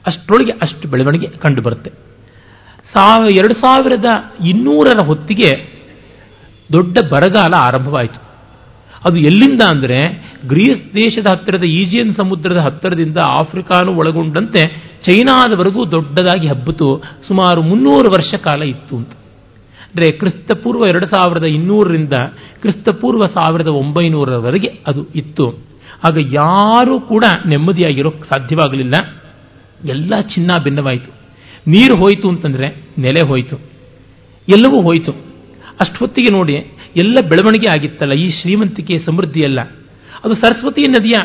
ಅಷ್ಟರೊಳಗೆ ಅಷ್ಟು ಬೆಳವಣಿಗೆ ಕಂಡು ಬರುತ್ತೆ. ಸಾವ ಎರಡು ಸಾವಿರದ ಇನ್ನೂರರ ಹೊತ್ತಿಗೆ ದೊಡ್ಡ ಬರಗಾಲ ಆರಂಭವಾಯಿತು. ಅದು ಎಲ್ಲಿಂದ ಅಂದರೆ ಗ್ರೀಸ್ ದೇಶದ ಹತ್ತಿರದ, ಈಜಿಯನ್ ಸಮುದ್ರದ ಹತ್ತಿರದಿಂದ ಆಫ್ರಿಕಾನು ಒಳಗೊಂಡಂತೆ ಚೈನಾದವರೆಗೂ ದೊಡ್ಡದಾಗಿ ಹಬ್ಬಿತು ಸುಮಾರು ಮುನ್ನೂರು ವರ್ಷ ಕಾಲ ಇತ್ತು ಅಂತ. ಅಂದರೆ ಕ್ರಿಸ್ತಪೂರ್ವ ಎರಡು ಸಾವಿರದ ಇನ್ನೂರರಿಂದ ಕ್ರಿಸ್ತಪೂರ್ವ ಸಾವಿರದ ಒಂಬೈನೂರರವರೆಗೆ ಅದು ಇತ್ತು. ಆಗ ಯಾರೂ ಕೂಡ ನೆಮ್ಮದಿಯಾಗಿರೋಕ್ಕೆ ಸಾಧ್ಯವಾಗಲಿಲ್ಲ. ಎಲ್ಲ ಚಿನ್ನ ಭಿನ್ನವಾಯಿತು. ನೀರು ಹೋಯಿತು ಅಂತಂದರೆ ನೆಲೆ ಹೋಯಿತು. ಎಲ್ಲವೂ ಹೋಯಿತು. ಅಷ್ಟೊತ್ತಿಗೆ ನೋಡಿ ಎಲ್ಲ ಬೆಳವಣಿಗೆ ಆಗಿತ್ತಲ್ಲ, ಈ ಶ್ರೀಮಂತಿಕೆ ಸಮೃದ್ಧಿಯಲ್ಲ. ಅದು ಸರಸ್ವತಿ ನದಿಯ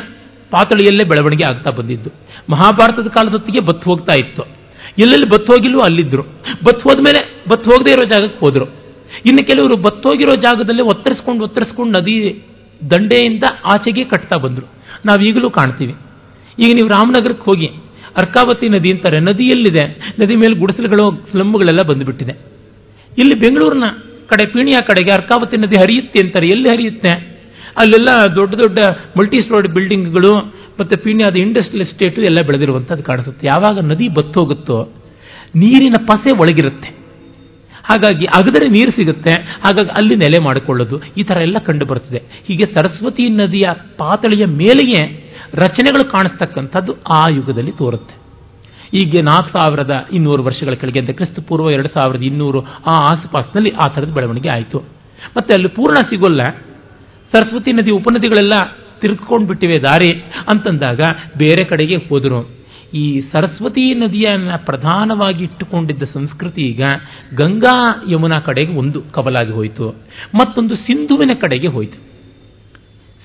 ಪಾತಳಿಯಲ್ಲೇ ಬೆಳವಣಿಗೆ ಆಗ್ತಾ ಬಂದಿದ್ದು. ಮಹಾಭಾರತದ ಕಾಲದೊತ್ತಿಗೆ ಬತ್ತು ಹೋಗ್ತಾ ಇತ್ತು. ಎಲ್ಲೆಲ್ಲಿ ಬತ್ತು ಹೋಗಿಲ್ವೋ ಅಲ್ಲಿದ್ದರು ಬತ್ತು ಹೋದ್ಮೇಲೆ ಬತ್ತು ಹೋಗದೇ ಇರೋ ಜಾಗಕ್ಕೆ ಹೋದರು. ಇನ್ನು ಕೆಲವರು ಬತ್ತೋಗಿರೋ ಜಾಗದಲ್ಲೇ ಒತ್ತರಿಸ್ಕೊಂಡು ಒತ್ತರಿಸ್ಕೊಂಡು ನದಿ ದಂಡೆಯಿಂದ ಆಚೆಗೆ ಕಟ್ತಾ ಬಂದರು. ನಾವೀಗಲೂ ಕಾಣ್ತೀವಿ. ಈಗ ನೀವು ರಾಮನಗರಕ್ಕೆ ಹೋಗಿ ಅರ್ಕಾವತಿ ನದಿ ಅಂತಾರೆ ನದಿಯಲ್ಲಿದೆ ನದಿ ಮೇಲೆ ಗುಡಿಸಲುಗಳು ಸ್ಲಮ್ಗಳೆಲ್ಲ ಬಂದುಬಿಟ್ಟಿದೆ. ಇಲ್ಲಿ ಬೆಂಗಳೂರಿನ ಕಡೆ, ಪೀಣಿಯ ಕಡೆಗೆ ಅರ್ಕಾವತಿ ನದಿ ಹರಿಯುತ್ತೆ ಅಂತಾರೆ. ಎಲ್ಲಿ ಹರಿಯುತ್ತೆ? ಅಲ್ಲೆಲ್ಲ ದೊಡ್ಡ ದೊಡ್ಡ ಮಲ್ಟಿ ಸ್ಟೋರಿ ಬಿಲ್ಡಿಂಗ್ಗಳು ಮತ್ತು ಪೀಣ್ಯದ ಇಂಡಸ್ಟ್ರಿಯಲ್ ಎಸ್ಟೇಟು ಎಲ್ಲ ಬೆಳೆದಿರುವಂಥದ್ದು ಕಾಣಿಸುತ್ತೆ. ಯಾವಾಗ ನದಿ ಬತ್ತೋಗುತ್ತೋ ನೀರಿನ ಪಸೆ ಒಳಗಿರುತ್ತೆ. ಹಾಗಾಗಿ ಅಗದರೆ ನೀರು ಸಿಗುತ್ತೆ. ಹಾಗಾಗಿ ಅಲ್ಲಿ ನೆಲೆ ಮಾಡಿಕೊಳ್ಳೋದು. ಈ ಥರ ಎಲ್ಲ ಕಂಡು ಬರ್ತದೆ. ಹೀಗೆ ಸರಸ್ವತಿ ನದಿಯ ಪಾತಳಿಯ ಮೇಲೆಯೇ ರಚನೆಗಳು ಕಾಣಿಸ್ತಕ್ಕಂಥದ್ದು ಆ ಯುಗದಲ್ಲಿ ತೋರುತ್ತೆ. ಈಗ ನಾಲ್ಕು ಸಾವಿರದ ಇನ್ನೂರು ವರ್ಷಗಳ ಕೆಳಗೆ ಅಂತ ಕ್ರಿಸ್ತ ಪೂರ್ವ ಎರಡು ಸಾವಿರದ ಇನ್ನೂರು ಆ ಆಸುಪಾಸಿನಲ್ಲಿ ಆ ಥರದ ಬೆಳವಣಿಗೆ ಆಯಿತು. ಮತ್ತೆ ಅಲ್ಲಿ ಪೂರ್ಣ ಸಿಗೋಲ್ಲ. ಸರಸ್ವತಿ ನದಿ ಉಪನದಿಗಳೆಲ್ಲ ತಿರುಗ್ಕೊಂಡು ಬಿಟ್ಟಿವೆ ದಾರಿ ಅಂತಂದಾಗ ಬೇರೆ ಕಡೆಗೆ ಹೋದರು. ಈ ಸರಸ್ವತಿ ನದಿಯನ್ನು ಪ್ರಧಾನವಾಗಿ ಇಟ್ಟುಕೊಂಡಿದ್ದ ಸಂಸ್ಕೃತಿ ಈಗ ಗಂಗಾ ಯಮುನಾ ಕಡೆಗೆ ಒಂದು ಕವಲಾಗಿ ಹೋಯಿತು. ಮತ್ತೊಂದು ಸಿಂಧುವಿನ ಕಡೆಗೆ ಹೋಯಿತು.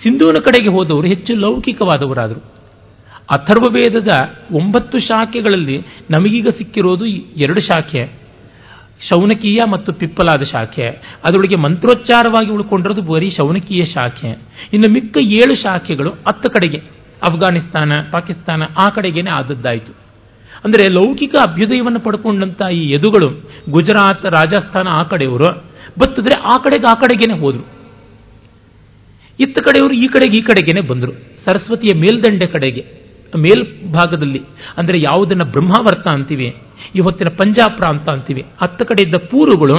ಸಿಂಧುವಿನ ಕಡೆಗೆ ಹೋದವರು ಹೆಚ್ಚು ಲೌಕಿಕವಾದವರಾದರು. ಅಥರ್ವವೇದದ ಒಂಬತ್ತು ಶಾಖೆಗಳಲ್ಲಿ ನಮಗೀಗ ಸಿಕ್ಕಿರೋದು ಎರಡು ಶಾಖೆ. ಶೌನಕೀಯ ಮತ್ತು ಪಿಪ್ಪಲಾದ ಶಾಖೆ. ಅದರೊಳಗೆ ಮಂತ್ರೋಚ್ಚಾರವಾಗಿ ಉಳ್ಕೊಂಡಿರೋದು ಬರೀ ಶೌನಕೀಯ ಶಾಖೆ. ಇನ್ನು ಮಿಕ್ಕ ಏಳು ಶಾಖೆಗಳು ಹತ್ತು ಕಡೆಗೆ. ಅಫ್ಘಾನಿಸ್ತಾನ ಪಾಕಿಸ್ತಾನ ಆ ಕಡೆಗೇನೆ ಆದದ್ದಾಯಿತು. ಅಂದರೆ ಲೌಕಿಕ ಅಭ್ಯುದಯವನ್ನು ಪಡ್ಕೊಂಡಂತಹ ಈ ಯದುಗಳು, ಗುಜರಾತ್, ರಾಜಸ್ಥಾನ ಆ ಕಡೆಯವರು, ಬತ್ತಿದ್ರೆ ಆ ಕಡೆಗೆ ಆ ಕಡೆಗೇನೆ ಹೋದರು. ಇತ್ತ ಕಡೆಯವರು ಈ ಕಡೆಗೆ ಈ ಕಡೆಗೇನೆ ಬಂದರು. ಸರಸ್ವತಿಯ ಮೇಲ್ದಂಡೆ ಕಡೆಗೆ. ಮೇಲ್ಭಾಗದಲ್ಲಿ, ಅಂದರೆ ಯಾವುದನ್ನು ಬ್ರಹ್ಮಾವರ್ತ ಅಂತೀವಿ, ಈ ಹೊತ್ತಿನ ಪಂಜಾಬ್ ಪ್ರಾಂತ ಅಂತೀವಿ ಹತ್ತ ಕಡೆ ಇದ್ದ ಪೂರುಗಳು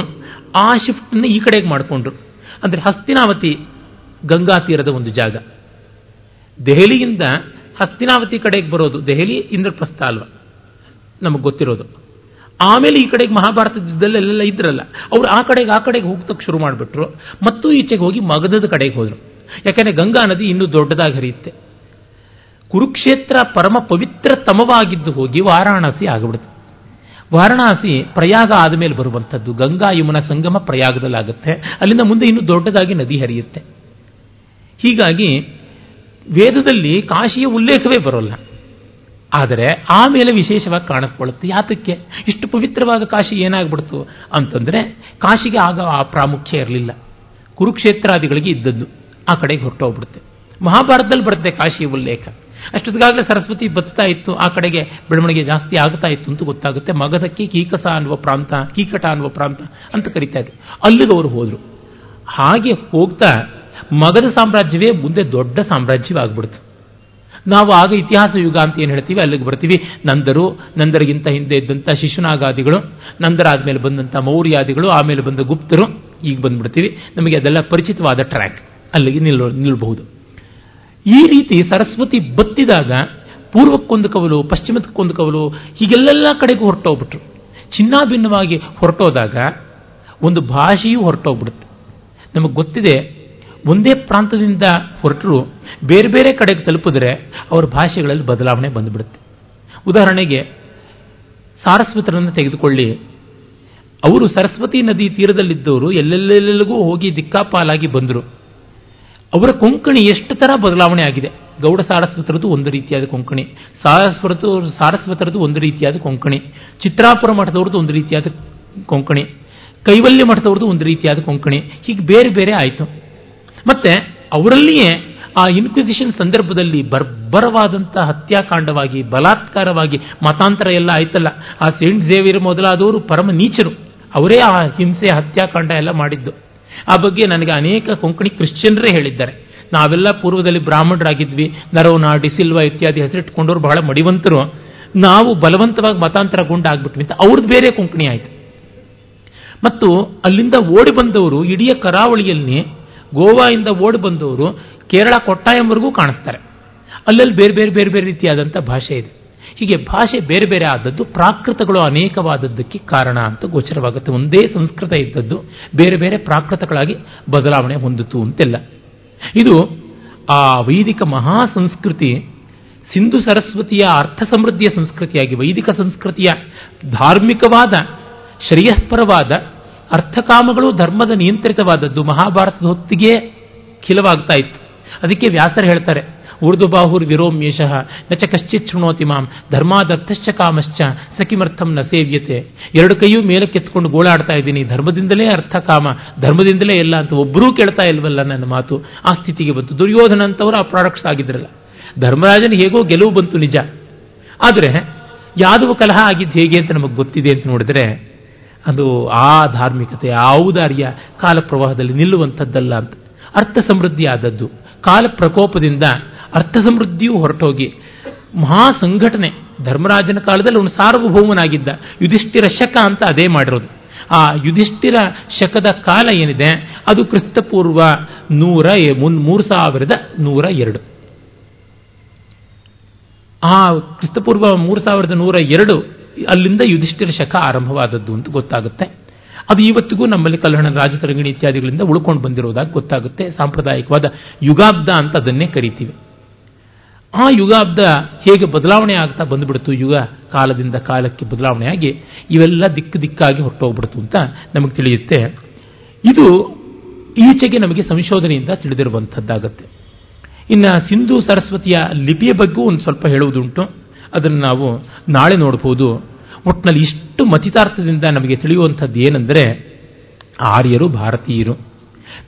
ಆ ಶಿಫ್ಟನ್ನು ಈ ಕಡೆಗೆ ಮಾಡಿಕೊಂಡ್ರು. ಅಂದರೆ ಹಸ್ತಿನಾವತಿ ಗಂಗಾ ತೀರದ ಒಂದು ಜಾಗ. ದೆಹಲಿಯಿಂದ ಹಸ್ತಿನಾವತಿ ಕಡೆಗೆ ಬರೋದು ದೆಹಲಿ ಇಂದ್ರಪ್ರಸ್ಥ ಅಲ್ವ? ನಮಗೆ ಗೊತ್ತಿರೋದು. ಆಮೇಲೆ ಈ ಕಡೆಗೆ ಮಹಾಭಾರತ ಯುದ್ಧದಲ್ಲೆಲ್ಲ ಇದ್ರಲ್ಲ, ಅವರು ಆ ಕಡೆಗೆ ಆ ಕಡೆಗೆ ಹೋಗ್ತಕ್ಕೆ ಶುರು ಮಾಡಿಬಿಟ್ರು. ಮತ್ತು ಈಚೆಗೆ ಹೋಗಿ ಮಗಧದ ಕಡೆಗೆ ಹೋದರು. ಯಾಕೆಂದರೆ ಗಂಗಾ ನದಿ ಇನ್ನೂ ದೊಡ್ಡದಾಗಿ ಹರಿಯುತ್ತೆ. ಕುರುಕ್ಷೇತ್ರ ಪರಮ ಪವಿತ್ರತಮವಾಗಿದ್ದು ಹೋಗಿ ವಾರಾಣಸಿ ಆಗಿಬಿಡುತ್ತೆ. ವಾರಣಾಸಿ ಪ್ರಯಾಗ ಆದಮೇಲೆ ಬರುವಂಥದ್ದು. ಗಂಗಾ ಯಮುನ ಸಂಗಮ ಪ್ರಯಾಗದಲ್ಲಾಗುತ್ತೆ. ಅಲ್ಲಿಂದ ಮುಂದೆ ಇನ್ನೂ ದೊಡ್ಡದಾಗಿ ನದಿ ಹರಿಯುತ್ತೆ. ಹೀಗಾಗಿ ವೇದದಲ್ಲಿ ಕಾಶಿಯ ಉಲ್ಲೇಖವೇ ಬರೋಲ್ಲ. ಆದರೆ ಆಮೇಲೆ ವಿಶೇಷವಾಗಿ ಕಾಣಿಸ್ಕೊಳ್ಳುತ್ತೆ. ಯಾತಕ್ಕೆ? ಇಷ್ಟು ಪವಿತ್ರವಾದ ಕಾಶಿ ಏನಾಗ್ಬಿಡ್ತು ಅಂತಂದರೆ ಕಾಶಿಗೆ ಆಗ ಆ ಪ್ರಾಮುಖ್ಯ ಇರಲಿಲ್ಲ. ಕುರುಕ್ಷೇತ್ರಾದಿಗಳಿಗೆ ಇದ್ದದ್ದು ಆ ಕಡೆಗೆ ಹೊರಟೋಗ್ಬಿಡುತ್ತೆ. ಮಹಾಭಾರತದಲ್ಲಿ ಬರುತ್ತೆ ಕಾಶಿಯ ಉಲ್ಲೇಖ. ಅಷ್ಟೊತ್ತಿಗಾಗಲೇ ಸರಸ್ವತಿ ಬತ್ತಾ ಇತ್ತು. ಆ ಕಡೆಗೆ ಬೆಳವಣಿಗೆ ಜಾಸ್ತಿ ಆಗ್ತಾ ಇತ್ತು ಅಂತ ಗೊತ್ತಾಗುತ್ತೆ. ಮಗಧಕ್ಕೆ ಕೀಕಸ ಅನ್ನುವ ಪ್ರಾಂತ, ಕೀಕಟ ಅನ್ನುವ ಪ್ರಾಂತ ಅಂತ ಕರಿತಾ ಇದ್ರು. ಅಲ್ಲಿಗೆ ಅವರು ಹೋದರು. ಹಾಗೆ ಹೋಗ್ತಾ ಮಗಧ ಸಾಮ್ರಾಜ್ಯವೇ ಮುಂದೆ ದೊಡ್ಡ ಸಾಮ್ರಾಜ್ಯವಾಗ್ಬಿಡ್ತು. ನಾವು ಆಗ ಇತಿಹಾಸ ಯುಗ ಅಂತ ಏನು ಹೇಳ್ತೀವಿ? ಅಲ್ಲಿಗೆ ಬರ್ತೀವಿ. ನಂದರು, ನಂದರಿಗಿಂತ ಹಿಂದೆ ಇದ್ದಂಥ ಶಿಶುನಾಗಾದಿಗಳು ನಂದರ ಆದಮೇಲೆ ಬಂದಂಥ ಮೌರ್ಯಾದಿಗಳು, ಆಮೇಲೆ ಬಂದ ಗುಪ್ತರು, ಈಗ ಬಂದ್ಬಿಡ್ತೀವಿ. ನಮಗೆ ಅದೆಲ್ಲ ಪರಿಚಿತವಾದ ಟ್ರ್ಯಾಕ್ ಅಲ್ಲಿಗೆ ನಿಲ್ಲೋ ನಿಲ್ಲಬಹುದು ಈ ರೀತಿ ಸರಸ್ವತಿ ಬತ್ತಿದಾಗ ಪೂರ್ವಕ್ಕೊಂದು ಕವಲು ಪಶ್ಚಿಮಕ್ಕೊಂದು ಕವಲು, ಹೀಗೆಲ್ಲೆಲ್ಲ ಕಡೆಗೂ ಹೊರಟೋಗ್ಬಿಟ್ರು. ಚಿನ್ನಾಭಿನ್ನವಾಗಿ ಹೊರಟೋದಾಗ ಒಂದು ಭಾಷೆಯೂ ಹೊರಟೋಗ್ಬಿಡುತ್ತೆ. ನಮಗೆ ಗೊತ್ತಿದೆ, ಒಂದೇ ಪ್ರಾಂತದಿಂದ ಹೊರಟರು, ಬೇರೆ ಬೇರೆ ಕಡೆಗೆ ತಲುಪಿದ್ರೆ ಅವರ ಭಾಷೆಗಳಲ್ಲಿ ಬದಲಾವಣೆ ಬಂದುಬಿಡುತ್ತೆ. ಉದಾಹರಣೆಗೆ, ಸಾರಸ್ವತರನ್ನು ತೆಗೆದುಕೊಳ್ಳಿ. ಅವರು ಸರಸ್ವತಿ ನದಿ ತೀರದಲ್ಲಿದ್ದವರು ಎಲ್ಲೆಲ್ಲೆಲ್ಲಿಗೂ ಹೋಗಿ ದಿಕ್ಕಾಪಾಲಾಗಿ ಬಂದರು. ಅವರ ಕೊಂಕಣಿ ಎಷ್ಟು ಥರ ಬದಲಾವಣೆ ಆಗಿದೆ? ಗೌಡ ಸಾರಸ್ವತರದ್ದು ಒಂದು ರೀತಿಯಾದ ಕೊಂಕಣಿ ಸಾರಸ್ವತ ಸಾರಸ್ವತರದ್ದು ಒಂದು ರೀತಿಯಾದ ಕೊಂಕಣಿ, ಚಿತ್ರಾಪುರ ಮಠದವ್ರದ್ದು ಒಂದು ರೀತಿಯಾದ ಕೊಂಕಣಿ, ಕೈವಲ್ಯ ಮಠದವ್ರದ್ದು ಒಂದು ರೀತಿಯಾದ ಕೊಂಕಣಿ, ಹೀಗೆ ಬೇರೆ ಬೇರೆ ಆಯಿತು. ಮತ್ತೆ ಅವರಲ್ಲಿಯೇ ಆ ಇನ್ಕ್ವಿಸಿಷನ್ ಸಂದರ್ಭದಲ್ಲಿ ಬರ್ಬರವಾದಂಥ ಹತ್ಯಾಕಾಂಡವಾಗಿ, ಬಲಾತ್ಕಾರವಾಗಿ ಮತಾಂತರ ಎಲ್ಲ ಆಯ್ತಲ್ಲ. ಆ ಸೇಂಟ್ ಝೇವಿಯರ್ ಮೊದಲಾದವರು ಪರಮ ನೀಚರು. ಅವರೇ ಆ ಹಿಂಸೆ, ಹತ್ಯಾಕಾಂಡ ಎಲ್ಲ ಮಾಡಿದ್ದು. ಆ ಬಗ್ಗೆ ನನಗೆ ಅನೇಕ ಕೊಂಕಣಿ ಕ್ರಿಶ್ಚಿಯನ್ರೇ ಹೇಳಿದ್ದಾರೆ. ನಾವೆಲ್ಲ ಪೂರ್ವದಲ್ಲಿ ಬ್ರಾಹ್ಮಣರಾಗಿದ್ವಿ. ನರೋನ ಡಿಸಿಲ್ವಾ ಇತ್ಯಾದಿ ಹೆಸರಿಟ್ಕೊಂಡವ್ರು ಬಹಳ ಮಡಿವಂತರು. ನಾವು ಬಲವಂತವಾಗಿ ಮತಾಂತರಗೊಂಡಾಗ್ಬಿಟ್ವಿ ಅಂತ ಅವ್ರದ್ದು ಬೇರೆ ಕೊಂಕಣಿ ಆಯಿತು. ಮತ್ತು ಅಲ್ಲಿಂದ ಓಡಿ ಬಂದವರು ಇಡೀ ಕರಾವಳಿಯಲ್ಲಿ ಗೋವಾದಿಂದ ಓಡಿ ಬಂದವರು ಕೇರಳ ಕೊಟ್ಟಾಯಂವರೆಗೂ ಕಾಣಿಸ್ತಾರೆ. ಅಲ್ಲಲ್ಲಿ ಬೇರೆ ಬೇರೆ ಬೇರೆ ಬೇರೆ ರೀತಿಯಾದಂಥ ಭಾಷೆ ಇದೆ. ಹೀಗೆ ಭಾಷೆ ಬೇರೆ ಬೇರೆ ಆದದ್ದು, ಪ್ರಾಕೃತಗಳು ಅನೇಕವಾದದ್ದಕ್ಕೆ ಕಾರಣ ಅಂತ ಗೋಚರವಾಗುತ್ತೆ. ಒಂದೇ ಸಂಸ್ಕೃತ ಇದ್ದದ್ದು ಬೇರೆ ಬೇರೆ ಪ್ರಾಕೃತಗಳಾಗಿ ಬದಲಾವಣೆ ಹೊಂದಿತು ಅಂತೆಲ್ಲ. ಇದು ಆ ವೈದಿಕ ಮಹಾ ಸಂಸ್ಕೃತಿ ಸಿಂಧು ಸರಸ್ವತಿಯ ಅರ್ಥ ಸಮೃದ್ಧಿಯ ಸಂಸ್ಕೃತಿಯಾಗಿ, ವೈದಿಕ ಸಂಸ್ಕೃತಿಯ ಧಾರ್ಮಿಕವಾದ, ಶ್ರೇಯಸ್ಪರವಾದ ಅರ್ಥಕಾಮಗಳು ಧರ್ಮದ ನಿಯಂತ್ರಿತವಾದದ್ದು ಮಹಾಭಾರತದ ಹೊತ್ತಿಗೆ ಖಿಲವಾಗ್ತಾ ಇತ್ತು. ಅದಕ್ಕೆ ವ್ಯಾಸರು ಹೇಳ್ತಾರೆ ಊರ್ದು ಬಾಹುರ್ ವಿರೋಮ್ಯೇಶಃ ನಚ ಕಶ್ಚಿತ್ ಶೃಣೋತಿ ಮಾಂ ಧರ್ಮಾದರ್ಥಶ್ಚ ಕಾಮಶ್ಚ ಸಖಿಮರ್ಥಂ ನ ಸೇವ್ಯತೆ ಎರಡು ಕೈಯೂ ಮೇಲಕ್ಕೆತ್ಕೊಂಡು ಗೋಳಾಡ್ತಾ ಇದ್ದೀನಿ. ಧರ್ಮದಿಂದಲೇ ಅರ್ಥ ಕಾಮ, ಧರ್ಮದಿಂದಲೇ ಎಲ್ಲ ಅಂತ ಒಬ್ಬರೂ ಕೇಳ್ತಾ ಇಲ್ವಲ್ಲ ನನ್ನ ಮಾತು. ಆ ಸ್ಥಿತಿಗೆ ಬಂತು. ದುರ್ಯೋಧನ ಅಂತವರು ಆ ಪ್ರಾಡಕ್ಟ್ಸ್ ಆಗಿದ್ರಲ್ಲ. ಧರ್ಮರಾಜನ ಹೇಗೋ ಗೆಲುವು ಬಂತು ನಿಜ. ಆದರೆ, ಯಾದವ ಕಲಹ ಆಗಿದ್ದು ಹೇಗೆ ಅಂತ ನಮಗೆ ಗೊತ್ತಿದೆ ಅಂತ ನೋಡಿದ್ರೆ, ಅದು ಆ ಧಾರ್ಮಿಕತೆ, ಆ ಔದಾರ್ಯ ಕಾಲ ಪ್ರವಾಹದಲ್ಲಿ ನಿಲ್ಲುವಂಥದ್ದಲ್ಲ ಅಂತ. ಅರ್ಥ ಸಮೃದ್ಧಿ ಆದದ್ದು. ಕಾಲ ಪ್ರಕೋಪದಿಂದ ಅರ್ಥ ಸಮೃದ್ಧಿಯೂ ಹೊರಟೋಗಿ ಮಹಾ ಸಂಘಟನೆ ಧರ್ಮರಾಜನ ಕಾಲದಲ್ಲಿ ಅವನು ಸಾರ್ವಭೌಮನಾಗಿದ್ದ ಯುಧಿಷ್ಠಿರ ಶಕ ಅಂತ ಅದೇ ಮಾಡಿರೋದು. ಆ ಯುಧಿಷ್ಠಿರ ಶಕದ ಕಾಲ ಏನಿದೆ? ಅದು ಕ್ರಿಸ್ತಪೂರ್ವ ನೂರ ಮುನ್, ಮೂರು ಸಾವಿರದ ನೂರ ಎರಡು. ಆ ಕ್ರಿಸ್ತಪೂರ್ವ ಮೂರು ಸಾವಿರದ ನೂರ ಎರಡು ಅಲ್ಲಿಂದ ಯುಧಿಷ್ಠಿರ ಶಕ ಆರಂಭವಾದದ್ದು ಅಂತ ಗೊತ್ತಾಗುತ್ತೆ. ಅದು ಇವತ್ತಿಗೂ ನಮ್ಮಲ್ಲಿ ಕಲ್ಯಾಣ ರಾಜತರಂಗಿಣಿ ಇತ್ಯಾದಿಗಳಿಂದ ಉಳ್ಕೊಂಡು ಬಂದಿರೋದಾಗಿ ಗೊತ್ತಾಗುತ್ತೆ. ಸಾಂಪ್ರದಾಯಿಕವಾದ ಯುಗಾಬ್ದ ಅಂತ ಅದನ್ನೇ ಕರಿತೀವಿ. ಆ ಯುಗಾಬ್ದ ಹೇಗೆ ಬದಲಾವಣೆ ಆಗ್ತಾ ಬಂದುಬಿಡ್ತು, ಯುಗ ಕಾಲದಿಂದ ಕಾಲಕ್ಕೆ ಬದಲಾವಣೆಯಾಗಿ ಇವೆಲ್ಲ ದಿಕ್ಕು ದಿಕ್ಕಾಗಿ ಹೊರಟೋಗ್ಬಿಡ್ತು ಅಂತ ನಮಗೆ ತಿಳಿಯುತ್ತೆ. ಇದು ಈಚೆಗೆ ನಮಗೆ ಸಂಶೋಧನೆಯಿಂದ ತಿಳಿದಿರುವಂಥದ್ದಾಗತ್ತೆ. ಇನ್ನು ಸಿಂಧು ಸರಸ್ವತಿಯ ಲಿಪಿಯ ಬಗ್ಗೆ ಒಂದು ಸ್ವಲ್ಪ ಹೇಳುವುದುಂಟು. ಅದನ್ನು ನಾವು ನಾಳೆ ನೋಡಬಹುದು ಒಟ್ಟಿನಲ್ಲಿ ಇಷ್ಟು ಮತಿತಾರ್ಥದಿಂದ ನಮಗೆ ತಿಳಿಯುವಂಥದ್ದು ಏನೆಂದರೆ, ಆರ್ಯರು ಭಾರತೀಯರು.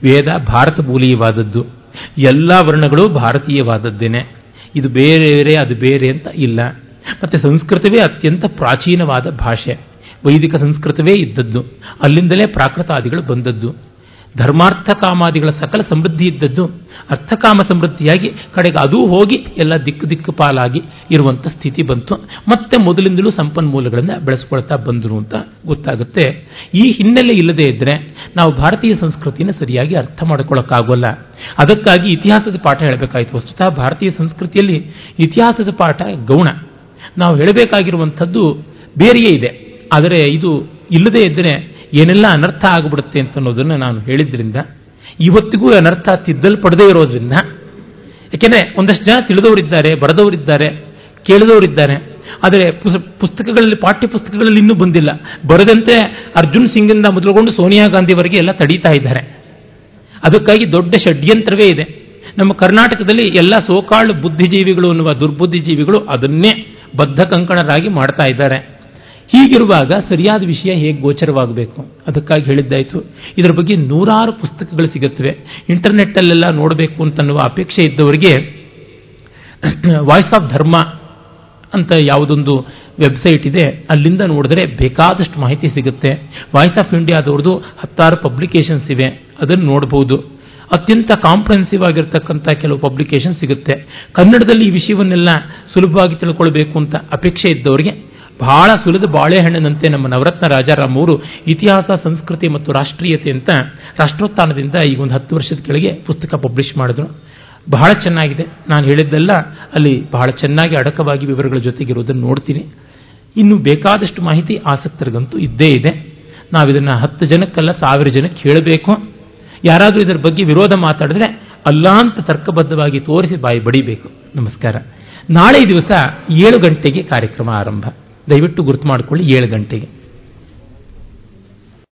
ವೇದ ಭಾರತ ಮೂಲೀಯವಾದದ್ದು ಎಲ್ಲ ವರ್ಣಗಳು ಭಾರತೀಯವಾದದ್ದೇನೆ. ಇದು ಬೇರೆ ಬೇರೆ ಅದು ಬೇರೆ ಅಂತ ಇಲ್ಲ. ಮತ್ತು ಸಂಸ್ಕೃತವೇ ಅತ್ಯಂತ ಪ್ರಾಚೀನವಾದ ಭಾಷೆ. ವೈದಿಕ ಸಂಸ್ಕೃತವೇ ಇದ್ದದ್ದು. ಅಲ್ಲಿಂದಲೇ ಪ್ರಾಕೃತಾದಿಗಳು ಬಂದದ್ದು. ಧರ್ಮಾರ್ಥ ಕಾಮಾದಿಗಳ ಸಕಲ ಸಮೃದ್ಧಿ ಇದ್ದದ್ದು ಅರ್ಥಕಾಮ ಸಮೃದ್ಧಿಯಾಗಿ ಕಡೆಗೆ ಅದೂ ಹೋಗಿ ಎಲ್ಲ ದಿಕ್ಕು ದಿಕ್ಕು ಪಾಲಾಗಿ ಇರುವಂಥ ಸ್ಥಿತಿ ಬಂತು. ಮತ್ತೆ ಮೊದಲಿಂದಲೂ ಸಂಪನ್ಮೂಲಗಳನ್ನು ಬೆಳೆಸ್ಕೊಳ್ತಾ ಬಂದರು ಅಂತ ಗೊತ್ತಾಗುತ್ತೆ. ಈ ಹಿನ್ನೆಲೆ ಇಲ್ಲದೆ ಇದ್ದರೆ ನಾವು ಭಾರತೀಯ ಸಂಸ್ಕೃತಿನ ಸರಿಯಾಗಿ ಅರ್ಥ ಮಾಡ್ಕೊಳ್ಳೋಕ್ಕಾಗೋಲ್ಲ ಅದಕ್ಕಾಗಿ ಇತಿಹಾಸದ ಪಾಠ ಹೇಳಬೇಕಾಯಿತು. ವಸ್ತುತಃ ಭಾರತೀಯ ಸಂಸ್ಕೃತಿಯಲ್ಲಿ ಇತಿಹಾಸದ ಪಾಠ ಗೌಣ. ನಾವು ಹೇಳಬೇಕಾಗಿರುವಂಥದ್ದು ಬೇರೆಯೇ ಇದೆ. ಆದರೆ ಇದು ಇಲ್ಲದೇ ಇದ್ದರೆ ಏನೆಲ್ಲ ಅನರ್ಥ ಆಗಿಬಿಡುತ್ತೆ ಅಂತ ಅನ್ನೋದನ್ನು ನಾನು ಹೇಳಿದ್ರಿಂದ, ಇವತ್ತಿಗೂ ಅನರ್ಥ ತಿದ್ದಲ್ಪಡದೇ ಇರೋದ್ರಿಂದ ಯಾಕೆಂದರೆ ಒಂದಷ್ಟು ಜನ ತಿಳಿದವರಿದ್ದಾರೆ, ಬರೆದವರಿದ್ದಾರೆ, ಕೇಳಿದವರಿದ್ದಾರೆ, ಆದರೆ ಪುಸ್ತಕಗಳಲ್ಲಿ ಪಾಠ್ಯ ಪುಸ್ತಕಗಳಲ್ಲಿ ಇನ್ನೂ ಬಂದಿಲ್ಲ. ಬರದಂತೆ ಅರ್ಜುನ್ ಸಿಂಗಿಂದ ಮೊದಲುಗೊಂಡು ಸೋನಿಯಾ ಗಾಂಧಿವರೆಗೆ ಎಲ್ಲ ತಡೀತಾ ಇದ್ದಾರೆ. ಅದಕ್ಕಾಗಿ ದೊಡ್ಡ ಷಡ್ಯಂತ್ರವೇ ಇದೆ. ನಮ್ಮ ಕರ್ನಾಟಕದಲ್ಲಿ ಎಲ್ಲ ಸೋಕಾಳು ಬುದ್ಧಿಜೀವಿಗಳು ಅನ್ನುವ ದುರ್ಬುದ್ಧಿಜೀವಿಗಳು ಅದನ್ನೇ ಬದ್ಧ ಕಂಕಣರಾಗಿ ಮಾಡ್ತಾ ಇದ್ದಾರೆ. ಹೀಗಿರುವಾಗ ಸರಿಯಾದ ವಿಷಯ ಹೇಗೆ ಗೋಚರವಾಗಬೇಕು? ಅದಕ್ಕಾಗಿ ಹೇಳಿದ್ದಾಯಿತು. ಇದರ ಬಗ್ಗೆ ನೂರಾರು ಪುಸ್ತಕಗಳು ಸಿಗುತ್ತವೆ. ಇಂಟರ್ನೆಟ್ಟಲ್ಲೆಲ್ಲ ನೋಡಬೇಕು ಅಂತನ್ನುವ ಅಪೇಕ್ಷೆ ಇದ್ದವರಿಗೆ ವಾಯ್ಸ್ ಆಫ್ ಧರ್ಮ ಅಂತ ಯಾವುದೊಂದು ವೆಬ್ಸೈಟ್ ಇದೆ. ಅಲ್ಲಿಂದ ನೋಡಿದ್ರೆ ಬೇಕಾದಷ್ಟು ಮಾಹಿತಿ ಸಿಗುತ್ತೆ. ವಾಯ್ಸ್ ಆಫ್ ಇಂಡಿಯಾದವ್ರದ್ದು ಹತ್ತಾರು ಪಬ್ಲಿಕೇಶನ್ಸ್ ಇವೆ. ಅದನ್ನು ನೋಡಬಹುದು ಅತ್ಯಂತ ಕಾಂಪ್ರಹೆನ್ಸಿವ್ ಆಗಿರ್ತಕ್ಕಂಥ ಕೆಲವು ಪಬ್ಲಿಕೇಶನ್ ಸಿಗುತ್ತೆ. ಕನ್ನಡದಲ್ಲಿ ಈ ವಿಷಯವನ್ನೆಲ್ಲ ಸುಲಭವಾಗಿ ತಿಳ್ಕೊಳ್ಬೇಕು ಅಂತ ಅಪೇಕ್ಷೆ ಇದ್ದವರಿಗೆ ಬಹಳ ಸುಲಿದ ಬಾಳೆಹಣ್ಣಿನಂತೆ ನಮ್ಮ ನವರತ್ನ ರಾಜಾರಾಮ್ ಅವರು ಇತಿಹಾಸ, ಸಂಸ್ಕೃತಿ ಮತ್ತು ರಾಷ್ಟ್ರೀಯತೆ ಅಂತ ರಾಷ್ಟ್ರೋತ್ಥಾನದಿಂದ ಈಗ ಒಂದು ಹತ್ತು ವರ್ಷದ ಕೆಳಗೆ ಪುಸ್ತಕ ಪಬ್ಲಿಷ್ ಮಾಡಿದ್ರು. ಬಹಳ ಚೆನ್ನಾಗಿದೆ. ನಾನು ಹೇಳಿದ್ದೆಲ್ಲ ಅಲ್ಲಿ ಬಹಳ ಚೆನ್ನಾಗಿ ಅಡಕವಾಗಿ ವಿವರಗಳ ಜೊತೆಗಿರುವುದನ್ನು ನೋಡ್ತೀನಿ. ಇನ್ನು ಬೇಕಾದಷ್ಟು ಮಾಹಿತಿ ಆಸಕ್ತರಿಗಂತೂ ಇದ್ದೇ ಇದೆ. ನಾವಿದನ್ನು ಹತ್ತು ಜನಕ್ಕಲ್ಲ, ಸಾವಿರ ಜನಕ್ಕೆ ಹೇಳಬೇಕು. ಯಾರಾದರೂ ಇದರ ಬಗ್ಗೆ ವಿರೋಧ ಮಾತಾಡಿದ್ರೆ ಅಲ್ಲ ಅಂತ ತರ್ಕಬದ್ಧವಾಗಿ ತೋರಿಸಿ ಬಾಯಿ ಬಡಿಬೇಕು. ನಮಸ್ಕಾರ. ನಾಳೆ ದಿವಸ ಏಳು ಗಂಟೆಗೆ ಕಾರ್ಯಕ್ರಮ ಆರಂಭ. ದಯವಿಟ್ಟು ಗುರುತು ಮಾಡಿಕೊಳ್ಳಿ ಏಳು ಗಂಟೆಗೆ.